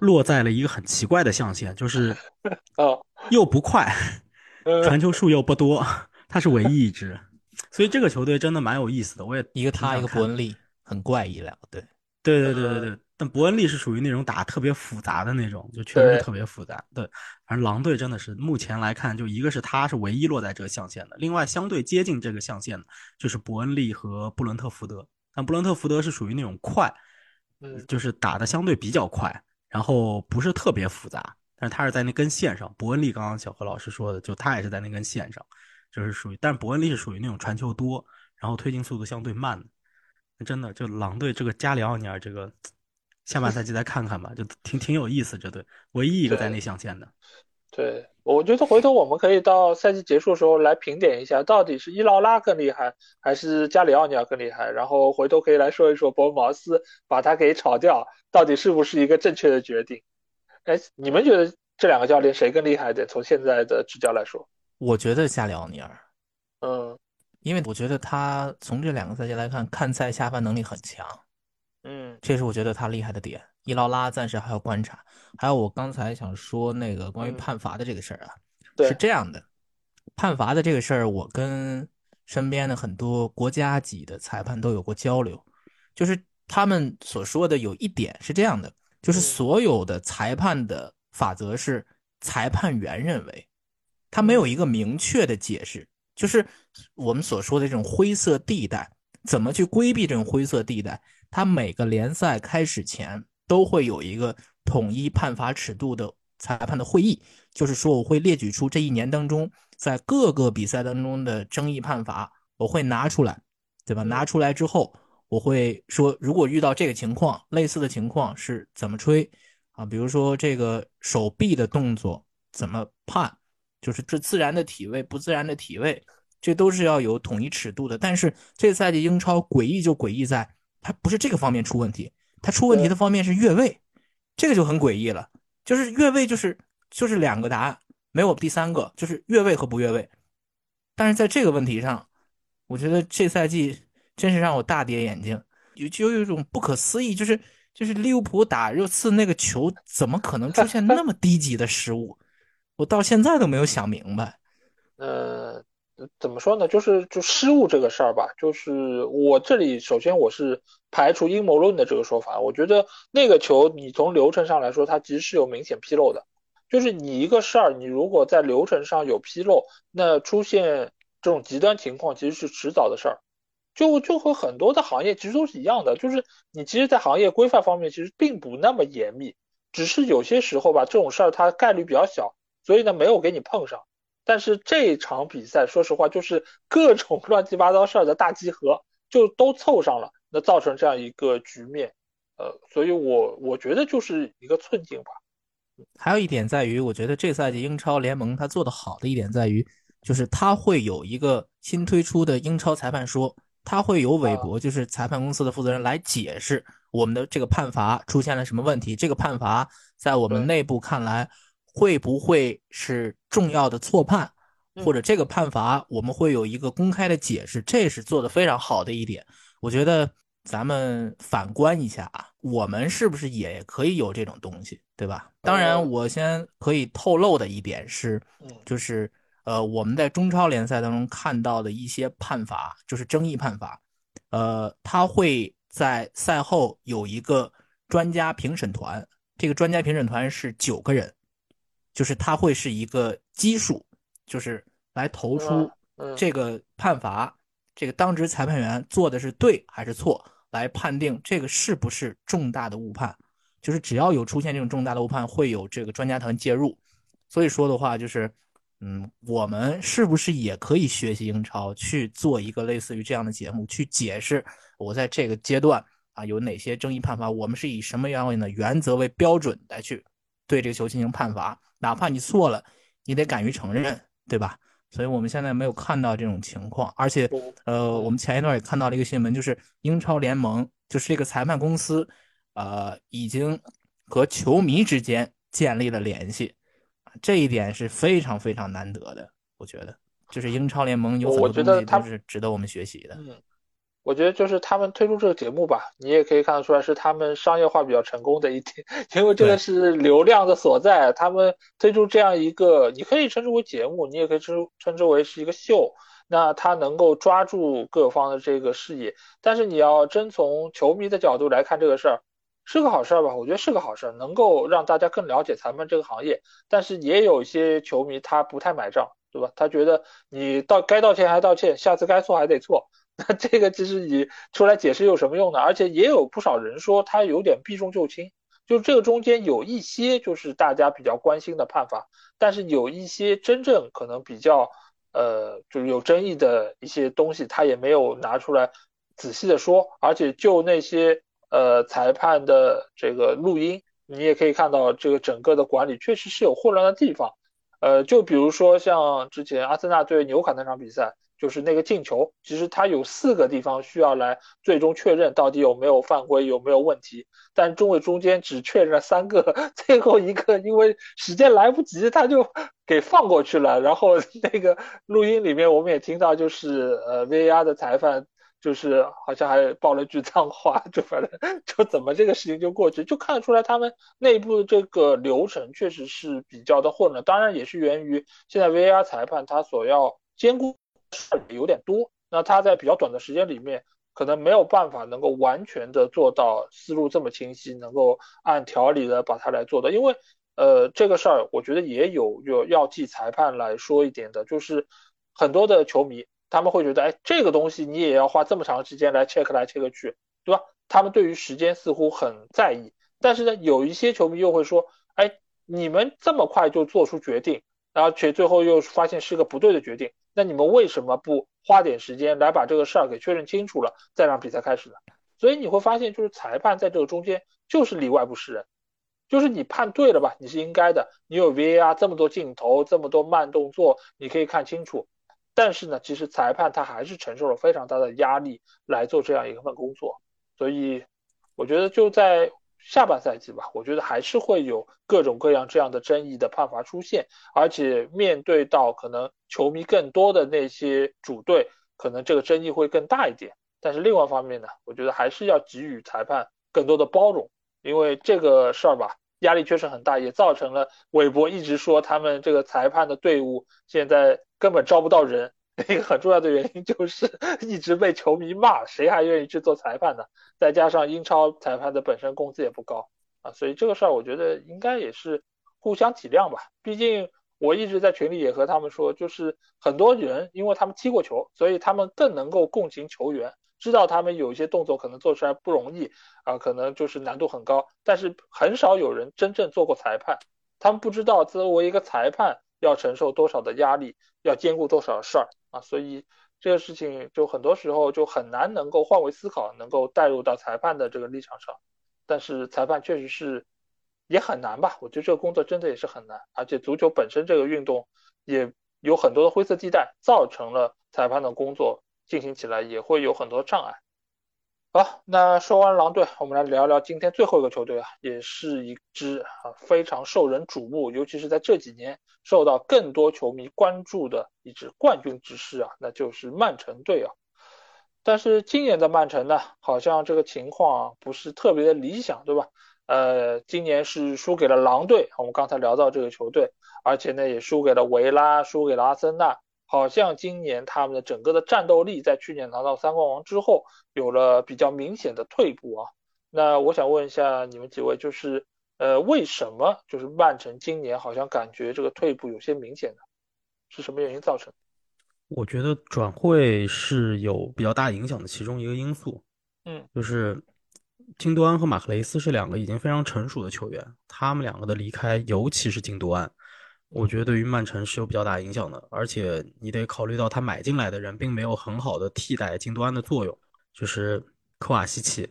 落在了一个很奇怪的象限，就是
哦
又不快，传球数又不多，它是唯一一支。所以这个球队真的蛮有意思的。我也
一个他一个伯恩利。很怪异，两个队，
对对对对对，但伯恩利是属于那种打特别复杂的那种，就确实是特别复杂。对，反正狼队真的是目前来看，就一个是他是唯一落在这个象限的，另外相对接近这个象限的，就是伯恩利和布伦特福德。但布伦特福德是属于那种快，
嗯，
就是打的相对比较快，然后不是特别复杂，但是他是在那根线上。伯恩利刚刚小何老师说的，就他也是在那根线上，就是属于，但是伯恩利是属于那种传球多，然后推进速度相对慢的。真的，就狼队这个加里奥尼尔这个，下半赛季再看看吧，就挺挺有意思。这队唯一一个在内向线的。
对，我觉得回头我们可以到赛季结束的时候来评点一下，到底是伊劳拉更厉害，还是加里奥尼尔更厉害？然后回头可以来说一说伯恩茅斯把他给炒掉，到底是不是一个正确的决定？哎，你们觉得这两个教练谁更厉害一点？从现在的执教来说，
我觉得加里奥尼尔。
嗯。
因为我觉得他从这两个赛季来看，看赛下饭能力很强，
嗯，
这是我觉得他厉害的点。伊劳拉暂时还要观察。还有我刚才想说那个关于判罚的这个事儿啊，是这样的，判罚的这个事儿，我跟身边的很多国家级的裁判都有过交流，就是他们所说的有一点是这样的，就是所有的裁判的法则是裁判员认为，他没有一个明确的解释。就是我们所说的这种灰色地带，怎么去规避这种灰色地带？他每个联赛开始前都会有一个统一判罚尺度的裁判的会议，就是说我会列举出这一年当中在各个比赛当中的争议判罚，我会拿出来，对吧？拿出来之后，我会说，如果遇到这个情况，类似的情况是怎么吹啊？比如说这个手臂的动作怎么判？就是这自然的体位，不自然的体位，这都是要有统一尺度的。但是这赛季英超诡异就诡异在，它不是这个方面出问题，它出问题的方面是越位，这个就很诡异了。就是越位就是就是两个答案，没有第三个，就是越位和不越位。但是在这个问题上，我觉得这赛季真是让我大跌眼镜，有就有一种不可思议，就是就是利物浦打热刺那个球，怎么可能出现那么低级的失误？我到现在都没有想明白，
呃，怎么说呢？就是就失误这个事儿吧，就是我这里首先我是排除阴谋论的这个说法。我觉得那个球你从流程上来说，它其实是有明显纰漏的。就是你一个事儿，你如果在流程上有纰漏，那出现这种极端情况其实是迟早的事儿。就就和很多的行业其实都是一样的，就是你其实，在行业规范方面其实并不那么严密，只是有些时候吧，这种事儿它概率比较小。所以呢，没有给你碰上，但是这场比赛，说实话，就是各种 乱七八糟事儿的大集合，就都凑上了，那造成这样一个局面，呃，所以我我觉得就是一个寸劲吧，
还有一点在于，我觉得这赛季英超联盟它做的好的一点在于，就是它会有一个新推出的英超裁判说，它会有韦伯，就是裁判公司的负责人来解释我们的这个判罚出现了什么问题，这个判罚在我们内部看来会不会是重要的错判，或者这个判罚我们会有一个公开的解释，这是做的非常好的一点，我觉得。咱们反观一下啊，我们是不是也可以有这种东西，对吧？当然，我先可以透露的一点是，就是呃，我们在中超联赛当中看到的一些判罚，就是争议判罚，呃，他会在赛后有一个专家评审团，这个专家评审团是九个人，就是它会是一个基数，就是来投出这个判罚，这个当值裁判员做的是对还是错。来判定这个是不是重大的误判，就是只要有出现这种重大的误判，会有这个专家团介入。所以说的话，就是，嗯，我们是不是也可以学习英超去做一个类似于这样的节目，去解释我在这个阶段啊有哪些争议判罚，我们是以什么样的原则为标准来去对这个球进行判罚，哪怕你错了，你得敢于承认，对吧？所以我们现在没有看到这种情况，而且，呃，我们前一段也看到了一个新闻，就是英超联盟，就是这个裁判公司，呃，已经和球迷之间建立了联系，这一点是非常非常难得的，我觉得，就是英超联盟有很多东西都是值得我们学习的。
我觉得就是他们推出这个节目吧，你也可以看得出来是他们商业化比较成功的一点，因为这个是流量的所在。他们推出这样一个，你可以称之为节目，你也可以称称之为是一个秀。那他能够抓住各方的这个视野，但是你要真从球迷的角度来看这个事儿，是个好事儿吧？我觉得是个好事儿，能够让大家更了解咱们这个行业。但是也有一些球迷他不太买账，对吧？他觉得你道该道歉还道歉，下次该错还得错。那这个其实你出来解释有什么用呢？而且也有不少人说他有点避重就轻，就这个中间有一些就是大家比较关心的判罚，但是有一些真正可能比较呃就是有争议的一些东西，他也没有拿出来仔细的说。而且就那些呃裁判的这个录音，你也可以看到这个整个的管理确实是有混乱的地方。呃，就比如说像之前阿森纳对纽卡那场比赛。就是那个进球，其实它有四个地方需要来最终确认到底有没有犯规，有没有问题。但中卫中间只确认了三个，最后一个因为时间来不及，他就给放过去了。然后 那个录音里面我们也听到，就是呃 VAR 的裁判就是好像还爆了句脏话，就反正 就怎么这个事情就过去，就看得出来他们内部这个流程确实是比较的混乱。当然也是源于现在 VAR 裁判他所要兼顾。事有点多，那他在比较短的时间里面，可能没有办法能够完全的做到思路这么清晰，能够按条理的把它来做的。因为，呃，这个事儿我觉得也有有要替裁判来说一点的，就是很多的球迷他们会觉得，哎，这个东西你也要花这么长时间来 check 来 check 去，对吧？他们对于时间似乎很在意，但是呢，有一些球迷又会说，哎，你们这么快就做出决定，而且最后又发现是个不对的决定。那你们为什么不花点时间来把这个事儿给确认清楚了，再让比赛开始呢？所以你会发现，就是裁判在这个中间就是里外不是人，就是你判对了吧，你是应该的，你有 VAR 这么多镜头，这么多慢动作，你可以看清楚。但是呢，其实裁判他还是承受了非常大的压力来做这样一份工作。所以我觉得就在。下半赛季吧，我觉得还是会有各种各样这样的争议的判罚出现，而且面对到可能球迷更多的那些主队，可能这个争议会更大一点。但是另外一方面呢，我觉得还是要给予裁判更多的包容，因为这个事儿吧，压力确实很大，也造成了韦伯一直说他们这个裁判的队伍现在根本招不到人。一个很重要的原因就是 一直被球迷骂，谁还愿意去做裁判呢？再加上英超裁判的本身工资也不高啊，所以这个事儿我觉得应该也是互相体谅吧。毕竟我一直在群里也和他们说，就是很多人因为他们踢过球，所以他们更能够共情球员，知道他们有一些动作可能做出来不容易啊，可能就是难度很高。但是很少有人真正做过裁判，他们不知道作为一个裁判。要承受多少的压力，要兼顾多少事儿啊，所以这个事情就很多时候就很难能够换位思考，能够带入到裁判的这个立场上。但是裁判确实是也很难吧？我觉得这个工作真的也是很难，而且足球本身这个运动也有很多的灰色地带，造成了裁判的工作进行起来也会有很多障碍。好，那说完狼队，我们来聊聊今天最后一个球队啊，也是一支啊非常受人瞩目，尤其是在这几年受到更多球迷关注的一支冠军之势啊，那就是曼城队啊。但是今年的曼城呢，好像这个情况不是特别的理想，对吧？呃，今年是输给了狼队，我们刚才聊到这个球队，而且呢也输给了维拉，输给了阿森纳。好像今年他们的整个的战斗力在去年拿到三冠王之后有了比较明显的退步啊。那我想问一下你们几位，就是呃，为什么就是曼城今年好像感觉这个退步有些明显呢？是什么原因造成？
我觉得转会是有比较大影响的其中一个因素。
嗯，
就是京多安和马克雷斯是两个已经非常成熟的球员，他们两个的离开，尤其是京多安。我觉得对于曼城是有比较大影响的，而且你得考虑到他买进来的人并没有很好的替代金多安的作用，就是科瓦西奇，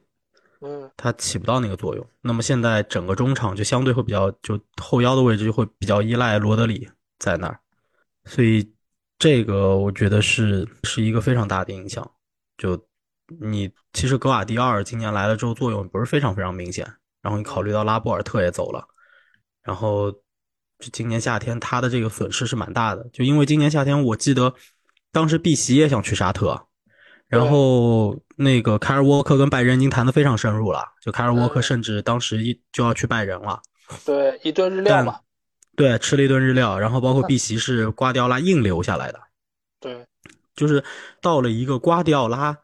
嗯，
他起不到那个作用。那么现在整个中场就相对会比较，就后腰的位置就会比较依赖罗德里在那儿，所以这个我觉得是是一个非常大的影响。就你其实格瓦迪奥尔今年来了之后作用不是非常非常明显，然后你考虑到拉波尔特也走了，然后。就今年夏天，他的这个损失是蛮大的。就因为今年夏天，我记得当时碧玺也想去沙特，然后那个凯尔沃克跟拜仁已经谈的非常深入了。就凯尔沃克甚至当时一就要去拜仁了。
对，一顿日料嘛。
对，吃了一顿日料，然后包括碧玺是瓜迪奥拉硬留下来的。
对，
就是到了一个瓜迪奥拉。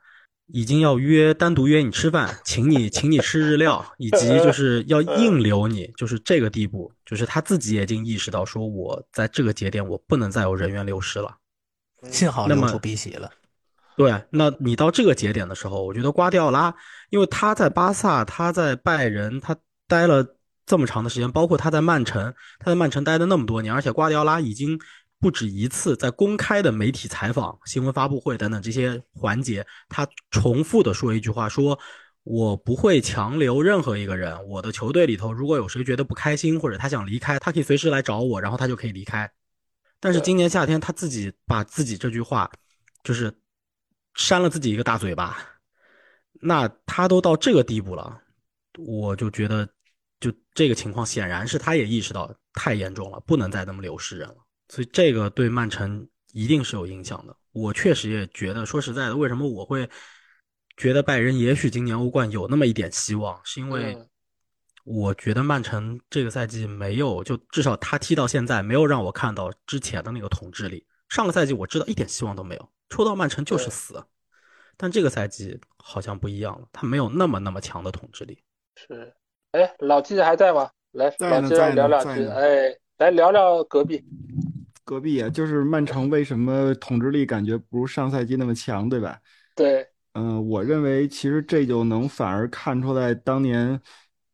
已经要约单独约你吃饭，请你请你吃日料，以及就是要硬留你，就是这个地步，就是他自己已经意识到，说我在这个节点我不能再有人员流失了。
幸好留出鼻血了。
对，那你到这个节点的时候，我觉得瓜迪奥拉，因为他在巴萨，他在拜仁，他待了这么长的时间，包括他在曼城，他在曼城待了那么多年，而且瓜迪奥拉已经。不止一次在公开的媒体采访、新闻发布会等等这些环节，他重复的说一句话：说我不会强留任何一个人。我的球队里头，如果有谁觉得不开心或者他想离开，他可以随时来找我，然后他就可以离开。但是今年夏天，他自己把自己这句话就是扇了自己一个大嘴巴。那他都到这个地步了，我就觉得，就这个情况，显然是他也意识到太严重了，不能再那么流失人了。所以这个对曼城一定是有影响的。我确实也觉得，说实在的，为什么我会觉得拜仁也许今年欧冠有那么一点希望，是因为我觉得曼城这个赛季没有，就至少他踢到现在没有让我看到之前的那个统治力。上个赛季我知道一点希望都没有，抽到曼城就是死。但这个赛季好像不一样了，他没有那么那么强的统治力。
是，哎，老季还在吗？来，老记者聊两句。哎，来聊聊隔壁。
隔壁啊，就是曼城为什么统治力感觉不如上赛季那么强，对吧？
对，
嗯，我认为其实这就能反而看出来，当年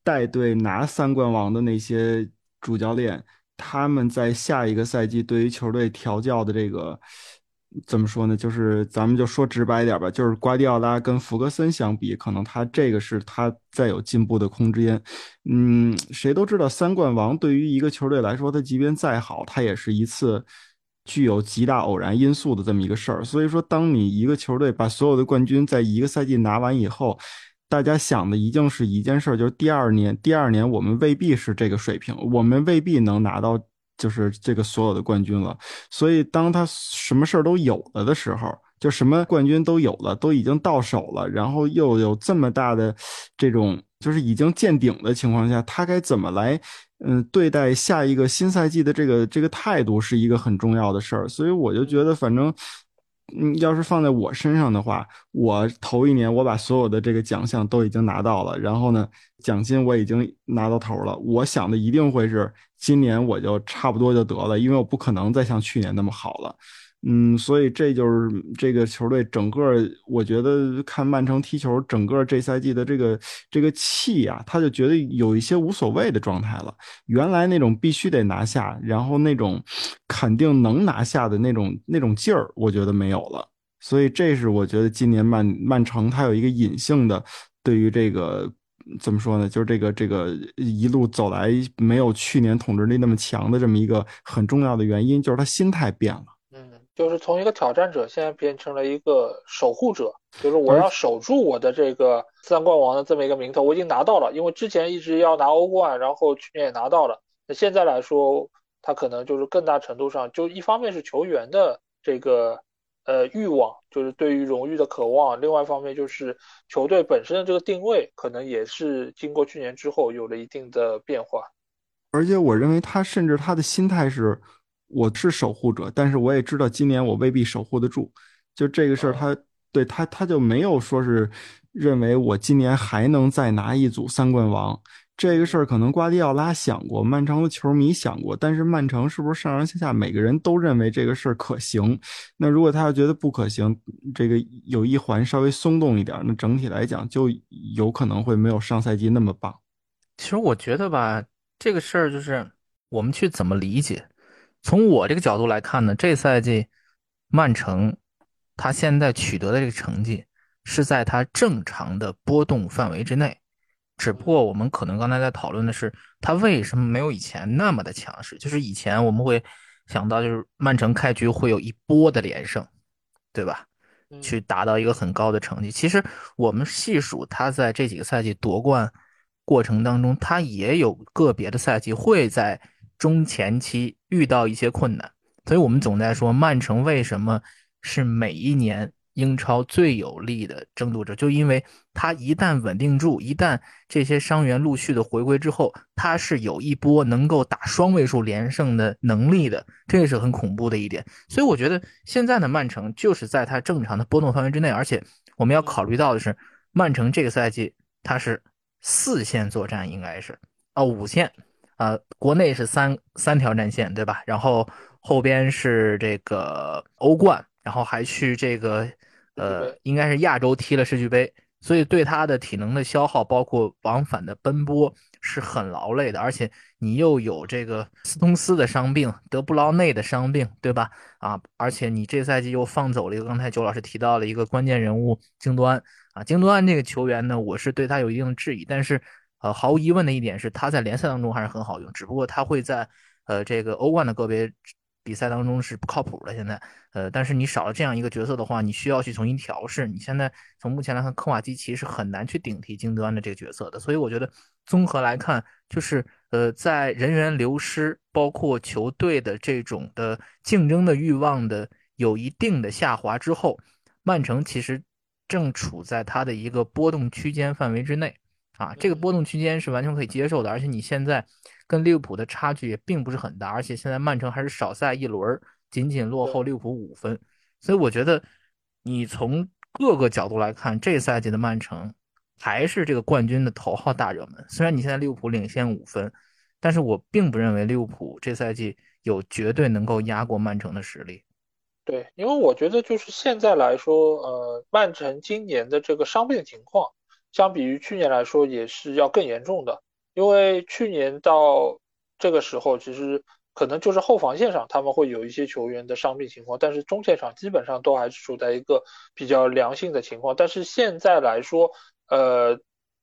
带队拿三冠王的那些主教练，他们在下一个赛季对于球队调教的这个。怎么说呢？就是咱们就说直白一点吧，就是瓜迪奥拉跟弗格森相比，可能他这个是他再有进步的空间。嗯，谁都知道三冠王对于一个球队来说，他即便再好，他也是一次具有极大偶然因素的这么一个事儿。所以说，当你一个球队把所有的冠军在一个赛季拿完以后，大家想的一定是一件事，就是第二年，第二年我们未必是这个水平，我们未必能拿到。就是这个所有的冠军了，所以当他什么事儿都有了的时候，就什么冠军都有了，都已经到手了，然后又有这么大的这种就是已经见顶的情况下，他该怎么来嗯对待下一个新赛季的这个这个态度是一个很重要的事儿，所以我就觉得反正。嗯，要是放在我身上的话，我头一年我把所有的这个奖项都已经拿到了，然后呢，奖金我已经拿到头了。我想的一定会是今年我就差不多就得了，因为我不可能再像去年那么好了。嗯，所以这就是这个球队整个，我觉得看曼城踢球，整个这赛季的这个这个气呀，他就觉得有一些无所谓的状态了。原来那种必须得拿下，然后那种肯定能拿下的那种那种劲儿，我觉得没有了。所以这是我觉得今年曼曼城他有一个隐性的对于这个怎么说呢？就是这个这个一路走来没有去年统治力那么强的这么一个很重要的原因，就是他心态变了。
嗯，就是从一个挑战者，现在变成了一个守护者，就是我要守住我的这个三冠王的这么一个名头，我已经拿到了，因为之前一直要拿欧冠，然后去年也拿到了，那现在来说，他可能就是更大程度上，就一方面是球员的这个。呃，欲望就是对于荣誉的渴望，另外一方面就是球队本身的这个定位，可能也是经过去年之后有了一定的变化。
而且我认为他甚至他的心态是，我是守护者，但是我也知道今年我未必守护得住。就这个事儿，他对他他就没有说是认为我今年还能再拿一组三冠王。这个事儿可能瓜迪奥拉想过，曼城的球迷想过，但是曼城是不是上上下下每个人都认为这个事儿可行？那如果他要觉得不可行，这个有一环稍微松动一点，那整体来讲就有可能会没有上赛季那么棒。
其实我觉得吧，这个事儿就是我们去怎么理解。从我这个角度来看呢，这赛季曼城他现在取得的这个成绩是在他正常的波动范围之内。只不过我们可能刚才在讨论的是，他为什么没有以前那么的强势？就是以前我们会想到，就是曼城开局会有一波的连胜，对吧？去达到一个很高的成绩。其实我们细数他在这几个赛季夺冠过程当中，他也有个别的赛季会在中前期遇到一些困难。所以我们总在说，曼城为什么是每一年？英超最有力的争夺者，就因为他一旦稳定住，一旦这些伤员陆续的回归之后，他是有一波能够打双位数连胜的能力的，这是很恐怖的一点。所以我觉得现在的曼城就是在他正常的波动范围之内，而且我们要考虑到的是，曼城这个赛季他是四线作战，应该是啊五线啊，国内是三三条战线对吧？然后后边是这个欧冠，然后还去这个。呃，应该是亚洲踢了世俱杯，所以对他的体能的消耗，包括往返的奔波是很劳累的。而且你又有这个斯通斯的伤病，德布劳内的伤病，对吧？啊，而且你这赛季又放走了一个，刚才九老师提到了一个关键人物京多安啊，京多安这个球员呢，我是对他有一定的质疑，但是呃，毫无疑问的一点是，他在联赛当中还是很好用，只不过他会在呃这个欧冠的个别。比赛当中是不靠谱的，现在，呃，但是你少了这样一个角色的话，你需要去重新调试。你现在从目前来看，科瓦基奇是很难去顶替京德安的这个角色的。所以我觉得综合来看，就是呃，在人员流失，包括球队的这种的竞争的欲望的有一定的下滑之后，曼城其实正处在它的一个波动区间范围之内啊，这个波动区间是完全可以接受的，而且你现在。跟利物浦的差距也并不是很大，而且现在曼城还是少赛一轮，仅仅落后利物浦五分，所以我觉得你从各个角度来看，这赛季的曼城还是这个冠军的头号大热门。虽然你现在利物浦领先五分，但是我并不认为利物浦这赛季有绝对能够压过曼城的实力。
对，因为我觉得就是现在来说，呃，曼城今年的这个伤病情况，相比于去年来说也是要更严重的。因为去年到这个时候，其实可能就是后防线上他们会有一些球员的伤病情况，但是中线上基本上都还是处在一个比较良性的情况。但是现在来说，呃，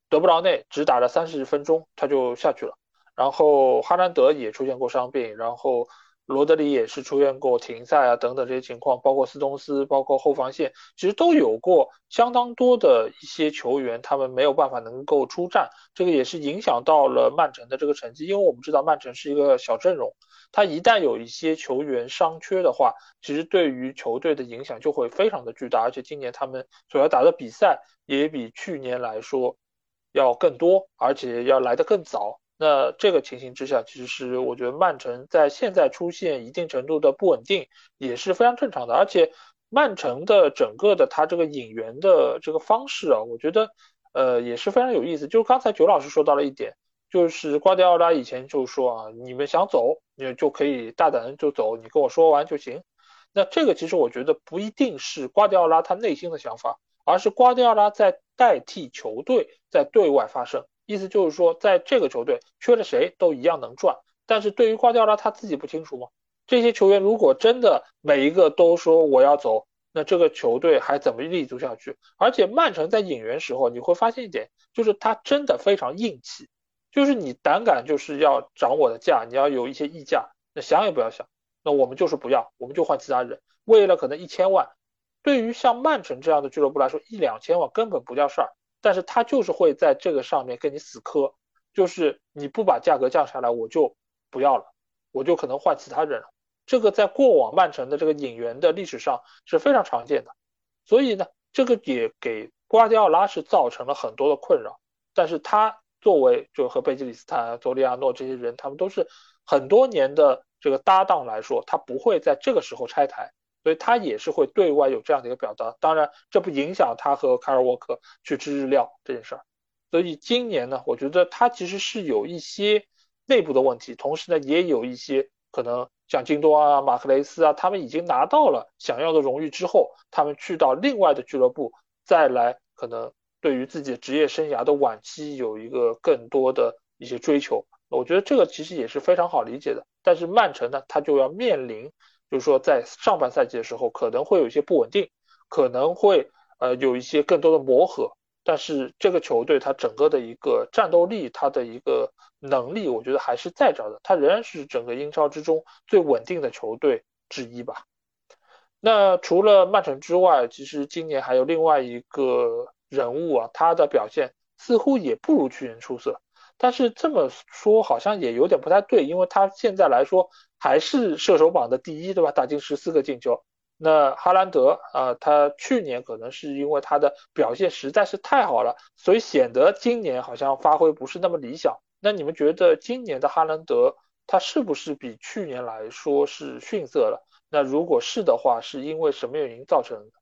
德布劳内只打了三十分钟他就下去了，然后哈兰德也出现过伤病，然后。罗德里也是出现过停赛啊等等这些情况，包括斯通斯，包括后防线，其实都有过相当多的一些球员，他们没有办法能够出战，这个也是影响到了曼城的这个成绩。因为我们知道曼城是一个小阵容，他一旦有一些球员伤缺的话，其实对于球队的影响就会非常的巨大。而且今年他们所要打的比赛也比去年来说要更多，而且要来得更早。那这个情形之下，其实是我觉得曼城在现在出现一定程度的不稳定也是非常正常的。而且曼城的整个的他这个引援的这个方式啊，我觉得呃也是非常有意思。就是刚才九老师说到了一点，就是瓜迪奥拉以前就说啊，你们想走，你就可以大胆就走，你跟我说完就行。那这个其实我觉得不一定是瓜迪奥拉他内心的想法，而是瓜迪奥拉在代替球队在对外发声。意思就是说，在这个球队缺了谁都一样能赚，但是对于瓜迪奥拉他自己不清楚吗？这些球员如果真的每一个都说我要走，那这个球队还怎么立足下去？而且曼城在引援时候，你会发现一点，就是他真的非常硬气，就是你胆敢就是要涨我的价，你要有一些溢价，那想也不要想，那我们就是不要，我们就换其他人，为了可能一千万，对于像曼城这样的俱乐部来说，一两千万根本不叫事儿，但是他就是会在这个上面跟你死磕，就是你不把价格降下来，我就不要了，我就可能换其他人了。这个在过往曼城的这个引援的历史上是非常常见的，所以呢，这个也给瓜迪奥拉是造成了很多的困扰。但是他作为就和贝吉里斯坦、佐利亚诺这些人，他们都是很多年的这个搭档来说，他不会在这个时候拆台，所以他也是会对外有这样的一个表达。当然，这不影响他和凯尔沃克去吃日料这件事儿。所以今年呢，我觉得他其实是有一些内部的问题，同时呢，也有一些可能。像京多啊、马克雷斯啊，他们已经拿到了想要的荣誉之后，他们去到另外的俱乐部，再来可能对于自己的职业生涯的晚期有一个更多的一些追求。我觉得这个其实也是非常好理解的。但是曼城呢，他就要面临，就是说在上半赛季的时候可能会有一些不稳定，可能会呃有一些更多的磨合。但是这个球队它整个的一个战斗力，它的一个能力，我觉得还是在这儿的。它仍然是整个英超之中最稳定的球队之一吧。那除了曼城之外，其实今年还有另外一个人物啊，他的表现似乎也不如去年出色。但是这么说好像也有点不太对，因为他现在来说还是射手榜的第一，对吧？打进十四个进球。那哈兰德啊，他去年可能是因为他的表现实在是太好了，所以显得今年好像发挥不是那么理想。那你们觉得今年的哈兰德他是不是比去年来说是逊色了？那如果是的话，是因为什么原因造成的？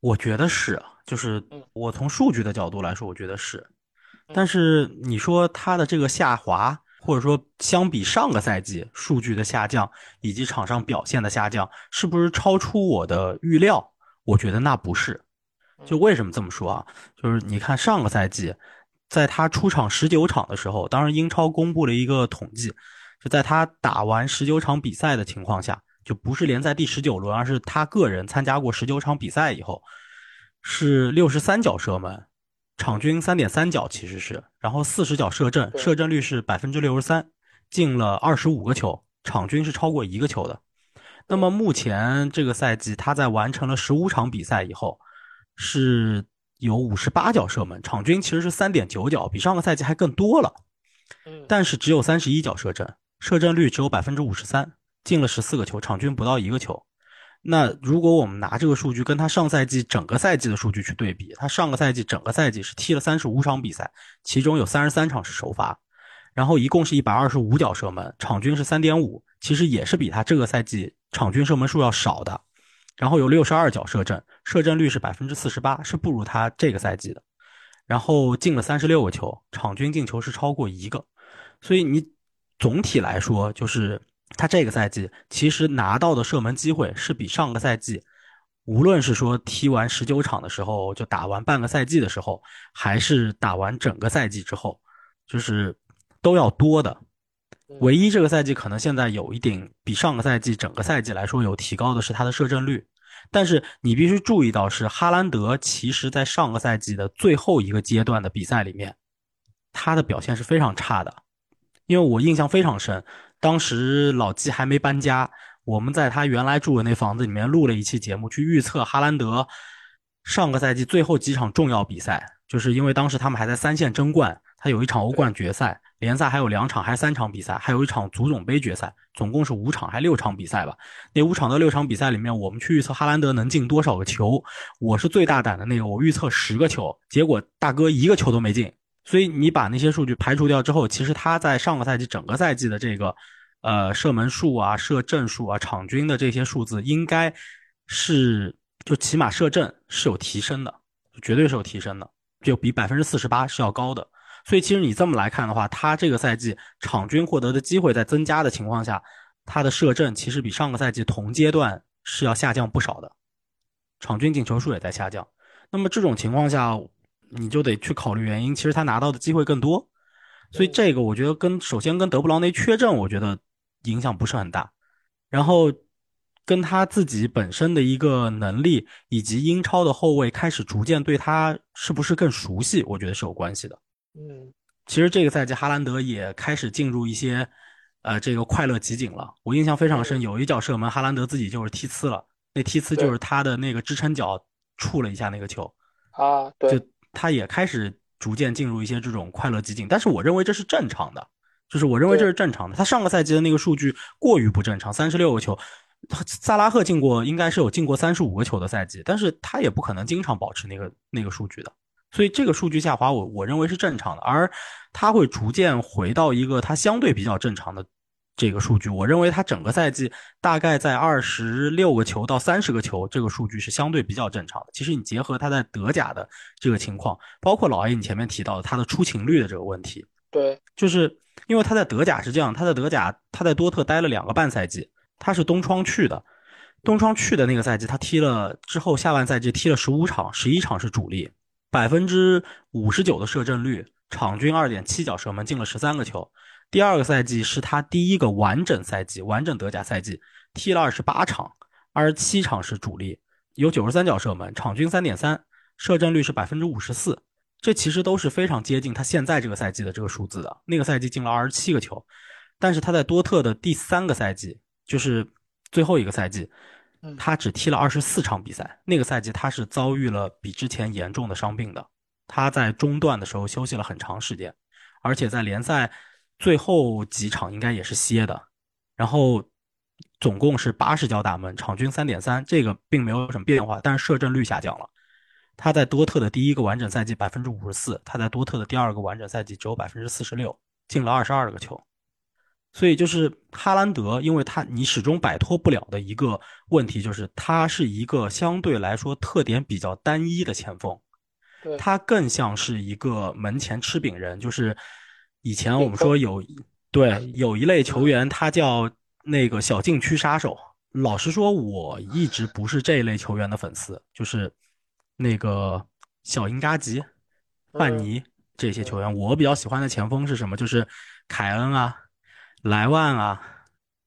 我觉得是，就是我从数据的角度来说，我觉得是。但是你说他的这个下滑。或者说，相比上个赛季数据的下降以及场上表现的下降，是不是超出我的预料？我觉得那不是。就为什么这么说啊？就是你看上个赛季，在他出场十九场的时候，当时英超公布了一个统计，就在他打完十九场比赛的情况下，就不是联赛第十九轮，而是他个人参加过十九场比赛以后，是六十三脚射门。场均三点三脚其实是，然后四十脚射正，射正率是百分之六十三，进了二十五个球，场均是超过一个球的。那么目前这个赛季他在完成了十五场比赛以后，是有五十八脚射门，场均其实是三点九脚，比上个赛季还更多了。但是只有三十一脚射正，射正率只有百分之五十三，进了十四个球，场均不到一个球。那如果我们拿这个数据跟他上赛季整个赛季的数据去对比，他上个赛季整个赛季是踢了三十五场比赛，其中有三十三场是首发，然后一共是一百二十五脚射门，场均是三点五，其实也是比他这个赛季场均射门数要少的。然后有六十二脚射正，射正率是百分之四十八，是不如他这个赛季的。然后进了三十六个球，场均进球是超过一个，所以你总体来说就是。他这个赛季其实拿到的射门机会是比上个赛季，无论是说踢完十九场的时候，就打完半个赛季的时候，还是打完整个赛季之后，就是都要多的。唯一这个赛季可能现在有一点比上个赛季整个赛季来说有提高的是他的射正率，但是你必须注意到是哈兰德，其实在上个赛季的最后一个阶段的比赛里面，他的表现是非常差的，因为我印象非常深。当时老季还没搬家，我们在他原来住的那房子里面录了一期节目，去预测哈兰德上个赛季最后几场重要比赛。就是因为当时他们还在三线争冠，他有一场欧冠决赛，联赛还有两场，还三场比赛，还有一场足总杯决赛，总共是五场还六场比赛吧。那五场到六场比赛里面，我们去预测哈兰德能进多少个球？我是最大胆的那个，我预测十个球，结果大哥一个球都没进。所以你把那些数据排除掉之后，其实他在上个赛季整个赛季的这个，呃，射门数啊、射正数啊、场均的这些数字，应该是就起码射正是有提升的，绝对是有提升的，就比百分之四十八是要高的。所以其实你这么来看的话，他这个赛季场均获得的机会在增加的情况下，他的射正其实比上个赛季同阶段是要下降不少的，场均进球数也在下降。那么这种情况下，你就得去考虑原因，其实他拿到的机会更多，所以这个我觉得跟首先跟德布劳内缺阵，我觉得影响不是很大。然后跟他自己本身的一个能力，以及英超的后卫开始逐渐对他是不是更熟悉，我觉得是有关系的。
嗯，
其实这个赛季哈兰德也开始进入一些，呃，这个快乐集锦了。我印象非常深，
嗯
有一脚射门，哈兰德自己就是踢呲了，那踢呲就是他的那个支撑脚触了一下那个球，
啊，对
就，他也开始逐渐进入一些这种快乐激进。但是我认为这是正常的，就是我认为这是正常的。他上个赛季的那个数据过于不正常，三十六个球。萨拉赫进过，应该是有进过三十五个球的赛季，但是他也不可能经常保持那个那个数据的。所以这个数据下滑我，我认为是正常的，而他会逐渐回到一个他相对比较正常的这个数据。我认为他整个赛季大概在二十六个球到三十个球，这个数据是相对比较正常的。其实你结合他在德甲的这个情况，包括老 A 你前面提到的他的出勤率的这个问题，
对，
就是因为他在德甲是这样，他在德甲他在多特待了两个半赛季，他是东窗去的，东窗去的那个赛季他踢了之后，下半赛季踢了十五场，十一场是主力，百分之五十九的射正率，场均二点七脚射门，进了十三个球。第二个赛季是他第一个完整赛季，完整德甲赛季，踢了二十八场，二十七场是主力，有九十三脚射门，场均三点三，射正率是百分之五十四。这其实都是非常接近他现在这个赛季的这个数字的。那个赛季进了二十七个球，但是他在多特的第三个赛季，就是最后一个赛季
嗯，
他只踢了二十四场比赛。那个赛季他是遭遇了比之前严重的伤病的，他在中段的时候休息了很长时间，而且在联赛最后几场应该也是歇的。然后总共是八十脚打门，场均三点三，这个并没有什么变化，但是射正率下降了。他在多特的第一个完整赛季百分之五十四，他在多特的第二个完整赛季只有百分之四十六，进了二十二个球。所以就是哈兰德，因为他你始终摆脱不了的一个问题，就是他是一个相对来说特点比较单一的前锋，他更像是一个门前吃饼人，就是以前我们说有对有一类球员，他叫那个小禁区杀手。老实说，我一直不是这一类球员的粉丝，就是那个小英扎吉、范尼这些球员。我比较喜欢的前锋是什么？就是凯恩啊、莱万啊，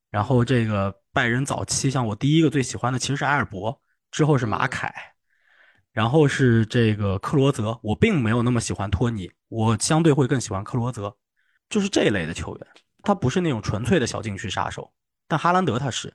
然后这个拜仁早期，像我第一个最喜欢的其实是埃尔伯，之后是马凯，然后是这个克罗泽。我并没有那么喜欢托尼，我相对会更喜欢克罗泽，就是这一类的球员。他不是那种纯粹的小禁区杀手，但哈兰德他是。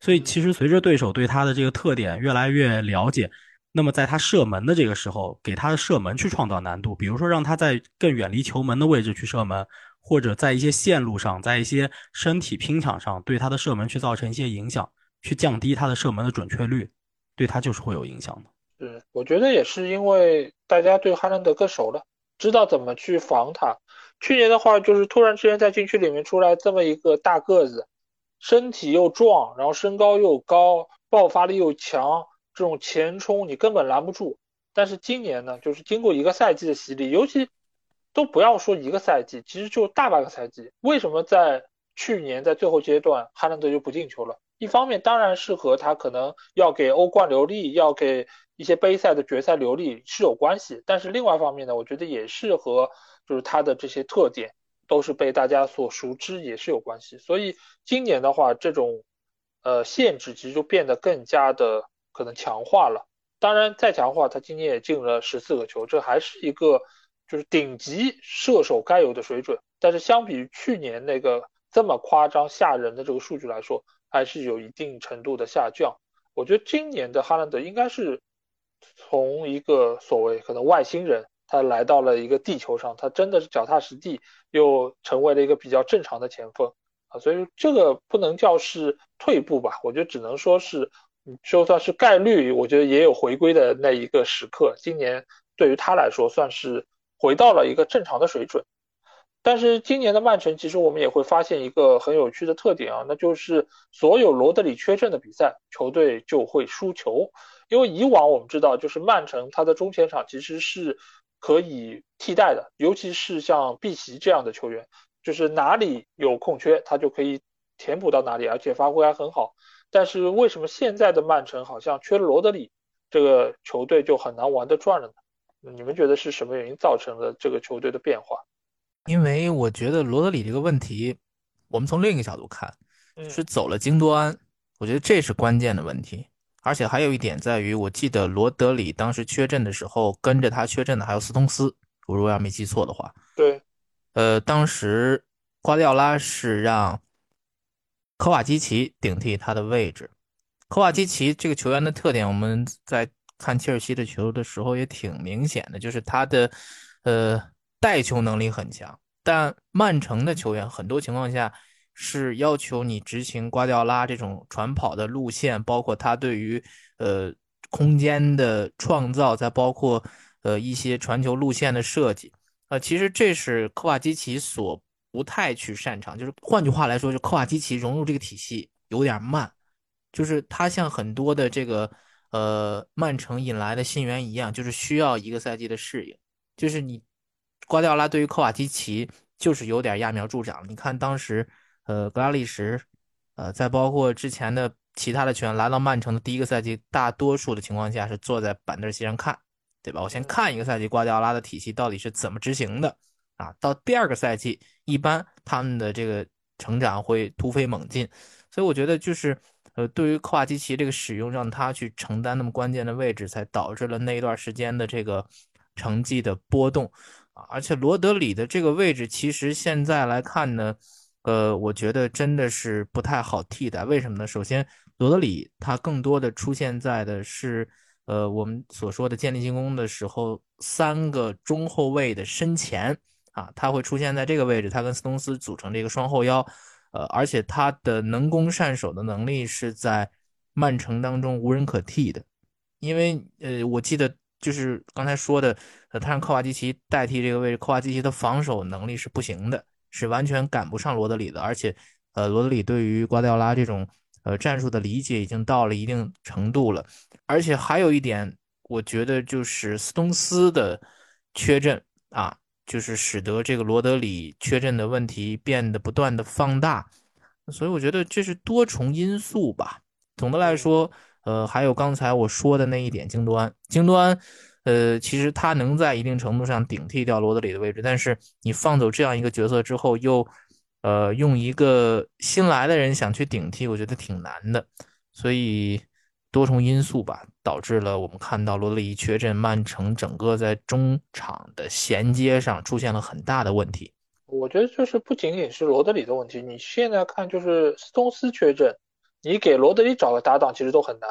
所以其实随着对手对他的这个特点越来越了解，那么在他射门的这个时候，给他的射门去创造难度，比如说让他在更远离球门的位置去射门，或者在一些线路上，在一些身体拼抢上对他的射门去造成一些影响，去降低他的射门的准确率，对他就是会有影响的。
是，我觉得也是因为大家对哈兰德更熟了，知道怎么去防他。去年的话，就是突然之间在禁区里面出来这么一个大个子，身体又壮，然后身高又高，爆发力又强，这种前冲你根本拦不住。但是今年呢，就是经过一个赛季的洗礼，尤其都不要说一个赛季，其实就大半个赛季。为什么在去年在最后阶段哈兰德就不进球了？一方面当然是和他可能要给欧冠留力，要给一些杯赛的决赛流利是有关系，但是另外一方面呢，我觉得也是和就是他的这些特点都是被大家所熟知，也是有关系。所以今年的话，这种呃限制其实就变得更加的可能强化了。当然再强化，他今年也进了十四个球，这还是一个就是顶级射手该有的水准。但是相比于去年那个这么夸张吓人的这个数据来说，还是有一定程度的下降。我觉得今年的哈兰德应该是从一个所谓可能外星人，他来到了一个地球上，他真的是脚踏实地，又成为了一个比较正常的前锋啊。所以这个不能叫是退步吧，我觉得只能说是，就算是概率，我觉得也有回归的那一个时刻。今年对于他来说，算是回到了一个正常的水准。但是今年的曼城，其实我们也会发现一个很有趣的特点啊，那就是所有罗德里缺阵的比赛，球队就会输球。因为以往我们知道，就是曼城他的中前场其实是可以替代的，尤其是像碧玺这样的球员，就是哪里有空缺，他就可以填补到哪里，而且发挥还很好。但是为什么现在的曼城好像缺了罗德里，这个球队就很难玩得转了呢？你们觉得是什么原因造成了这个球队的变化？
因为我觉得罗德里这个问题，我们从另一个角度看，
嗯
是走了京多安，我觉得这是关键的问题。而且还有一点在于，我记得罗德里当时缺阵的时候，跟着他缺阵的还有斯通斯，我如果要没记错的话。
对，
呃，当时瓜迪奥拉是让科瓦基奇顶替他的位置。科瓦基奇这个球员的特点，我们在看切尔西的球的时候也挺明显的，就是他的呃带球能力很强。但曼城的球员很多情况下。是要求你执行瓜迪奥拉这种传跑的路线，包括他对于呃空间的创造，再包括呃一些传球路线的设计。呃，其实这是科瓦基奇所不太去擅长。就是换句话来说，就科瓦基奇融入这个体系有点慢。就是他像很多的这个呃曼城引来的新援一样，就是需要一个赛季的适应。就是你瓜迪奥拉对于科瓦基奇就是有点揠苗助长。你看当时。呃，格拉利什，呃，再包括之前的其他的球员来到曼城的第一个赛季，大多数的情况下是坐在板凳席上看，对吧？我先看一个赛季瓜迪奥拉的体系到底是怎么执行的啊。到第二个赛季，一般他们的这个成长会突飞猛进。所以我觉得就是，呃，对于科瓦基奇这个使用，让他去承担那么关键的位置，才导致了那一段时间的这个成绩的波动啊。而且罗德里的这个位置，其实现在来看呢。呃，我觉得真的是不太好替代。为什么呢？首先，罗德里他更多的出现在的是，呃，我们所说的建立进攻的时候，三个中后卫的身前啊，他会出现在这个位置，他跟斯通斯组成这个双后腰，呃，而且他的能攻善守的能力是在曼城当中无人可替的。因为，呃，我记得就是刚才说的，他让科瓦基奇代替这个位置，科瓦基奇的防守能力是不行的。是完全赶不上罗德里的，而且，呃，罗德里对于瓜迪奥拉这种呃战术的理解已经到了一定程度了。而且还有一点，我觉得就是斯通斯的缺阵啊，就是使得这个罗德里缺阵的问题变得不断的放大。所以我觉得这是多重因素吧。总的来说，呃，还有刚才我说的那一点，京多安，京多安。呃，其实他能在一定程度上顶替掉罗德里的位置，但是你放走这样一个角色之后，又呃用一个新来的人想去顶替，我觉得挺难的。所以多重因素吧，导致了我们看到罗德里缺阵，曼城整个在中场的衔接上出现了很大的问题。
我觉得就是不仅仅是罗德里的问题，你现在看就是斯通斯缺阵，你给罗德里找个搭档其实都很难。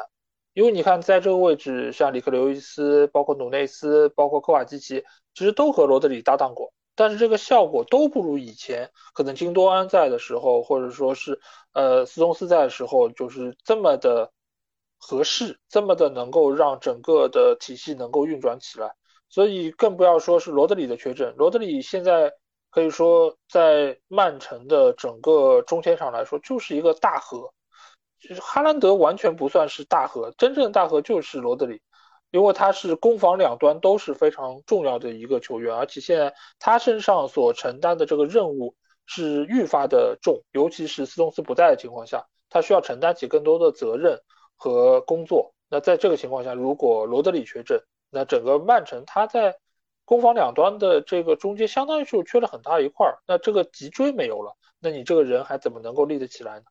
因为你看，在这个位置，像里克刘易斯、包括努内斯、包括科瓦基奇，其实都和罗德里搭档过，但是这个效果都不如以前。可能金多安在的时候，或者说是呃斯通斯在的时候，就是这么的合适，这么的能够让整个的体系能够运转起来。所以更不要说是罗德里的缺阵。罗德里现在可以说在曼城的整个中前场来说，就是一个大核。就是哈兰德完全不算是大核，真正的大核就是罗德里，因为他是攻防两端都是非常重要的一个球员，而且现在他身上所承担的这个任务是愈发的重，尤其是斯通斯不在的情况下，他需要承担起更多的责任和工作。那在这个情况下，如果罗德里缺阵，那整个曼城他在攻防两端的这个中间，相当于就缺了很大一块儿。那这个脊椎没有了，那你这个人还怎么能够立得起来呢？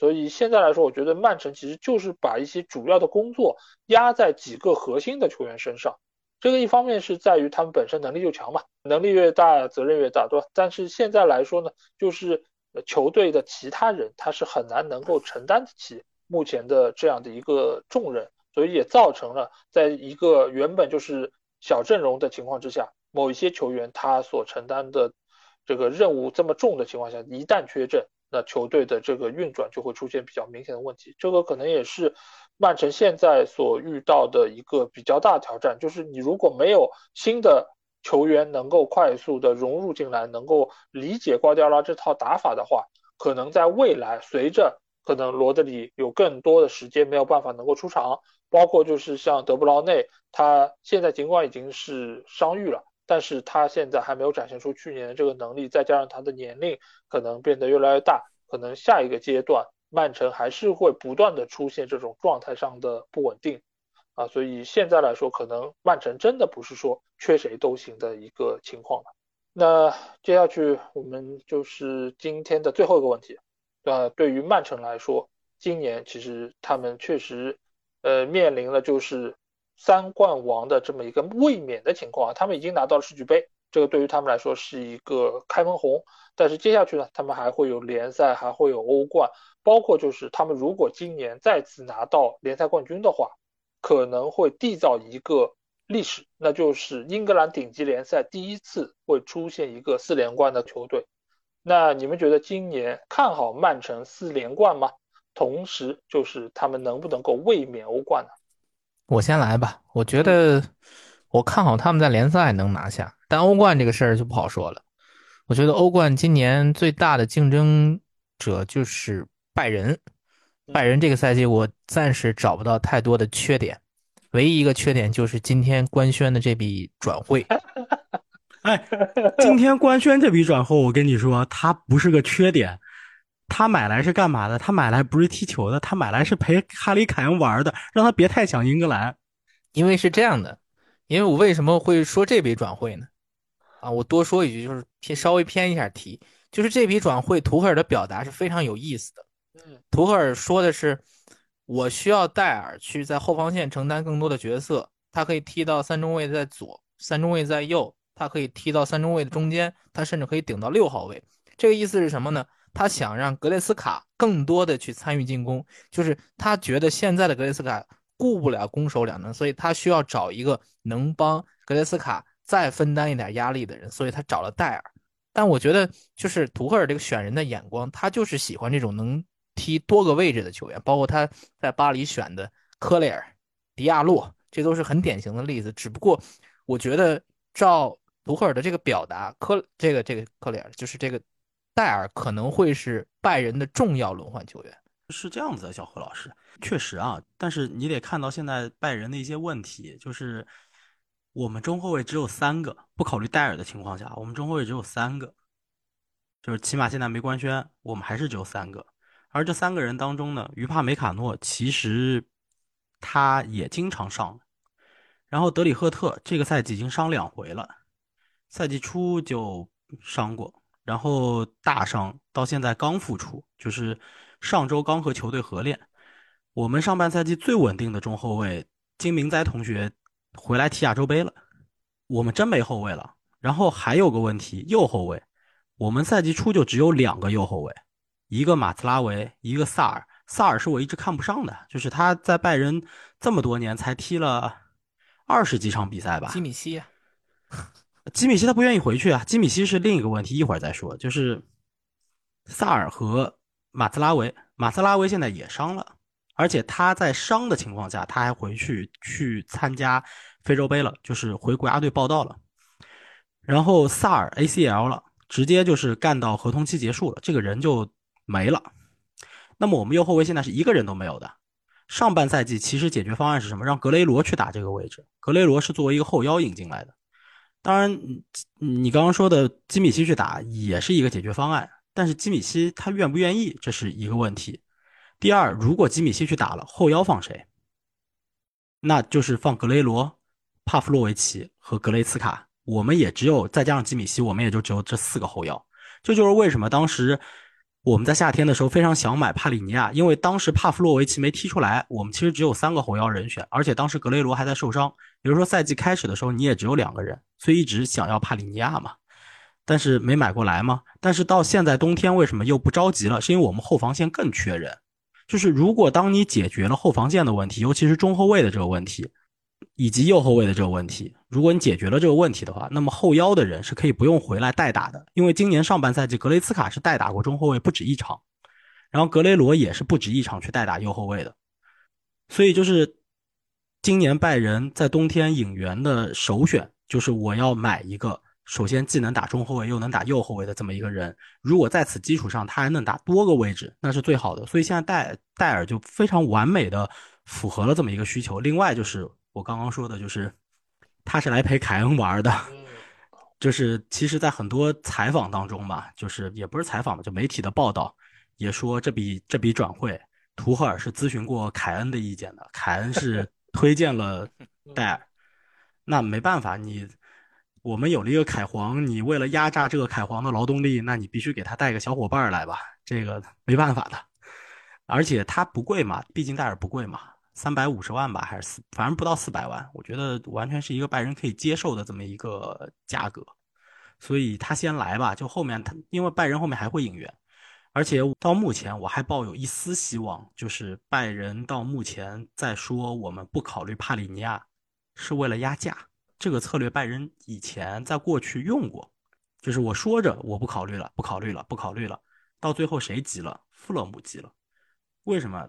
所以现在来说，我觉得曼城其实就是把一些主要的工作压在几个核心的球员身上。这个一方面是在于他们本身能力就强嘛，能力越大责任越大，对吧？但是现在来说呢，就是球队的其他人他是很难能够承担起目前的这样的一个重任，所以也造成了在一个原本就是小阵容的情况之下，某一些球员他所承担的这个任务这么重的情况下，一旦缺阵。那球队的这个运转就会出现比较明显的问题，这个可能也是曼城现在所遇到的一个比较大挑战，就是你如果没有新的球员能够快速的融入进来，能够理解瓜迪奥拉这套打法的话，可能在未来随着可能罗德里有更多的时间没有办法能够出场，包括就是像德布劳内，他现在尽管已经是伤愈了。但是他现在还没有展现出去年的这个能力，再加上他的年龄可能变得越来越大，可能下一个阶段曼城还是会不断的出现这种状态上的不稳定啊，所以现在来说，可能曼城真的不是说缺谁都行的一个情况了。那接下去我们就是今天的最后一个问题，呃，对于曼城来说，今年其实他们确实，呃，面临了就是三冠王的这么一个卫冕的情况。他们已经拿到了世俱杯，这个对于他们来说是一个开门红。但是接下去呢，他们还会有联赛，还会有欧冠，包括就是他们如果今年再次拿到联赛冠军的话，可能会缔造一个历史，那就是英格兰顶级联赛第一次会出现一个四连冠的球队。那你们觉得今年看好曼城四连冠吗？同时，就是他们能不能够卫冕欧冠呢？
我先来吧，我觉得我看好他们在联赛能拿下，但欧冠这个事儿就不好说了。我觉得欧冠今年最大的竞争者就是拜仁，拜仁这个赛季我暂时找不到太多的缺点，唯一一个缺点就是今天官宣的这笔转会。
哎，今天官宣这笔转会，我跟你说，它不是个缺点。他买来是干嘛的？他买来不是踢球的，他买来是陪哈里凯恩玩的，让他别太想英格兰。
因为是这样的，因为我为什么会说这笔转会呢？啊，我多说一句，就是偏稍微偏一下题，就是这笔转会，图赫尔的表达是非常有意思的。
嗯，
图赫尔说的是，我需要戴尔去在后防线承担更多的角色，他可以踢到三中卫在左，三中卫在右。他可以踢到三中卫的中间，他甚至可以顶到六号位。这个意思是什么呢？他想让格雷斯卡更多的去参与进攻，就是他觉得现在的格雷斯卡顾不了攻守两能，所以他需要找一个能帮格雷斯卡再分担一点压力的人，所以他找了戴尔。但我觉得，就是图赫尔这个选人的眼光，他就是喜欢这种能踢多个位置的球员，包括他在巴黎选的科雷尔、迪亚洛，这都是很典型的例子。只不过，我觉得照。图赫尔的这个表达，科这个这个科雷尔就是这个戴尔可能会是拜仁的重要轮换球员，
是这样子的，小何老师，确实啊，但是你得看到现在拜仁的一些问题，就是我们中后卫只有三个，不考虑戴尔的情况下，我们中后卫只有三个，就是起码现在没官宣，我们还是只有三个，而这三个人当中呢，于帕梅卡诺其实他也经常上，然后德里赫特这个赛季已经伤两回了。赛季初就伤过，然后大伤，到现在刚复出，就是上周刚和球队合练。我们上半赛季最稳定的中后卫金明哉同学回来踢亚洲杯了，我们真没后卫了。然后还有个问题，右后卫，我们赛季初就只有两个右后卫，一个马兹拉维，一个萨尔。萨尔是我一直看不上的，就是他在拜仁这么多年才踢了二十几场比赛吧。
基米希。
基米希他不愿意回去啊。基米希是另一个问题，一会儿再说。就是萨尔和马兹拉维，马兹拉维现在也伤了，而且他在伤的情况下，他还回去去参加非洲杯了，就是回国家队报道了。然后萨尔 ACL 了，直接就是干到合同期结束了，这个人就没了。那么我们右后卫现在是一个人都没有的。上半赛季其实解决方案是什么？让格雷罗去打这个位置。格雷罗是作为一个后腰引进来的。当然，你刚刚说的基米希去打也是一个解决方案，但是基米希他愿不愿意，这是一个问题。第二，如果基米希去打了，后腰放谁？那就是放格雷罗、帕夫洛维奇和格雷茨卡。我们也只有再加上基米希，我们也就只有这四个后腰。这就是为什么当时。我们在夏天的时候非常想买帕里尼亚，因为当时帕夫洛维奇没踢出来，我们其实只有三个后腰人选，而且当时格雷罗还在受伤，比如说赛季开始的时候你也只有两个人，所以一直想要帕里尼亚嘛，但是没买过来嘛。但是到现在冬天为什么又不着急了？是因为我们后防线更缺人，就是如果当你解决了后防线的问题，尤其是中后卫的这个问题。以及右后卫的这个问题，如果你解决了这个问题的话，那么后腰的人是可以不用回来代打的，因为今年上半赛季格雷茨卡是代打过中后卫不止一场，然后格雷罗也是不止一场去代打右后卫的，所以就是今年拜仁在冬天引援的首选就是我要买一个首先既能打中后卫又能打右后卫的这么一个人，如果在此基础上他还能打多个位置，那是最好的。所以现在戴戴尔就非常完美的符合了这么一个需求。另外就是。我刚刚说的就是，他是来陪凯恩玩的，就是其实，在很多采访当中嘛，就是也不是采访吧，就媒体的报道也说，这笔这笔转会，图赫尔是咨询过凯恩的意见的，凯恩是推荐了戴尔。那没办法，你我们有了一个凯皇，你为了压榨这个凯皇的劳动力，那你必须给他带个小伙伴来吧，这个没办法的。而且它不贵嘛，毕竟戴尔不贵嘛，三百五十万吧，还是四，反正不到四百万，我觉得完全是一个拜仁可以接受的这么一个价格，所以他先来吧，就后面他因为拜仁后面还会引援，而且到目前我还抱有一丝希望，就是拜仁到目前在说我们不考虑帕里尼亚，是为了压价，这个策略拜仁以前在过去用过，就是我说着我不考虑了，不考虑了，不考虑了，到最后谁急了？富勒姆急了。为什么？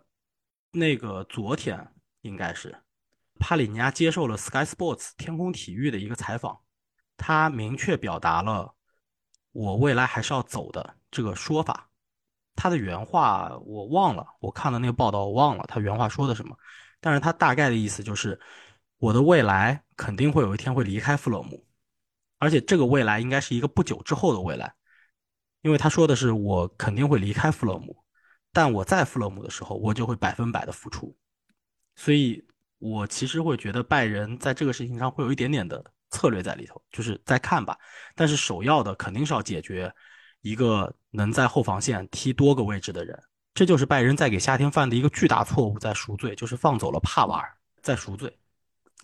那个昨天应该是帕里尼亚接受了 Sky Sports 天空体育的一个采访，他明确表达了我未来还是要走的这个说法。他的原话我忘了，我看的那个报道我忘了他原话说的什么，但是他大概的意思就是我的未来肯定会有一天会离开富勒姆，而且这个未来应该是一个不久之后的未来，因为他说的是我肯定会离开富勒姆。但我在富勒姆的时候，我就会百分百的付出，所以我其实会觉得拜仁在这个事情上会有一点点的策略在里头，就是再看吧。但是首要的肯定是要解决一个能在后防线踢多个位置的人，这就是拜仁在给夏天犯的一个巨大错误，在赎罪，就是放走了帕瓦尔，在赎罪，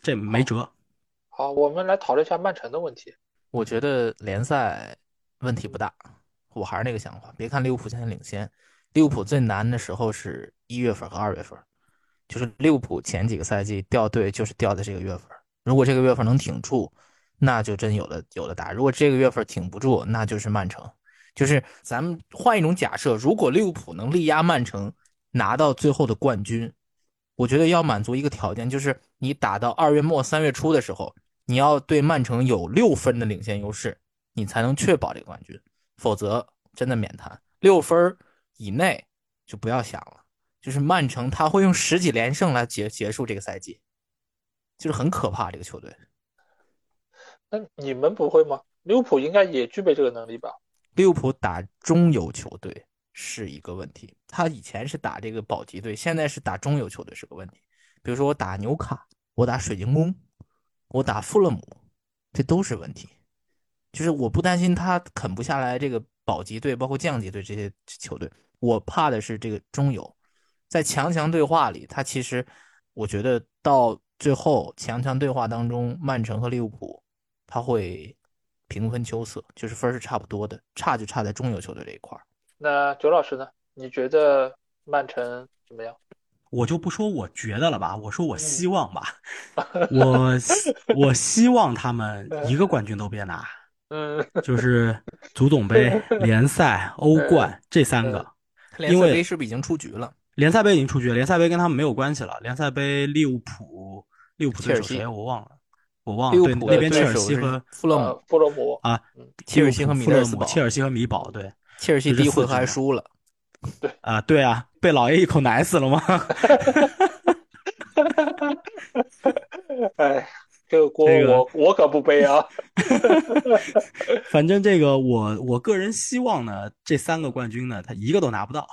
这没辙。
好，我们来讨论一下曼城的问题。
我觉得联赛问题不大，我还是那个想法，别看利物浦现在领先。利物浦最难的时候是一月份和二月份，就是利物浦前几个赛季掉队就是掉在这个月份。如果这个月份能挺住，那就真有的有的打；如果这个月份挺不住，那就是曼城。就是咱们换一种假设，如果利物浦能力压曼城拿到最后的冠军，我觉得要满足一个条件，就是你打到二月末三月初的时候，你要对曼城有六分的领先优势，你才能确保这个冠军，否则真的免谈六分。以内就不要想了，就是曼城他会用十几连胜来结结束这个赛季，就是很可怕这个球队。
那你们不会吗？利物浦应该也具备这个能力吧？
利物浦打中游球队是一个问题，他以前是打这个保级队，现在是打中游球队是个问题。比如说我打纽卡，我打水晶宫，我打富勒姆，这都是问题。就是我不担心他啃不下来这个保级队，包括降级队这些球队。我怕的是这个中游，在强强对话里，他其实我觉得到最后强强对话当中，曼城和利物浦他会平分秋色，就是分是差不多的，差就差在中游球队这一块
那九老师呢？你觉得曼城怎么样？
我就不说我觉得了吧，我说我希望吧，我我希望他们一个冠军都别拿，
嗯，
就 是足总杯、联赛、欧冠这三个。
联赛杯是不是已经出局了？
联赛杯已经出局，联赛杯跟他们没有关系了。联赛杯利物浦，利物浦对手谁我忘了，我忘了。对，那边切尔西和
富勒姆，
富勒姆
啊，
切尔西和米
勒姆，切尔西和米堡，对，
切尔西第一回合还输了。
对
啊，对啊，被老爷一口奶死了吗？
哎，这个锅我我可不背啊。
反正这个我我个人希望呢，这三个冠军呢，他一个都拿不到。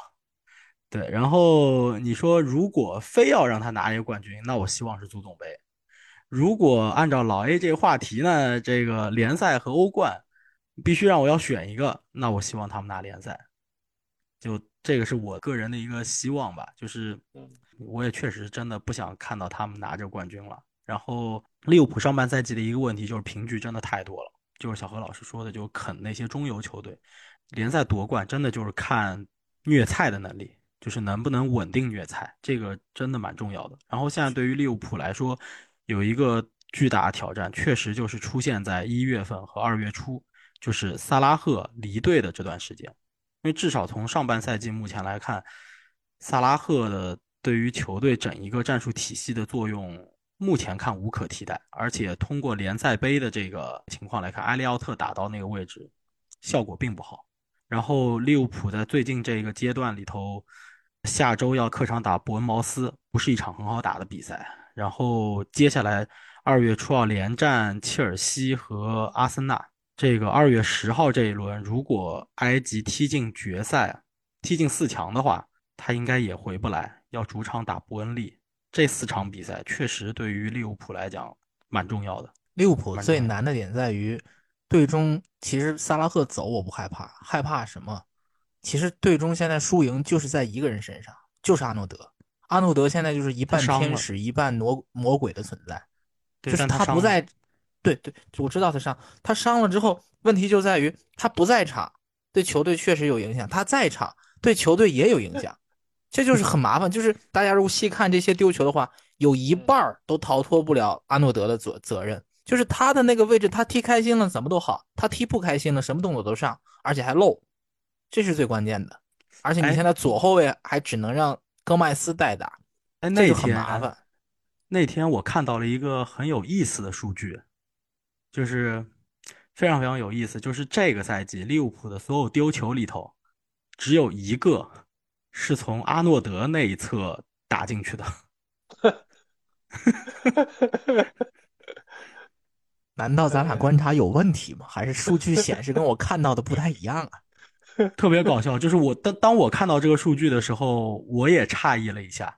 对，然后你说如果非要让他拿一个冠军，那我希望是足总杯。如果按照老 A 这个话题呢，这个联赛和欧冠必须让我要选一个，那我希望他们拿联赛。就这个是我个人的一个希望吧，就是我也确实真的不想看到他们拿着冠军了。然后利物浦上半赛季的一个问题就是平局真的太多了，就是小何老师说的，就啃那些中游球队。联赛夺冠真的就是看虐菜的能力，就是能不能稳定虐菜，这个真的蛮重要的。然后现在对于利物浦来说，有一个巨大的挑战，确实就是出现在一月份和二月初，就是萨拉赫离队的这段时间。因为至少从上半赛季目前来看，萨拉赫的对于球队整一个战术体系的作用。目前看无可替代，而且通过联赛杯的这个情况来看，埃利奥特打到那个位置效果并不好。然后利物浦在最近这个阶段里头，下周要客场打伯恩茅斯，不是一场很好打的比赛。然后接下来二月初要连战切尔西和阿森纳。这个二月十号这一轮，如果埃及踢进决赛，踢进四强的话，他应该也回不来，要主场打伯恩利。这四场比赛确实对于利物浦来讲蛮重要的。
利物浦最难的点在于，队中其实萨拉赫走我不害怕，害怕什么？其实队中现在输赢就是在一个人身上，就是阿诺德。阿诺德现在就是一半天使一半魔魔鬼的存在，就是
他
不在，对对，我知道他伤，他伤了之后，问题就在于他不在场，对球队确实有影响；他在场，对球队也有影响，这就是很麻烦。就是大家如果细看这些丢球的话，有一半都逃脱不了阿诺德的责责任。就是他的那个位置，他踢开心了怎么都好，他踢不开心了什么动作都上，而且还漏，这是最关键的。而且你
哎
现在左后卫还只能让戈麦斯代打，
哎，那天
麻烦。
那天我看到了一个很有意思的数据，就是非常非常有意思，就是这个赛季利物浦的所有丢球里头，只有一个是从阿诺德那一侧打进去的。
难道咱俩观察有问题吗？还是数据显示跟我看到的不太一样啊？
特别搞笑，就是我当当我看到这个数据的时候，我也诧异了一下。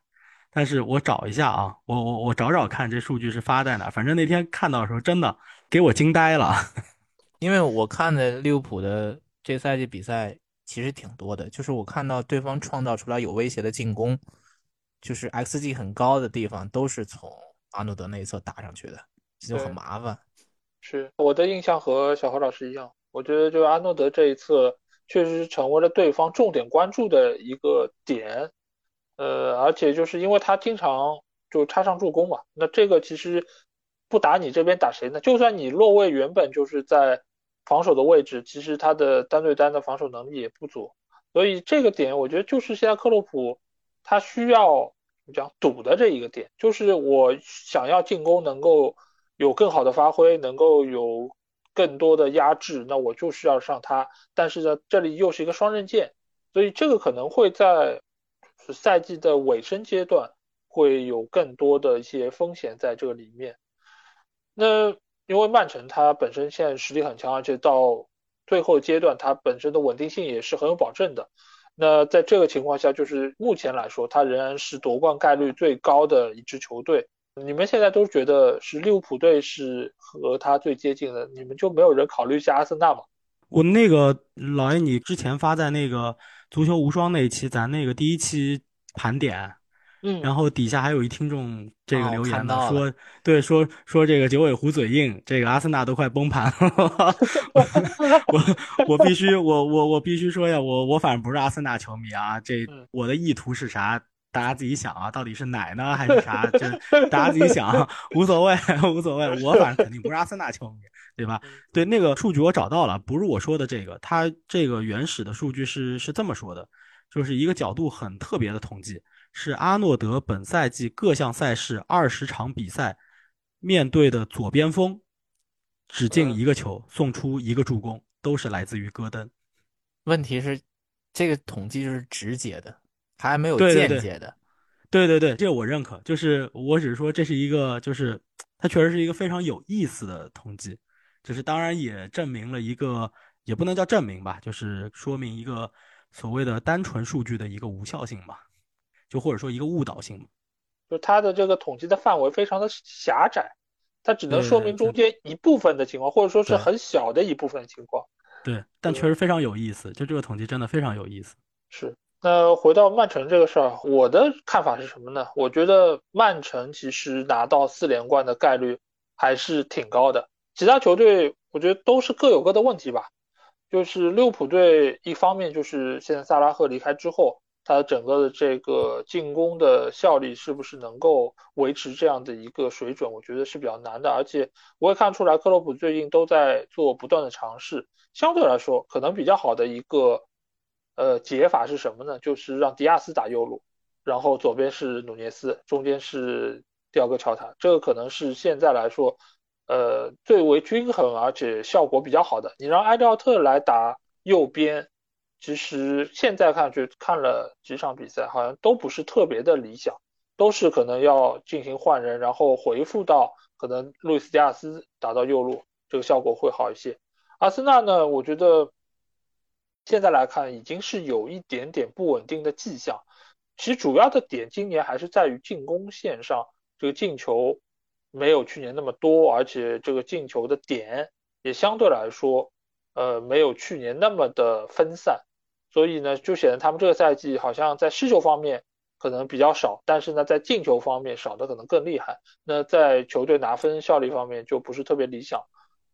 但是我找一下啊，我我我找找看这数据是发在哪。反正那天看到的时候，真的给我惊呆了。
因为我看的利物浦的这赛季比赛其实挺多的，就是我看到对方创造出来有威胁的进攻，就是 xG 很高的地方都是从阿诺德那一侧打上去的，这就很麻烦。
是我的印象和小何老师一样，我觉得就阿诺德这一侧确实是成为了对方重点关注的一个点，呃，而且就是因为他经常就插上助攻嘛，那这个其实不打你这边打谁呢？就算你落位原本就是在防守的位置，其实他的单对单的防守能力也不足，所以这个点我觉得就是现在克洛普他需要讲赌的这一个点，就是我想要进攻能够有更好的发挥，能够有更多的压制，那我就需要上他。但是呢，这里又是一个双刃剑，所以这个可能会在赛季的尾声阶段会有更多的一些风险在这个里面。那因为曼城它本身现在实力很强，而且到最后阶段它本身的稳定性也是很有保证的。那在这个情况下，就是目前来说，它仍然是夺冠概率最高的一支球队。你们现在都觉得是利物浦队是和他最接近的，你们就没有人考虑一下阿森纳吗？
我那个老爷，你之前发在那个足球无双那一期，咱那个第一期盘点，
嗯，
然后底下还有一听众这个
哦
留言呢，说对说说这个九尾狐嘴硬，这个阿森纳都快崩盘了。我我必须我我我必须说呀，我我反正不是阿森纳球迷啊，这
嗯
我的意图是啥？大家自己想啊，到底是奶呢还是啥？就大家自己想啊，无所谓无所谓，我反正肯定不是阿森纳球迷，对吧？对，那个数据我找到了，不是我说的这个，它这个原始的数据是是这么说的，就是一个角度很特别的统计，是阿诺德本赛季各项赛事二十场比赛面对的左边锋，只进一个球，送出一个助攻，都是来自于戈登。
问题是，这个统计就是直接的，还没有
对对对
间接的。
对对对，这我认可，就是我只是说这是一个，就是它确实是一个非常有意思的统计，就是当然也证明了一个，也不能叫证明吧，就是说明一个所谓的单纯数据的一个无效性吧，就或者说一个误导性嘛。
就它的这个统计的范围非常的狭窄，它只能说明中间一部分的情况，或者说是很小的一部分情况。
对，但确实非常有意思，就这个统计真的非常有意思。
是，那回到曼城这个事儿，我的看法是什么呢？我觉得曼城其实拿到四连冠的概率还是挺高的，其他球队我觉得都是各有各的问题吧。就是利物浦队一方面就是现在萨拉赫离开之后，他整个的这个进攻的效率是不是能够维持这样的一个水准，我觉得是比较难的。而且我也看出来，克洛普最近都在做不断的尝试，相对来说可能比较好的一个。呃，解法是什么呢？就是让迪亚斯打右路，然后左边是努涅斯，中间是第二个乔塔，这个可能是现在来说，呃，最为均衡而且效果比较好的。你让埃利奥特来打右边，其实现在看去看了几场比赛，好像都不是特别的理想，都是可能要进行换人，然后回复到可能路易斯迪亚斯打到右路，这个效果会好一些。阿森纳呢，我觉得。现在来看，已经是有一点点不稳定的迹象。其实主要的点今年还是在于进攻线上，这个进球没有去年那么多，而且这个进球的点也相对来说，呃，没有去年那么的分散。所以呢，就显得他们这个赛季好像在失球方面可能比较少，但是呢，在进球方面少的可能更厉害。那在球队拿分效率方面就不是特别理想。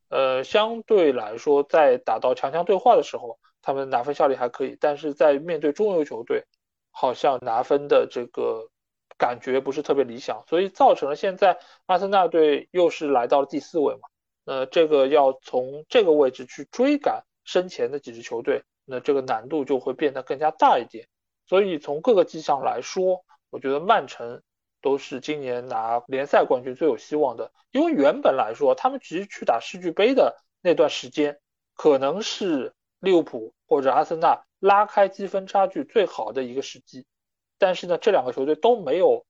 呃，相对来说，在打到强强对话的时候，他们拿分效率还可以，但是在面对中游球队，好像拿分的这个感觉不是特别理想，所以造成了现在阿森纳队又是来到了第四位嘛。那，这个要从这个位置去追赶身前的几支球队，那这个难度就会变得更加大一点。所以从各个迹象来说，我觉得曼城都是今年拿联赛冠军最有希望的。因为原本来说，他们其实去打世俱杯的那段时间，可能是利物浦或者阿森纳拉开积分差距最好的一个时机。但是呢，这两个球队都没有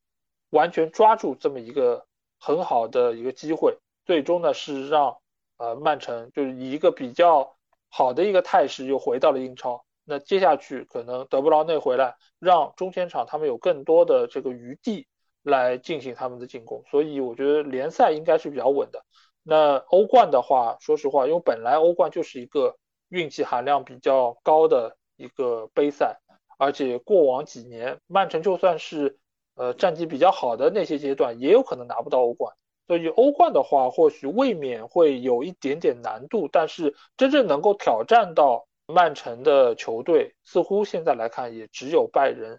完全抓住这么一个很好的一个机会。最终呢是让呃曼城就是以一个比较好的一个态势又回到了英超。那接下去可能德布劳内回来，让中前场他们有更多的这个余地来进行他们的进攻。所以我觉得联赛应该是比较稳的。那欧冠的话，说实话，因为本来欧冠就是一个运气含量比较高的一个杯赛，而且过往几年曼城就算是呃战绩比较好的那些阶段，也有可能拿不到欧冠。所以欧冠的话，或许未免会有一点点难度，但是真正能够挑战到曼城的球队，似乎现在来看也只有拜仁、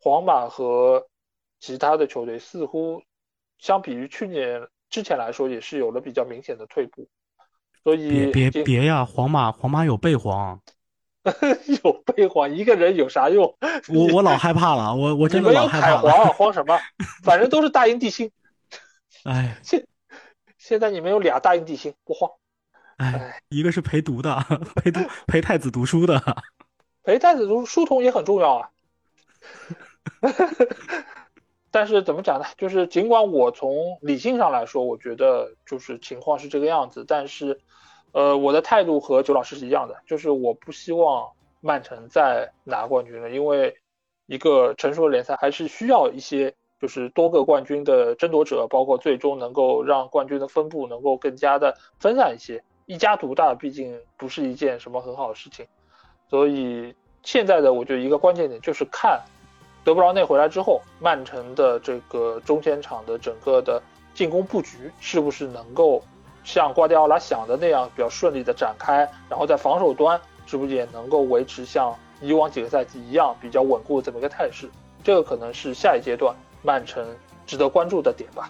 皇马和其他的球队，似乎相比于去年之前来说，也是有了比较明显的退步。所以
别别别呀，皇马皇马有备皇，
有备皇一个人有啥用？
我我老害怕了，我我真的老害怕
了。你们有海皇，慌什么？反正都是大英帝星。
哎，
现现在你们有俩大英帝星，不慌。
哎，一个是陪读的，陪读陪太子读书的，
陪太子读书童也很重要啊。但是怎么讲呢？就是尽管我从理性上来说，我觉得就是情况是这个样子，但是，呃，我的态度和九老师是一样的，就是我不希望曼城再拿冠军了，因为一个成熟的联赛还是需要一些。就是多个冠军的争夺者，包括最终能够让冠军的分布能够更加的分散一些。一家独大毕竟不是一件什么很好的事情，所以现在的我觉得一个关键点就是看德布劳内回来之后，曼城的这个中前场的整个的进攻布局是不是能够像瓜迪奥拉想的那样比较顺利的展开，然后在防守端是不是也能够维持像以往几个赛季一样比较稳固这么一个态势？这个可能是下一阶段。曼城值得关注的点吧。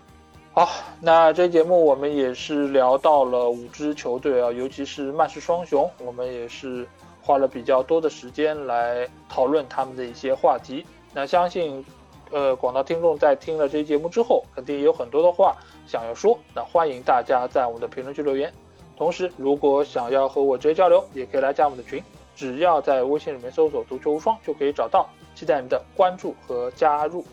好，那这节目我们也是聊到了五支球队啊，尤其是曼市双雄，我们也是花了比较多的时间来讨论他们的一些话题。那相信，呃，广大听众在听了这期节目之后，肯定也有很多的话想要说。那欢迎大家在我们的评论区留言。同时，如果想要和我直接交流，也可以来加我们的群，只要在微信里面搜索“足球无双”就可以找到。期待你的关注和加入。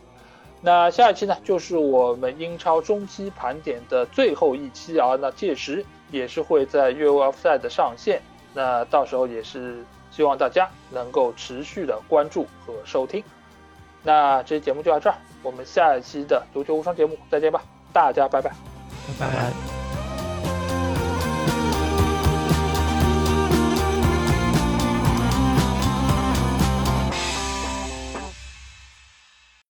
那下一期呢，就是我们英超中期盘点的最后一期啊。那届时也是会在月 o Offside 上线，那到时候也是希望大家能够持续的关注和收听。那这期节目就到这儿，我们下一期的足球无双节目再见吧，大家拜拜，
拜拜。